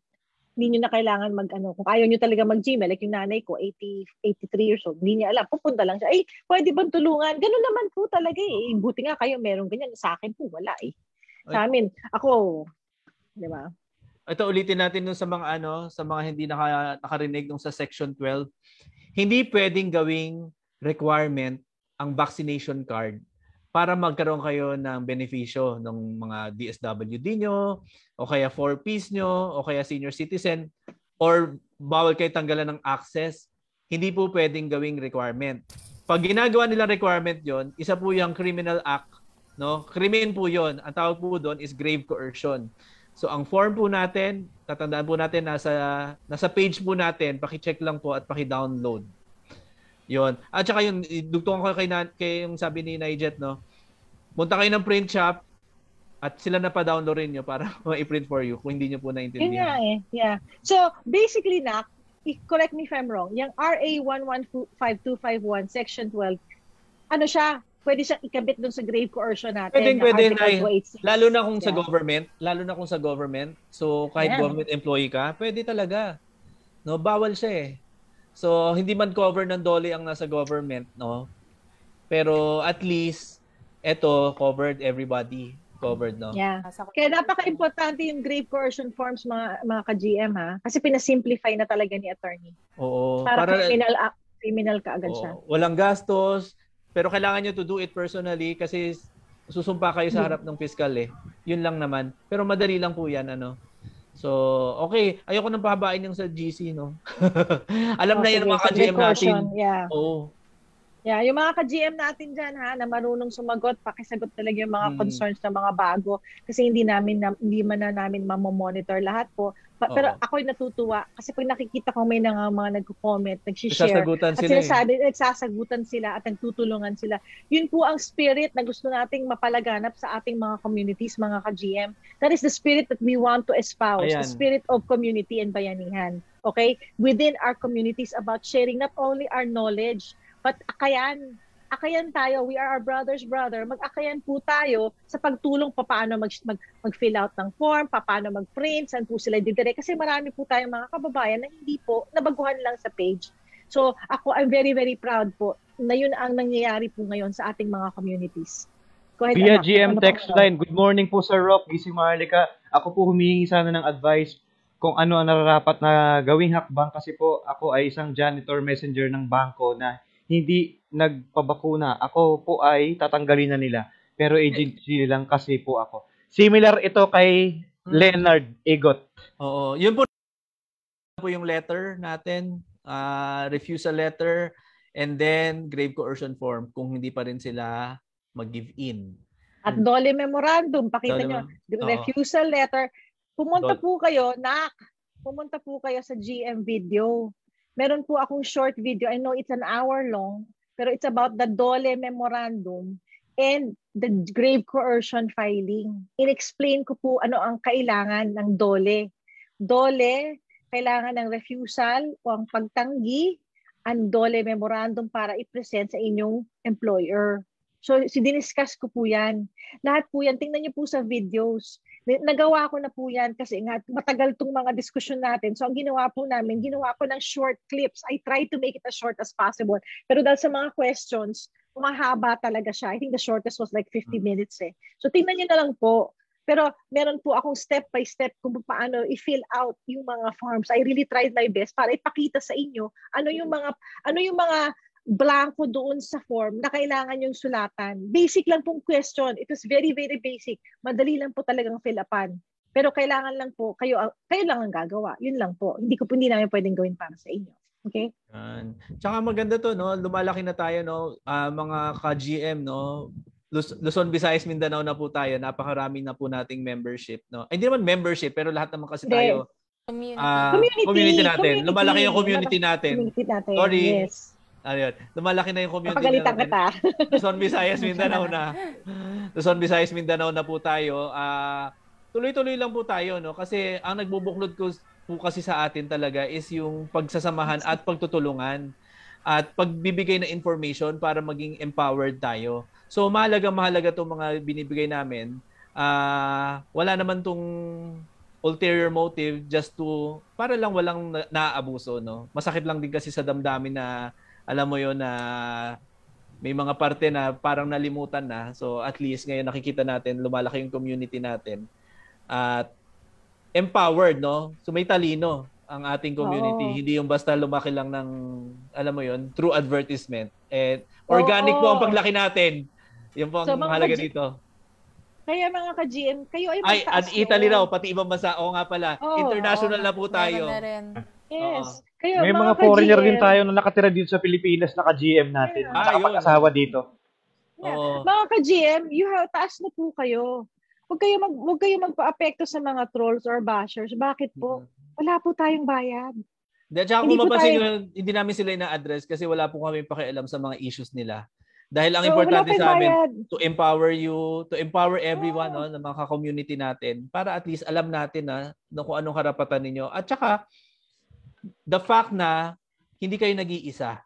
Speaker 1: Hindi nyo na kailangan mag ano, kung ayaw nyo talaga mag Gmail, like yung nanay ko, 80, 83 years old, hindi niya alam, pupunta lang siya, ay, pwede bang tulungan? Ganun naman po talaga eh. Buti nga kayo meron ganyan. Sa akin po, wala eh. Sa amin, ako, di ba?
Speaker 2: Ito ulitin natin dun sa mga ano, sa mga hindi naka, nakarinig nung sa section 12. Hindi pwedeng gawing requirement ang vaccination card para magkaroon kayo ng benepisyo ng mga DSWD nyo, o kaya 4Ps nyo, o kaya senior citizen, or bawal kayo tanggalan ng access, hindi po pwedeng gawing requirement. Pag ginagawa nilang requirement yon, isa po yung criminal act, no? Krimen po yon. Ang tawag po doon is grave coercion. So ang form po natin, tatandaan po natin nasa nasa page po natin, paki-check lang po at paki-download. Yun. At saka yun, dugtungan ko kay, na, kay yung sabi ni Nijet, no? Punta kayo ng print shop at sila na pa-download rin nyo para ma-print for you kung hindi nyo po
Speaker 1: Yun
Speaker 2: naintindihan.
Speaker 1: eh. Yeah. So, basically, Nak, i- correct me if I'm wrong, yung RA 115251, Section 12, ano siya, pwede siyang ikabit dun sa grave coercion natin.
Speaker 2: Pwedeng,
Speaker 1: na
Speaker 2: pwede.
Speaker 1: 286.
Speaker 2: Lalo na kung sa
Speaker 1: Yeah.
Speaker 2: government, lalo na kung sa government. So, kahit
Speaker 1: Yeah.
Speaker 2: government employee ka, pwede talaga. No, bawal siya eh. So, hindi man cover ng DOLE ang nasa government, no? Pero at least, eto, covered everybody. Covered, no?
Speaker 1: Yeah. Kaya napaka-importante yung grave coercion forms mga mga ka-GM ha kasi pinasimplify na talaga ni attorney.
Speaker 2: Oo.
Speaker 1: Para,
Speaker 2: Para,
Speaker 1: criminal act, criminal ka agad
Speaker 2: oo,
Speaker 1: siya.
Speaker 2: walang gastos, pero kailangan nyo to do it personally kasi susumpa kayo
Speaker 1: Hmm.
Speaker 2: sa harap ng fiscal eh. Yun lang naman. Pero madali lang po yan, ano? So, okay. Ayoko nang pahabain yung sa GC, no? Alam na
Speaker 1: Oh,
Speaker 2: yan
Speaker 1: sige,
Speaker 2: mga ka-GM natin.
Speaker 1: Yeah.
Speaker 2: Oo.
Speaker 1: Yeah, yung mga ka-GM natin dyan ha, na marunong sumagot, pakisagot talaga yung mga
Speaker 2: Mm.
Speaker 1: concerns ng mga bago kasi hindi namin na, hindi man na namin mamomonitor lahat po. Pa- pero
Speaker 2: Oo.
Speaker 1: ako'y natutuwa kasi pag nakikita ko may nga mga nagko-comment, nag-share,
Speaker 2: Sasagutan
Speaker 1: at
Speaker 2: sila eh.
Speaker 1: sinasabi, nagsasagutan sila at nagtutulungan sila. Yun po ang spirit na gusto nating mapalaganap sa ating mga communities, mga ka-GM. That is the spirit that we want to espouse,
Speaker 2: Ayan.
Speaker 1: the spirit of community and bayanihan. Okay? Within our communities about sharing not only our knowledge, but akayan. Akayan tayo. We are our brother's brother. Mag-akayan po tayo sa pagtulong pa paano mag, mag, mag-fill out ng form, pa paano mag-print, saan po sila didire. Kasi marami po tayong mga kababayan na hindi po nabaguhan lang sa page. So ako, I'm very, very proud po na yun ang nangyayari po ngayon sa ating mga communities. Go ahead,
Speaker 5: Via
Speaker 1: anak.
Speaker 5: GM
Speaker 1: Ano
Speaker 5: text line, good morning po Sir Rock, gising Maharlika. Ako po humihingi sana ng advice kung ano ang nararapat na gawing hakbang kasi po ako ay isang janitor messenger ng bangko na hindi nagpabakuna. Ako po ay tatanggalin na nila. Pero agency lang kasi po ako. Similar ito kay Leonard Egot.
Speaker 2: Oo. Yun po po yung letter natin, ah, refusal letter, and then grave coercion form kung hindi pa rin sila mag-give in.
Speaker 1: At Dole Memorandum, pakita
Speaker 2: Dole
Speaker 1: nyo,
Speaker 2: Mem-
Speaker 1: refusal letter. Pumunta
Speaker 2: Dole.
Speaker 1: po kayo, nak, pumunta po kayo sa GM video. Meron po akong short video. I know it's an hour long, pero it's about the Dole Memorandum and the grave coercion filing. In-explain ko po ano ang kailangan ng Dole. Dole, kailangan ng refusal o ang pagtanggi ang Dole Memorandum para i-present sa inyong employer. So, sidiniscuss ko po yan. Lahat po yan, tingnan niyo po sa videos. Nagawa ko na po yan kasi nga matagal tong mga diskusyon natin. So, ang ginawa po namin, ginawa ko ng short clips. I try to make it as short as possible. Pero dahil sa mga questions, mahaba talaga siya. I think the shortest was like 50 minutes eh. So, tingnan niyo na lang po. Pero meron po akong step by step kung paano i-fill out yung mga forms. I really tried my best para ipakita sa inyo ano yung mga ano yung mga blanco doon sa form na kailangan yung sulatan. Basic lang pong question. It was very, very basic. Madali lang po talagang fill upan. Pero kailangan lang po, kayo, ang- kayo lang ang gagawa. Yun lang po. Hindi ko po hindi namin pwedeng gawin para sa inyo. Okay?
Speaker 2: Yan. Tsaka maganda to, no? Lumalaki na tayo, no? Ah, mga ka-GM, no? Luz- Luzon, Visayas, Mindanao na po tayo. Napakarami na po nating membership, no? Ay, hindi naman membership, pero lahat naman kasi tayo.
Speaker 4: Community.
Speaker 2: ah,
Speaker 1: Community,
Speaker 2: community natin.
Speaker 1: community.
Speaker 2: Lumalaki yung community natin.
Speaker 1: Community natin.
Speaker 2: Sorry.
Speaker 1: Yes.
Speaker 2: Ayun. Lumalaki na yung community
Speaker 1: Napagalitan kita.
Speaker 2: Luzon, Visayas, Mindanao na. Luzon, Visayas, Mindanao na po tayo. Ah, tuloy-tuloy lang po tayo, no? Kasi ang nagbubuklod ko po kasi sa atin talaga is yung pagsasamahan at pagtutulungan at pagbibigay ng information para maging empowered tayo. So mahalaga mahalaga 'tong mga binibigay namin. Ah, wala naman tong ulterior motive just to para lang walang na- naaabuso, no. Masakit lang din kasi sa damdamin na alam mo 'yon na may mga parte na parang nalimutan na. So at least ngayon nakikita natin lumalaki yung community natin. At empowered, no? So may talino ang ating community.
Speaker 1: Oo.
Speaker 2: Hindi yung basta lumaki lang ng alam mo 'yon, through advertisement. And organic
Speaker 1: Oo.
Speaker 2: po ang paglaki natin. Yun po ang
Speaker 1: So,
Speaker 2: mahalaga
Speaker 1: ka-
Speaker 2: dito.
Speaker 1: Kaya mga ka-GM, kayo ay
Speaker 2: Ay,
Speaker 1: magtaas
Speaker 2: at Italy raw, pati ibang bansa. Oo nga pala.
Speaker 1: Oo,
Speaker 2: International
Speaker 4: Oo,
Speaker 2: na po tayo.
Speaker 4: na rin.
Speaker 1: Yes. Kayo,
Speaker 5: May mga
Speaker 1: ka-GM,
Speaker 5: foreigner din tayo na nakatira dito sa Pilipinas na ka-GM natin.
Speaker 1: Yeah.
Speaker 2: Ah,
Speaker 5: Saka
Speaker 2: yun.
Speaker 5: mag-asawa dito.
Speaker 1: Yeah.
Speaker 2: Oo.
Speaker 1: Mga ka-GM, you have, taas na po kayo. Huwag kayo, mag, huwag kayo magpa-apekto sa mga trolls or bashers. Bakit po? Wala po tayong bayad.
Speaker 2: Hindi, at saka
Speaker 1: Hindi
Speaker 2: kung mapansin
Speaker 1: tayo-
Speaker 2: nyo, hindi namin sila ina-address kasi wala po kami pakialam sa mga issues nila. Dahil ang
Speaker 1: So,
Speaker 2: importante sa amin,
Speaker 1: bayad.
Speaker 2: to empower you, to empower everyone
Speaker 1: Oo.
Speaker 2: no, ng mga community natin para at least alam natin na, na kung anong karapatan ninyo. At saka, the fact na hindi kayo nag-iisa.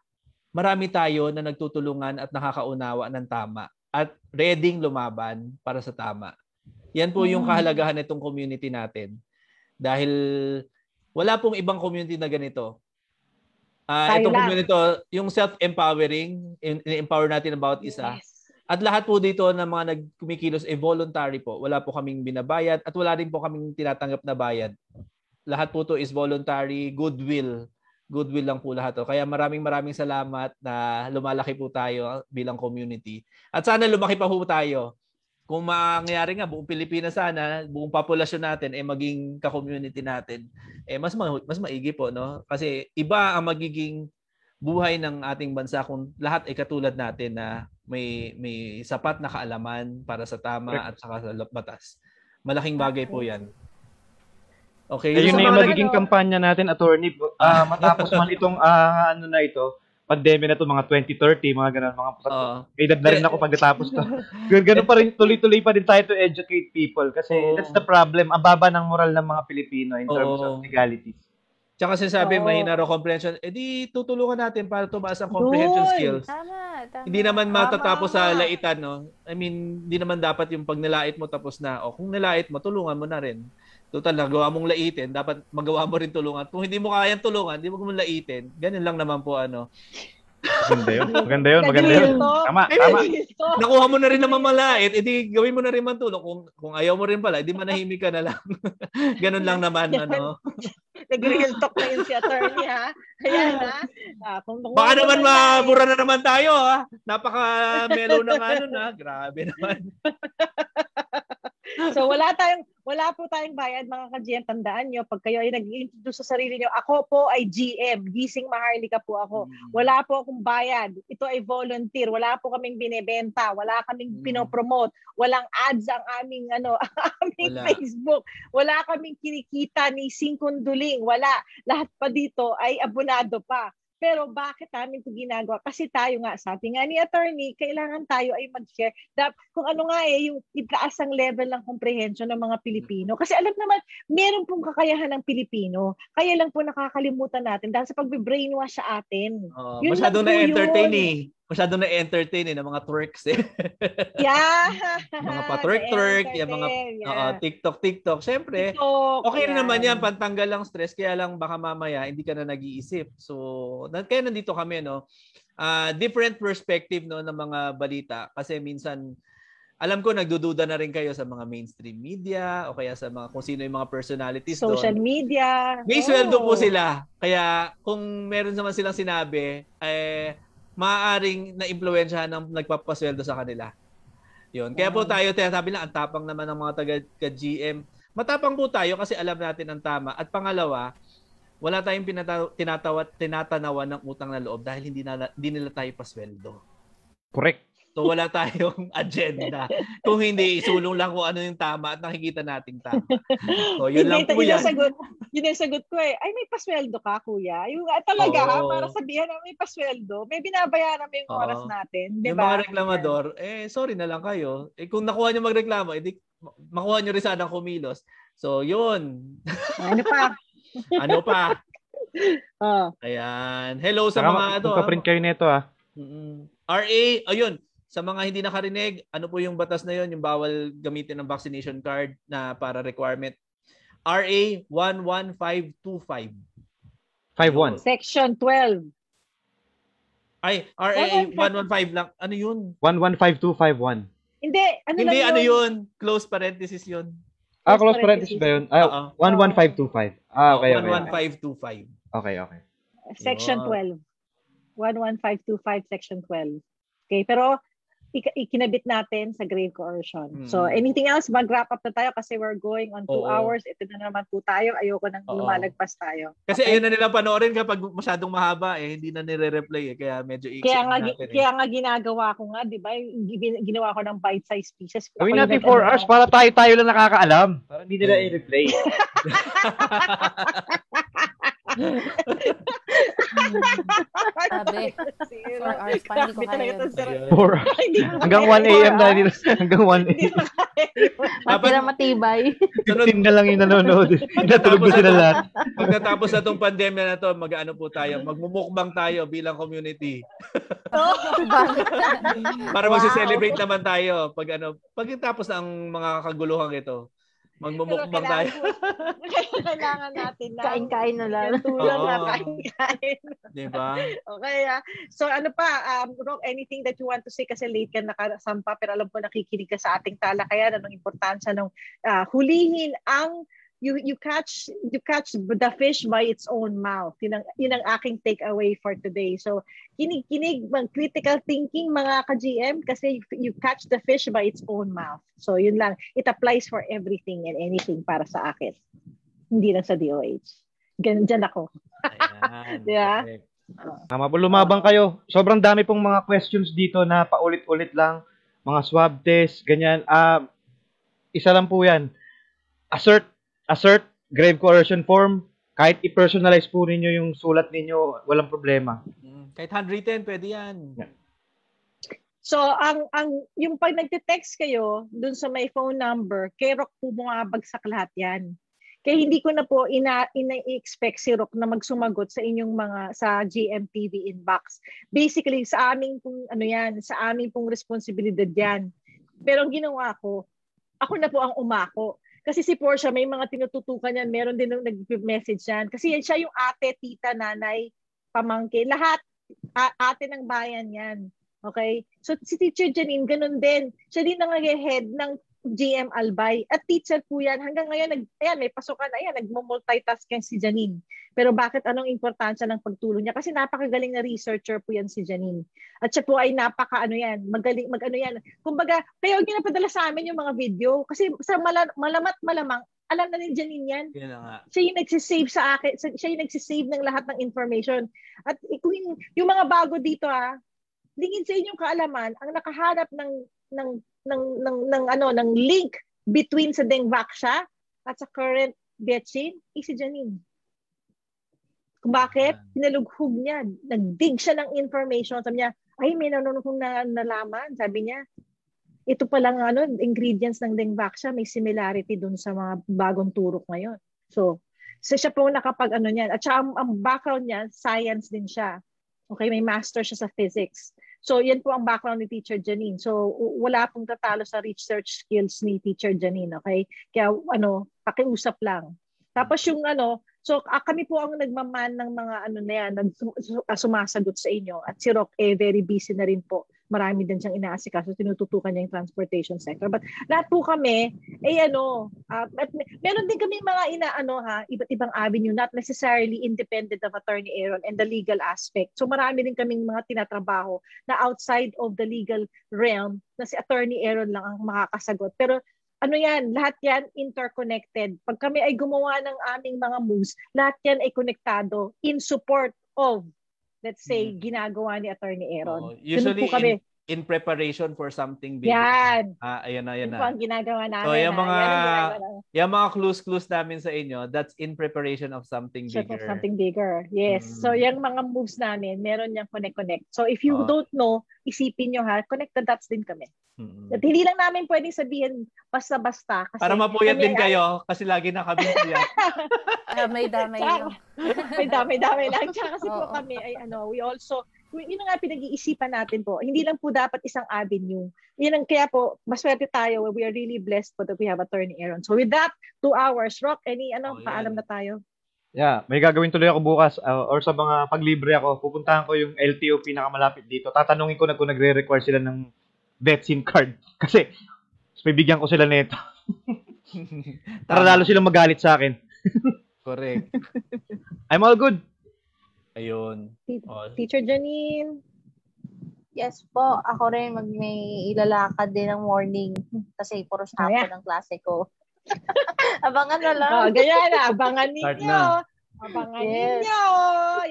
Speaker 2: Marami tayo na nagtutulungan at nakakaunawa ng tama at ready lumaban para sa tama. Yan po yung
Speaker 1: Mm.
Speaker 2: kahalagahan nitong community natin. Dahil wala pong ibang community na ganito. Ah,
Speaker 1: Tayo
Speaker 2: itong community, to, yung self-empowering, in- empower natin ang bawat isa.
Speaker 1: Yes.
Speaker 2: At lahat po dito ng mga nagkumikilos ay voluntary po. Wala po kaming binabayad at wala rin po kaming tinatanggap na bayad. Lahat po to is voluntary, goodwill. Goodwill lang po lahat to. Kaya maraming maraming salamat na lumalaki po tayo bilang community. At sana lumaki pa po tayo. Kung mangyayari nga buong Pilipinas sana, buong populasyon natin ay maging ka-community natin, eh mas ma- mas maigi po no. Kasi iba ang magiging buhay ng ating bansa kung lahat ay katulad natin na may may sapat na kaalaman para sa tama at saka sa batas. Malaking bagay po 'yan. Okay,
Speaker 5: Ayun
Speaker 2: sa
Speaker 5: na yung magiging kampanya natin, attorney. Ah, matapos man itong ah, ano na ito, pandemya na to mga 2030, mga ganun, mga. May edad na rin ako pagkatapos to. Ganun, ganun pa rin, tuloy-tuloy pa din tayo to educate people kasi
Speaker 2: Oo.
Speaker 5: that's the problem. Ang baba ng moral ng mga Pilipino in terms
Speaker 2: Oo.
Speaker 5: of legalities.
Speaker 2: Tsaka sinasabi
Speaker 1: Oo.
Speaker 2: mahina raw comprehension, edi tutulungan natin para tumaas ang comprehension
Speaker 1: Yun.
Speaker 2: skills.
Speaker 4: Tama, tama.
Speaker 2: Hindi naman matatapos sa
Speaker 1: tama.
Speaker 2: laitan, no? I mean, hindi naman dapat yung pag nilait mo tapos na. O kung nilait mo, tulungan mo na rin. Total, nagawa mong laitin, dapat magawa mo rin tulungan. Kung hindi mo kayang tulungan, hindi mo laitin. Ganun lang naman po, ano.
Speaker 5: Maganda yun. Maganda yun. Maganda yun. Tama, tama.
Speaker 2: Nakuha mo na rin naman malait, edi gawin mo na rin man tulong. Kung, kung ayaw mo rin pala, edi manahimik ka na lang. Ganun lang naman, ano.
Speaker 1: Nag-real talk na yun si attorney ha. Ayan ha. Ah, kung kung
Speaker 2: Baka
Speaker 1: ano
Speaker 2: naman mabura na naman tayo, ha? Napaka-mellow na nga nun, ha? Grabe naman.
Speaker 1: So wala tayong wala po tayong bayad mga ka-GM. Tandaan nyo, pag kayo ay nag-introduce sa sarili nyo, ako po ay GM. Gising Maharlika po ako. Wala po akong bayad. Ito ay volunteer. Wala po kaming binebenta. Wala kaming
Speaker 2: Mm.
Speaker 1: pinopromote. Walang ads ang aming ano, aming
Speaker 2: Wala.
Speaker 1: Facebook. Wala kaming kinikita ni Singkunduling. Wala. Lahat pa dito ay abonado pa. Pero bakit namin ito ginagawa? Kasi tayo nga, sabi nga ni attorney, kailangan tayo ay mag-share. Dap, kung ano nga eh, yung itaas ang level ng comprehension ng mga Pilipino. Kasi alam naman, meron pong kakayahan ng Pilipino. Kaya lang po nakakalimutan natin dahil sa pagbe-brainwash sa atin.
Speaker 2: Oh,
Speaker 1: Yun
Speaker 2: masyadong
Speaker 1: lang po
Speaker 2: eh. Masyadong na-entertain eh ng mga twerks eh.
Speaker 1: Yeah!
Speaker 2: mga pa-twerk-twerk, yung mga
Speaker 1: Na-entertain,
Speaker 2: Oo, TikTok, TikTok. Siyempre,
Speaker 1: TikTok,
Speaker 2: okay
Speaker 1: yan.
Speaker 2: naman yan, pantanggal lang stress, kaya lang baka mamaya hindi ka na nag-iisip. So, na, kaya nandito kami, no? Ah, different perspective no ng mga balita kasi minsan alam ko nagdududa na rin kayo sa mga mainstream media o kaya sa mga kung sino yung mga personalities
Speaker 1: Social
Speaker 2: doon.
Speaker 1: media.
Speaker 2: May
Speaker 1: Oo.
Speaker 2: sweldo po sila. Kaya kung meron naman silang sinabi, eh, maaaring na-impluensyahan ng nagpapasweldo sa kanila. Yun. Kaya po tayo, sabi lang, ang tapang naman ng mga taga-GM. Matapang po tayo kasi alam natin ang tama. At pangalawa, wala tayong pinata- tinatawat, tinatanawan ng utang na loob dahil hindi, na, hindi nila tayo pasweldo.
Speaker 5: Correct.
Speaker 2: So wala tayong agenda. Kung hindi, isulong lang kung ano yung tama at nakikita nating tama. So yun lang po
Speaker 1: yun
Speaker 2: yan.
Speaker 1: ang sagot, yun ang sagot ko eh. Ay, may pasweldo ka, kuya. Yung ah, talaga, ha,
Speaker 2: Oo.
Speaker 1: para sabihan na may pasweldo, may binabayaran mo yung
Speaker 2: Oo.
Speaker 1: oras natin. Di
Speaker 2: Yung
Speaker 1: ba?
Speaker 2: mga reklamador, eh sorry na lang kayo. Eh kung nakuha nyo magreklamo, edi makuha nyo rin sana kumilos. So yun.
Speaker 1: Ano pa?
Speaker 2: ano pa?
Speaker 1: Oh.
Speaker 2: Ayan. Hello sa
Speaker 5: Saka
Speaker 2: mga ano.
Speaker 5: magpaprint kayo nito ah.
Speaker 2: Mm-mm. RA, ayun. Sa mga hindi nakarinig, ano po yung batas na yun? Yung bawal gamitin ng vaccination card na para requirement. RA 11525.
Speaker 5: 5-1.
Speaker 1: Section 12.
Speaker 2: Ay, RA
Speaker 1: 115.
Speaker 2: 115 lang. Ano yun?
Speaker 5: 115-251.
Speaker 1: Hindi, ano
Speaker 2: Hindi,
Speaker 1: lang
Speaker 2: ano yun? Close parenthesis yun.
Speaker 5: Ah,
Speaker 1: Close
Speaker 5: parenthesis ba yun?
Speaker 2: Oo.
Speaker 5: Ah, 11525. Ah, okay, okay.
Speaker 2: 11525.
Speaker 5: Okay, okay.
Speaker 1: Section
Speaker 2: Yun.
Speaker 1: 12. 11525, Section 12. Okay, pero ik- ikinabit natin sa grave coercion. So,
Speaker 2: Mm.
Speaker 1: anything else? Mag-wrap up na tayo kasi we're going on two
Speaker 2: Oo.
Speaker 1: hours. Ito na naman po tayo. Ayoko nang
Speaker 2: Oo.
Speaker 1: lumalagpas tayo.
Speaker 2: Kasi
Speaker 1: Okay?
Speaker 2: ayun na nila panoorin kapag masyadong mahaba eh, hindi na nire-replay eh. Kaya medyo i
Speaker 1: Kaya nga,
Speaker 2: natin eh.
Speaker 1: kaya nga ginagawa ko nga, di ba? Ginawa ko ng bite-sized pieces.
Speaker 5: Gawin natin
Speaker 1: nag-
Speaker 5: 4 hours para tayo-tayo lang nakakaalam. Para hindi nila i-replay.
Speaker 4: Sabi. Four hours pa, hindi ko kaya yun.
Speaker 5: Four hours. Hanggang 1 a.m. na dito. Hanggang 1 a.m.
Speaker 3: Matira matibay.
Speaker 5: 15 na lang yung nanonood. Natulog na sila lahat.
Speaker 2: Pagkatapos na itong pandemya na to, mag-ano po tayo, magmumukbang tayo bilang community. Para
Speaker 1: Wow.
Speaker 2: magse-celebrate naman tayo pag ano, pagkatapos ng mga kaguluhan ito. Magmumukbang tayo.
Speaker 1: kailangan natin na.
Speaker 3: Kain-kain na lang.
Speaker 1: Tulong na kain-kain.
Speaker 2: Di ba?
Speaker 1: Okay. ah. so ano pa, um, Rock, anything that you want to say kasi late ka nakasampa pero alam ko nakikinig ka sa ating talakayan. Anong importansya ng ah, hulihin ang you you catch you catch the fish by its own mouth. Yun ang, yun ang aking takeaway for today. So kinig-kinig, mag critical thinking mga ka-GM kasi you, you catch the fish by its own mouth. So yun lang. It applies for everything and anything para sa akin. Hindi lang sa DOH. Ganun dyan ako.
Speaker 2: Ayan.
Speaker 1: Ba?
Speaker 2: Correct.
Speaker 5: Tama po, lumabang kayo. Sobrang dami pong mga questions dito na paulit-ulit lang. Mga swab test, ganyan. Ah, isa lang po yan. Assert, assert, grave coercion form. Kahit i-personalize po ninyo yung sulat ninyo, walang problema.
Speaker 2: Mm, Kahit 110, pwede yan.
Speaker 1: So, ang ang yung pag nagte-text kayo dun sa may phone number, kay Rock po bumabagsak lahat yan. Kaya hindi ko na po ina, ina-expect si Rock na magsumagot sa inyong mga sa GMTV inbox. Basically, sa aming pong ano yan, sa aming pong responsibilidad yan. Pero ang ginawa ko, ako na po ang umako. Kasi si Portia, may mga tinututukan yan. Meron din nung nag-message yan. Kasi yan siya yung ate, tita, nanay, pamangkin. Lahat, ate ng bayan yan. Okay? So si Teacher Janine, ganun din. Siya din ang head ng GM Albay. At teacher po yan. Hanggang ngayon, nag, ayan, may pasukan. Nagmo-multitask yan si Janine. Pero bakit anong importansya ng pagtulong niya? Kasi napakagaling na researcher po yan si Janine. At siya po ay napaka ano yan, magaling, mag ano yan. Kumbaga, kaya huwag niyo napadala sa amin yung mga video. Kasi sa mala, malamat malamang, alam na ni Janine yan
Speaker 2: na nga.
Speaker 1: siya yung nagsisave sa akin, siya yung nagsisave ng lahat ng information. At yung, yung mga bago dito ah, lingid sa inyong kaalaman, ang nakahanap ng ng ng ng, ng ano ng link between sa Dengvaxia at sa current Betchin is si Janine. Kung bakit? Pinalughog niya. Nagdig siya ng information. Sabi niya, ay, may nanonood kong na, nalaman. Sabi niya, ito pa lang ano, ingredients ng Dengvaxia, may similarity dun sa mga bagong turok ngayon. So, so siya po nakapag ano niyan. At saka ang, ang background niya, science din siya. Okay, may master siya sa physics. So, yan po ang background ni Teacher Janine. So, wala pong tatalo sa research skills ni Teacher Janine, okay? Kaya, ano, pakiusap lang. Tapos yung ano, so ah, kami po ang nagmaman ng mga ano na yan, nag, sumasagot sa inyo. At si Rock, eh, very busy na rin po. Marami din siyang inaasikaso, tinututukan niya yung transportation sector. But lahat po kami, eh ano, ah, at me- meron din kami mga inaano ha, iba't ibang avenue, not necessarily independent of Attorney Aaron and the legal aspect. So marami din kaming mga tinatrabaho na outside of the legal realm na si Attorney Aaron lang ang makakasagot. Pero ano yan, lahat yan interconnected. Pag kami ay gumawa ng aming mga moves, lahat yan ay konektado in support of, let's say, ginagawa ni Attorney Aaron.
Speaker 2: Oo. usually
Speaker 1: kami.
Speaker 2: in, in preparation for something bigger.
Speaker 1: Yan.
Speaker 2: Ah, ayan na, ayan na.
Speaker 1: po ang ginagawa namin.
Speaker 2: So, yung
Speaker 1: ha.
Speaker 2: mga-. Yung mga clues-clues namin sa inyo, that's in preparation of something
Speaker 1: of
Speaker 2: bigger.
Speaker 1: something bigger. Yes.
Speaker 2: Mm.
Speaker 1: So, yung mga moves namin, meron niyang connect-connect. So, if you
Speaker 2: Oo.
Speaker 1: don't know, isipin nyo ha, connect the dots din kami.
Speaker 2: Mm-mm.
Speaker 1: At hindi lang namin pwedeng sabihin basta-basta. Kasi
Speaker 2: Para mapuyat din
Speaker 1: ay-
Speaker 2: kayo kasi lagi na kami puyat.
Speaker 4: Damay-damay
Speaker 1: Tsaka-
Speaker 4: lang.
Speaker 1: may dami-dami lang. Tsaka kasi po
Speaker 4: Oo.
Speaker 1: kami ay ano, we also, yun ang nga pinag-iisipan natin po. Hindi lang po dapat isang avenue. Yun ang kaya po, maswerte tayo. We are really blessed po that we have attorney Aaron. So with that, two hours. Rock, any ano,
Speaker 2: Oh, yan.
Speaker 1: paalam na tayo.
Speaker 5: Yeah, may gagawin tuloy ako bukas uh, or sa mga paglibre ako, pupuntahan ko yung LTO pinakamalapit dito. Tatanungin ko na kung nagre-require sila ng VetSIM card. Kasi, bibigyan ko sila nito. Para lalo silang magalit sa akin.
Speaker 2: Correct.
Speaker 5: I'm all good.
Speaker 2: Ayun. Oh,
Speaker 1: Teacher Janine.
Speaker 3: Yes po, ako rin mag may ilalakad din ng morning kasi puro
Speaker 1: Oh, yeah.
Speaker 3: hapon ang klase ko. Abangan na lang.
Speaker 1: Oh, ganyan na. Abangan
Speaker 2: Start
Speaker 1: ninyo.
Speaker 2: na.
Speaker 1: Abangan
Speaker 3: Yes.
Speaker 1: ninyo.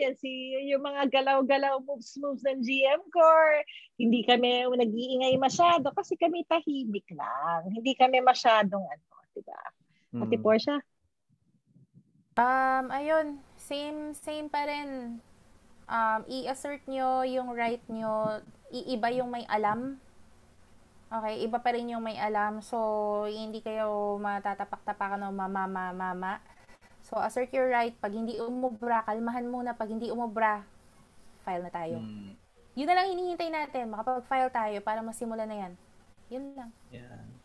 Speaker 1: Yan si yung mga galaw-galaw moves moves ng GM Core. Hindi kami nag-iingay masyado kasi kami tahimik lang. Hindi kami masyadong ano, 'di ba? Ate
Speaker 2: mm.
Speaker 1: Portia.
Speaker 4: Um, ayun, same same pa rin. Um, i-assert nyo yung right nyo. Iiba yung may alam. Okay, iba pa rin yung may alam. So, hindi kayo matatapak-tapakan o mama-mama. So, assert your right. Pag hindi umubra, kalmahan muna. Pag hindi umubra, file na tayo.
Speaker 2: Mm,
Speaker 4: Yun na lang hinihintay natin. Makapag-file tayo para masimulan na yan. Yun lang.
Speaker 2: yan.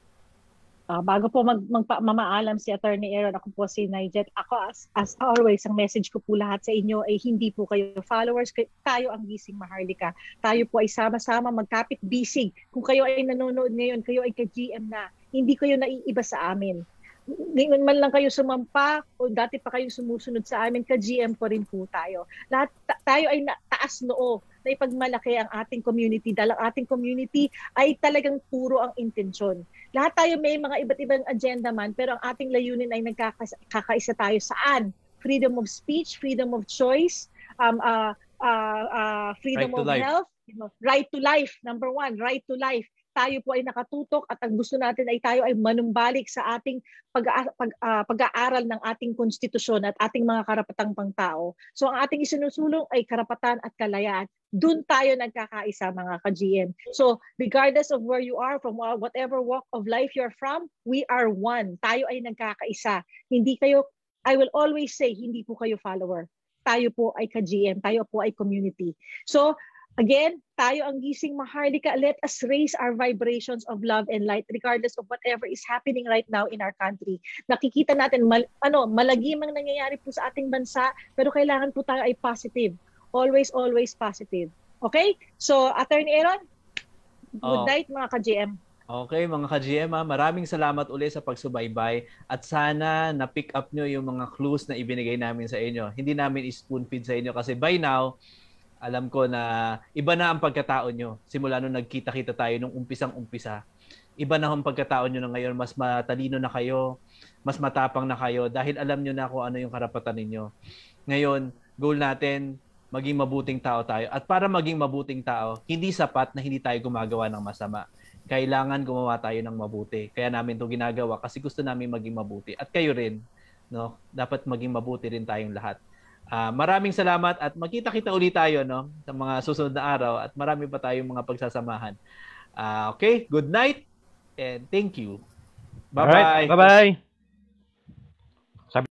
Speaker 1: Ah, bago po mag, magpa, mamaalam si Attorney Aaron, ako po si Nijet. Ako as, as always, ang message ko po lahat sa inyo ay hindi po kayo followers, tayo ang gising Maharlika. Tayo po ay sama-sama magkapit bisig. Kung kayo ay nanonood ngayon, kayo ay ka-GM na, hindi kayo naiiba sa amin. Ngayon man lang kayo sumampa o dati pa kayong sumusunod sa amin, ka-GM po rin po tayo. Lahat ta- tayo ay na, taas noo na ipagmalaki ang ating community dahil ang ating community ay talagang puro ang intensyon lahat tayo may mga iba't ibang agenda man, pero ang ating layunin ay nagkakaisa tayo saan? Freedom of speech, freedom of choice, um, uh, uh, uh, freedom
Speaker 2: Right
Speaker 1: of
Speaker 2: life.
Speaker 1: health, you know, right to life, number one, right to life. Tayo po ay nakatutok at ang gusto natin ay tayo ay manumbalik sa ating ah, pag-aaral ng ating konstitusyon at ating mga karapatang pangtao. So ang ating isinusulong ay karapatan at kalayaan. Doon tayo nagkakaisa mga ka-GM. So regardless of where you are, from whatever walk of life you're from, we are one. Tayo ay nagkakaisa. Hindi kayo, I will always say, hindi po kayo follower. Tayo po ay ka-GM. Tayo po ay community. So again, tayo ang gising Maharlika. Let us raise our vibrations of love and light regardless of whatever is happening right now in our country. Nakikita natin, mal, ano, malagim ang nangyayari po sa ating bansa, pero kailangan po tayo ay positive. Always, always positive. Okay? So, Attorney Aaron, good
Speaker 2: Oh.
Speaker 1: night mga ka-GM.
Speaker 2: Okay, mga ka-GM, ha, maraming salamat ulit sa pagsubaybay at sana na-pick up nyo yung mga clues na ibinigay namin sa inyo. Hindi namin spoon feed sa inyo kasi by now, alam ko na iba na ang pagkatao nyo. Simula nung nagkita-kita tayo nung umpisang-umpisa. Iba na ang pagkatao nyo na ngayon. Mas matalino na kayo, mas matapang na kayo dahil alam nyo na kung ano yung karapatan ninyo. Ngayon, goal natin, maging mabuting tao tayo. At para maging mabuting tao, hindi sapat na hindi tayo gumagawa ng masama kailangan gumawa tayo ng mabuti. Kaya namin 'to ginagawa kasi gusto namin maging mabuti. At kayo rin, no? Dapat maging mabuti rin tayong lahat. Ah, maraming salamat at magkita-kita ulit tayo no sa mga susunod na araw at marami pa tayong mga pagsasamahan. Ah, okay, good night and thank you. Bye-bye.
Speaker 5: Bye-bye.